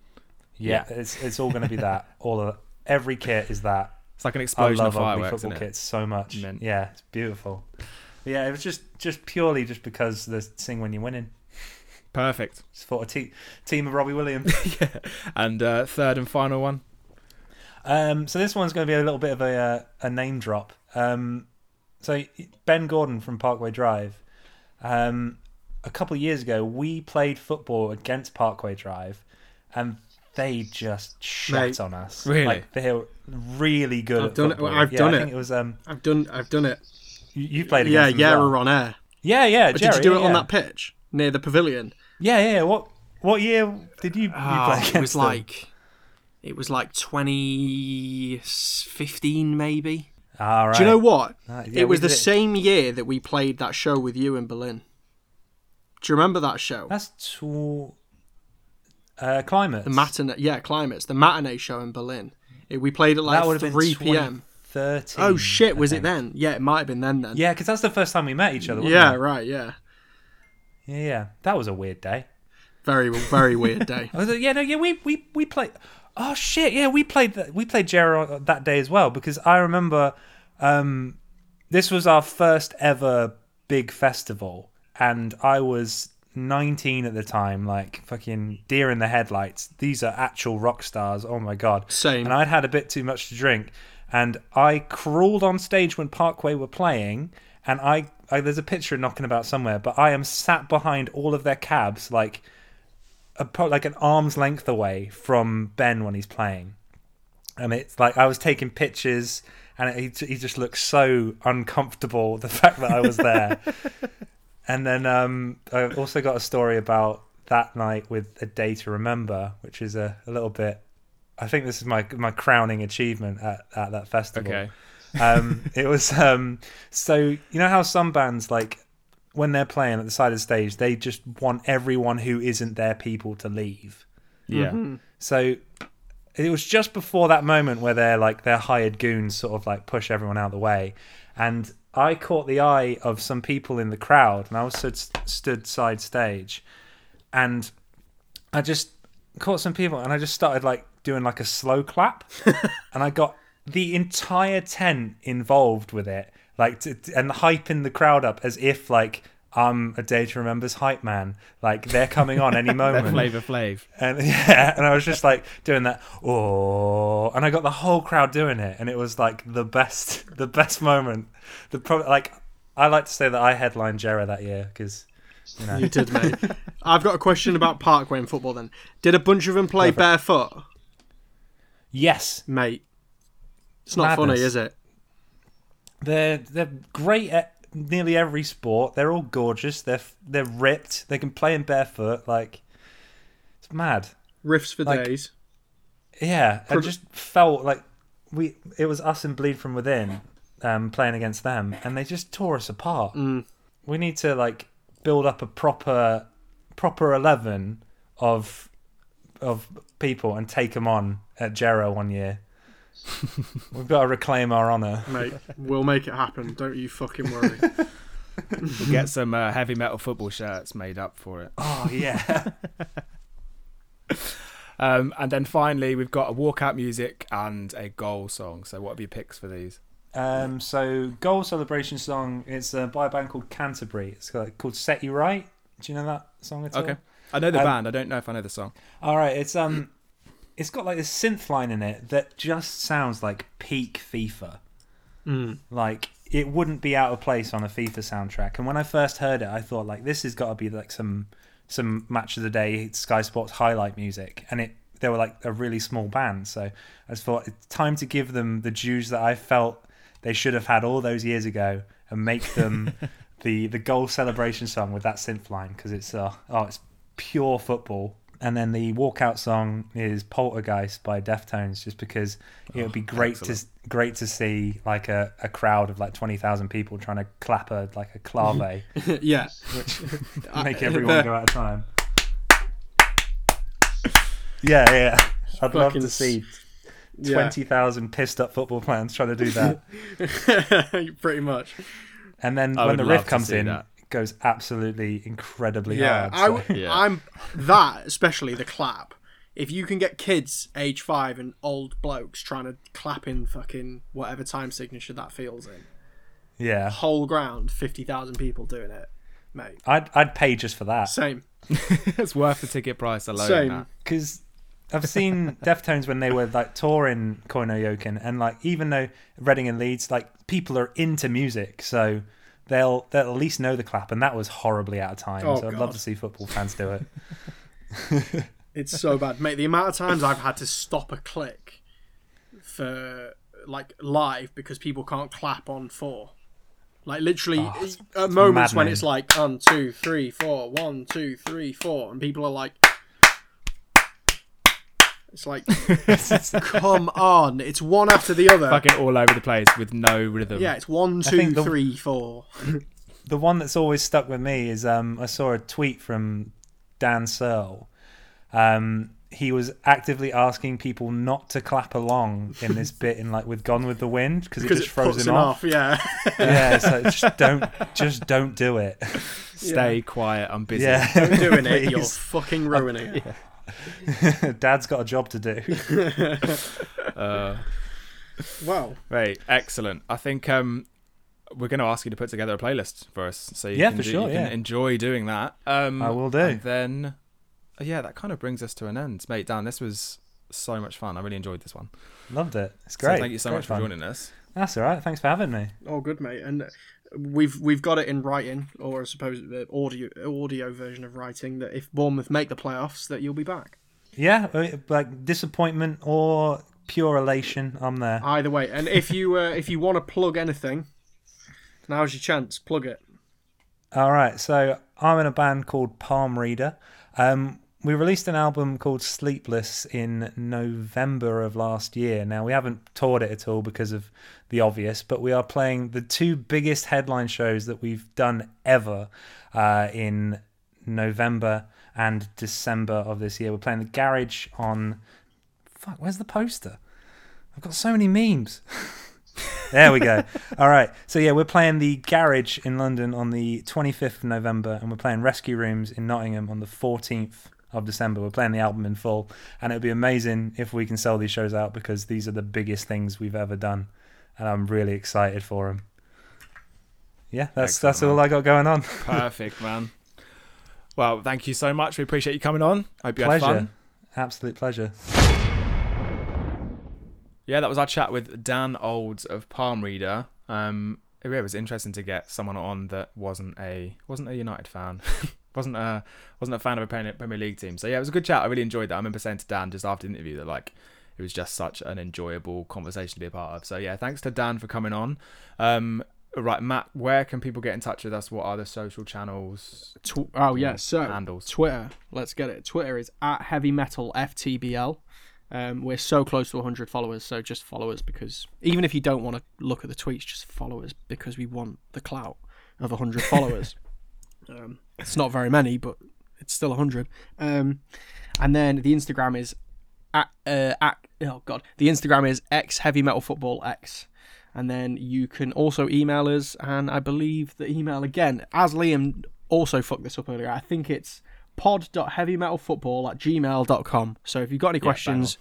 Yeah, it's it's all gonna be that. All of every kit is that. It's like an I explosion love of fireworks. football kits so much. Mint. Yeah, it's beautiful. But yeah, it was just just purely just because the sing when you're winning. Perfect. Just thought a te- team of Robbie Williams. yeah. And uh, third and final one. um, so this one's going to be a little bit of a uh, a name drop. Um, so Ben Gordon from Parkway Drive. Um, a couple of years ago, we played football against Parkway Drive, and they just shat Mate, on us. really? Like, they're really good I've at done it- football. I've yeah, done I it. think it was um. I've done I've done it. You, you played Yeah, against them yeah, as well. we're on air. Yeah, yeah. But Jera, did you do it yeah, on that pitch near the pavilion? Yeah, yeah. What what year did you, you Oh, play against it was them? like it was like 2015 maybe. All right. Do you know what? Ah, yeah, it was the it. same year that we played that show with you in Berlin. Do you remember that show? That's too. Uh, climate. the matinee, yeah, climates, the matinee show in Berlin. It- we played at that like would have 3 been p.m. 2013. Oh shit, was it then? Yeah, it might have been then. Then. Yeah, because that's the first time we met each other. Wasn't yeah, it? right. Yeah, Yeah, yeah. That was a weird day. very very weird day. I was like, yeah, no, yeah. We we we played. Oh shit! Yeah, we played that. We played Jera that day as well because I remember. Um, this was our first ever big festival, and I was 19 at the time. Like fucking deer in the headlights. These are actual rock stars. Oh my god! Same. And I'd had a bit too much to drink, and I crawled on stage when Parkway were playing, and I, I there's a picture of knocking about somewhere, but I am sat behind all of their cabs, like a, like an arm's length away from Ben when he's playing, and it's like I was taking pictures, and he he just looked so uncomfortable. The fact that I was there, and then um, I also got a story about that night with a day to remember, which is a, a little bit. I think this is my my crowning achievement at, at that festival. Okay. Um, it was um, so you know how some bands like when they're playing at the side of the stage, they just want everyone who isn't their people to leave. Yeah. Mm-hmm. So it was just before that moment where they're like their hired goons sort of like push everyone out of the way, and I caught the eye of some people in the crowd, and I was stood, stood side stage, and I just caught some people, and I just started like doing like a slow clap, and I got the entire tent involved with it, like to, and hyping the crowd up as if like. I'm a day to remember's hype man. Like they're coming on any moment. Flavor Flav. And yeah, and I was just like doing that, oh, and I got the whole crowd doing it, and it was like the best, the best moment. The pro- like, I like to say that I headlined Jera that year because, you know, You did, mate. I've got a question about Parkway and football. Then, did a bunch of them play Perfect. barefoot, yes, mate? It's not Madness. funny, is it? they're they're great at nearly every sport. They're all gorgeous. They're they're ripped. They can play in barefoot. Like, it's mad. Riffs for Like- days. Yeah, I just felt like we it was us and Bleed from Within um, playing against them, and they just tore us apart. Mm. We need to like build up a proper proper eleven of of people and take them on at Jera one year. We've got to reclaim our honour. Mate, we'll make it happen. Don't you fucking worry. We'll get some uh, heavy metal football shirts made up for it. Oh yeah, Um, and then finally, we've got a walkout music and a goal song. So, what are your picks for these? Um, so goal celebration song. It's uh, by a band called Canterbury. It's called, called "Set You Right." Do you know that song at all? Okay. I know the Um, band. I don't know if I know the song. All right, it's um, it's got like this synth line in it that just sounds like peak FIFA. Mm. Like it wouldn't be out of place on a FIFA soundtrack. And when I first heard it, I thought like this has got to be like some some match of the day Sky Sports highlight music, and it they were like a really small band. So I just thought it's time to give them the dues that I felt they should have had all those years ago, and make them the the goal celebration song with that synth line because it's uh, oh it's pure football. And then the walkout song is Poltergeist by Deftones, just because it would be oh, great excellent. to great to see like a, a crowd of like twenty thousand people trying to clap a like a clave, yeah. which make everyone go out of time. Yeah, yeah. I'd love to see yeah. twenty thousand pissed up football fans trying to do that. Pretty much. And then I when the riff comes in, that. It goes absolutely incredibly Yeah, hard. I, so- w- Yeah. I'm that especially the clap. If you can get kids age five and old blokes trying to clap in fucking whatever time signature that feels in, yeah. whole ground, fifty thousand people doing it, mate. I'd I'd pay just for that Same, it's worth the ticket price alone. same. because I've seen Deftones when they were like touring Koi No Yokan, and like even though Reading and Leeds, like people are into music, so they'll they'll at least know the clap, and that was horribly out of time. Oh, so I'd love to see football fans do it. It's so bad, mate. The amount of times I've had to stop a click for like live because people can't clap on four. Like literally, Oh, it's- at moments when it's like one, two, three, four, one, two, three, four, and people are like, it's like, come on, it's one after the other. Fucking all over the place with no rhythm. Yeah, it's one, two, the- three, four. the one that's always stuck with me is um, I saw a tweet from Dan Searle. Um, he was actively asking people not to clap along in this bit in like with Gone with the Wind because it Because just it throws puts him off. Yeah, yeah, so just don't just don't do it. Stay quiet. I'm busy. Yeah, Don't doing it. You're fucking ruining it. Dad's got a job to do. Uh, Wow. right. Excellent. I think um, we're going to ask you to put together a playlist for us, so you Yeah, can for do- sure, You can yeah. enjoy doing that. Um, I will do. And then, uh, yeah, that kind of brings us to an end, mate. Dan, this was so much fun. I really enjoyed this one. Loved it. It's So great. thank you so Great much fun. for joining us. That's all right. Thanks for having me. Oh, good, mate. And we've we've got it in writing, or I suppose the audio audio version of writing that if Bournemouth make the playoffs, that you'll be back. Yeah, uh, like disappointment or pure elation. I'm there. Either way, and if you uh, if you want to plug anything, now's your chance. Plug it. All right, so I'm in a band called Palm Reader. Um, we released an album called Sleepless in November of last year. Now we haven't toured it at all because of the obvious, but we are playing the two biggest headline shows that we've done ever uh, in November and December of this year. We're playing the Garage on. Fuck, where's the poster? I've got so many memes. There we go. All right. So yeah, we're playing the Garage in London on the 25th of November, and we're playing Rescue Rooms in Nottingham on the 14th of December. We're playing the album in full, and it would be amazing if we can sell these shows out because these are the biggest things we've ever done, and I'm really excited for them. Yeah, that's Excellent, that's all I got going on. Perfect, man. Well, thank you so much. We appreciate you coming on. Hope you pleasure, had fun. absolute pleasure. Yeah, that was our chat with Dan Olds of Palm Reader. Um, it was interesting to get someone on that wasn't a wasn't a United fan, wasn't a wasn't a fan of a Premier League team. So yeah, it was a good chat. I really enjoyed that. I remember saying to Dan just after the interview that like it was just such an enjoyable conversation to be a part of. So yeah, thanks to Dan for coming on. Um, right, Matt, where can people get in touch with us? What are the social channels Tw- oh yeah, so handles? Twitter. Let's get it. Twitter is at heavy metal ftbl. Um, we're so close to 100 followers, so just follow us because even if you don't want to look at the tweets, just follow us because we want the clout of 100 followers. Um, it's not very many, but it's still 100. Um, and then the Instagram is at, uh, at oh god, the Instagram is x heavy metal football x. And then you can also email us, and I believe the email again, as Liam also fucked this up earlier, I think it's pod.heavymetalfootball at gmail.com. So if you've got any questions,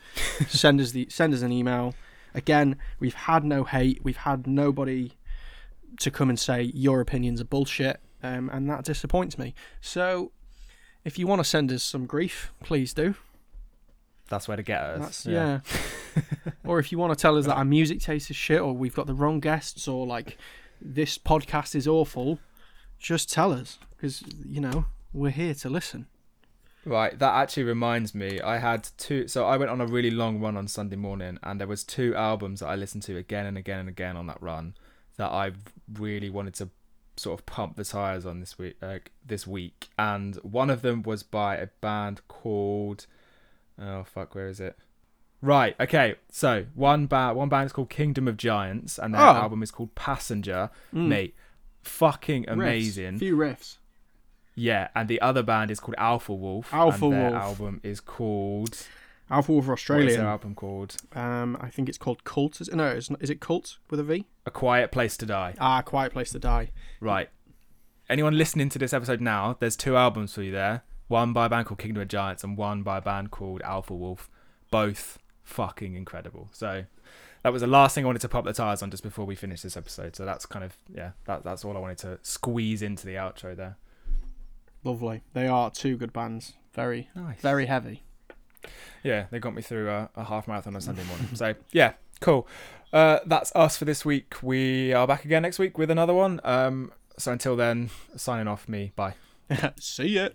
send us the send us an email. Again, we've had no hate, we've had nobody to come and say your opinions are bullshit, um, and that disappoints me. So if you want to send us some grief, please do. That's where to get us. That's yeah. or if you want to tell us that our music taste is shit, or we've got the wrong guests, or like this podcast is awful, just tell us because you know we're here to listen. Right, that actually reminds me. I had two. So I went on a really long run on Sunday morning, and there was two albums that I listened to again and again and again on that run that I really wanted to sort of pump the tires on this week. Uh, this week, and one of them was by a band called. Oh fuck, where is it? Right. Okay. So one band, one band is called Kingdom of Giants, and their Oh. album is called Passenger. Mate, fucking Riffs, amazing. few riffs. Yeah, and the other band is called Alpha Wolf. Alpha and their Wolf. album is called. Alpha Wolf Australia. What is their album called? Um, I think it's called Cult. Is, no, it's not, is it Cult with a V? A Quiet Place to Die. Ah, Quiet Place to Die. Right. Anyone listening to this episode now, there's two albums for you there. One by a band called Kingdom of Giants and one by a band called Alpha Wolf. Both fucking incredible. So that was the last thing I wanted to pop the tires on just before we finish this episode. So that's kind of yeah, that that's all I wanted to squeeze into the outro there. Lovely. They are two good bands. Very, Nice. very heavy. Yeah, they got me through a, a half marathon on Sunday morning. so yeah, cool. Uh, that's us for this week. We are back again next week with another one. Um, so until then, signing off. Me. Bye. See ya.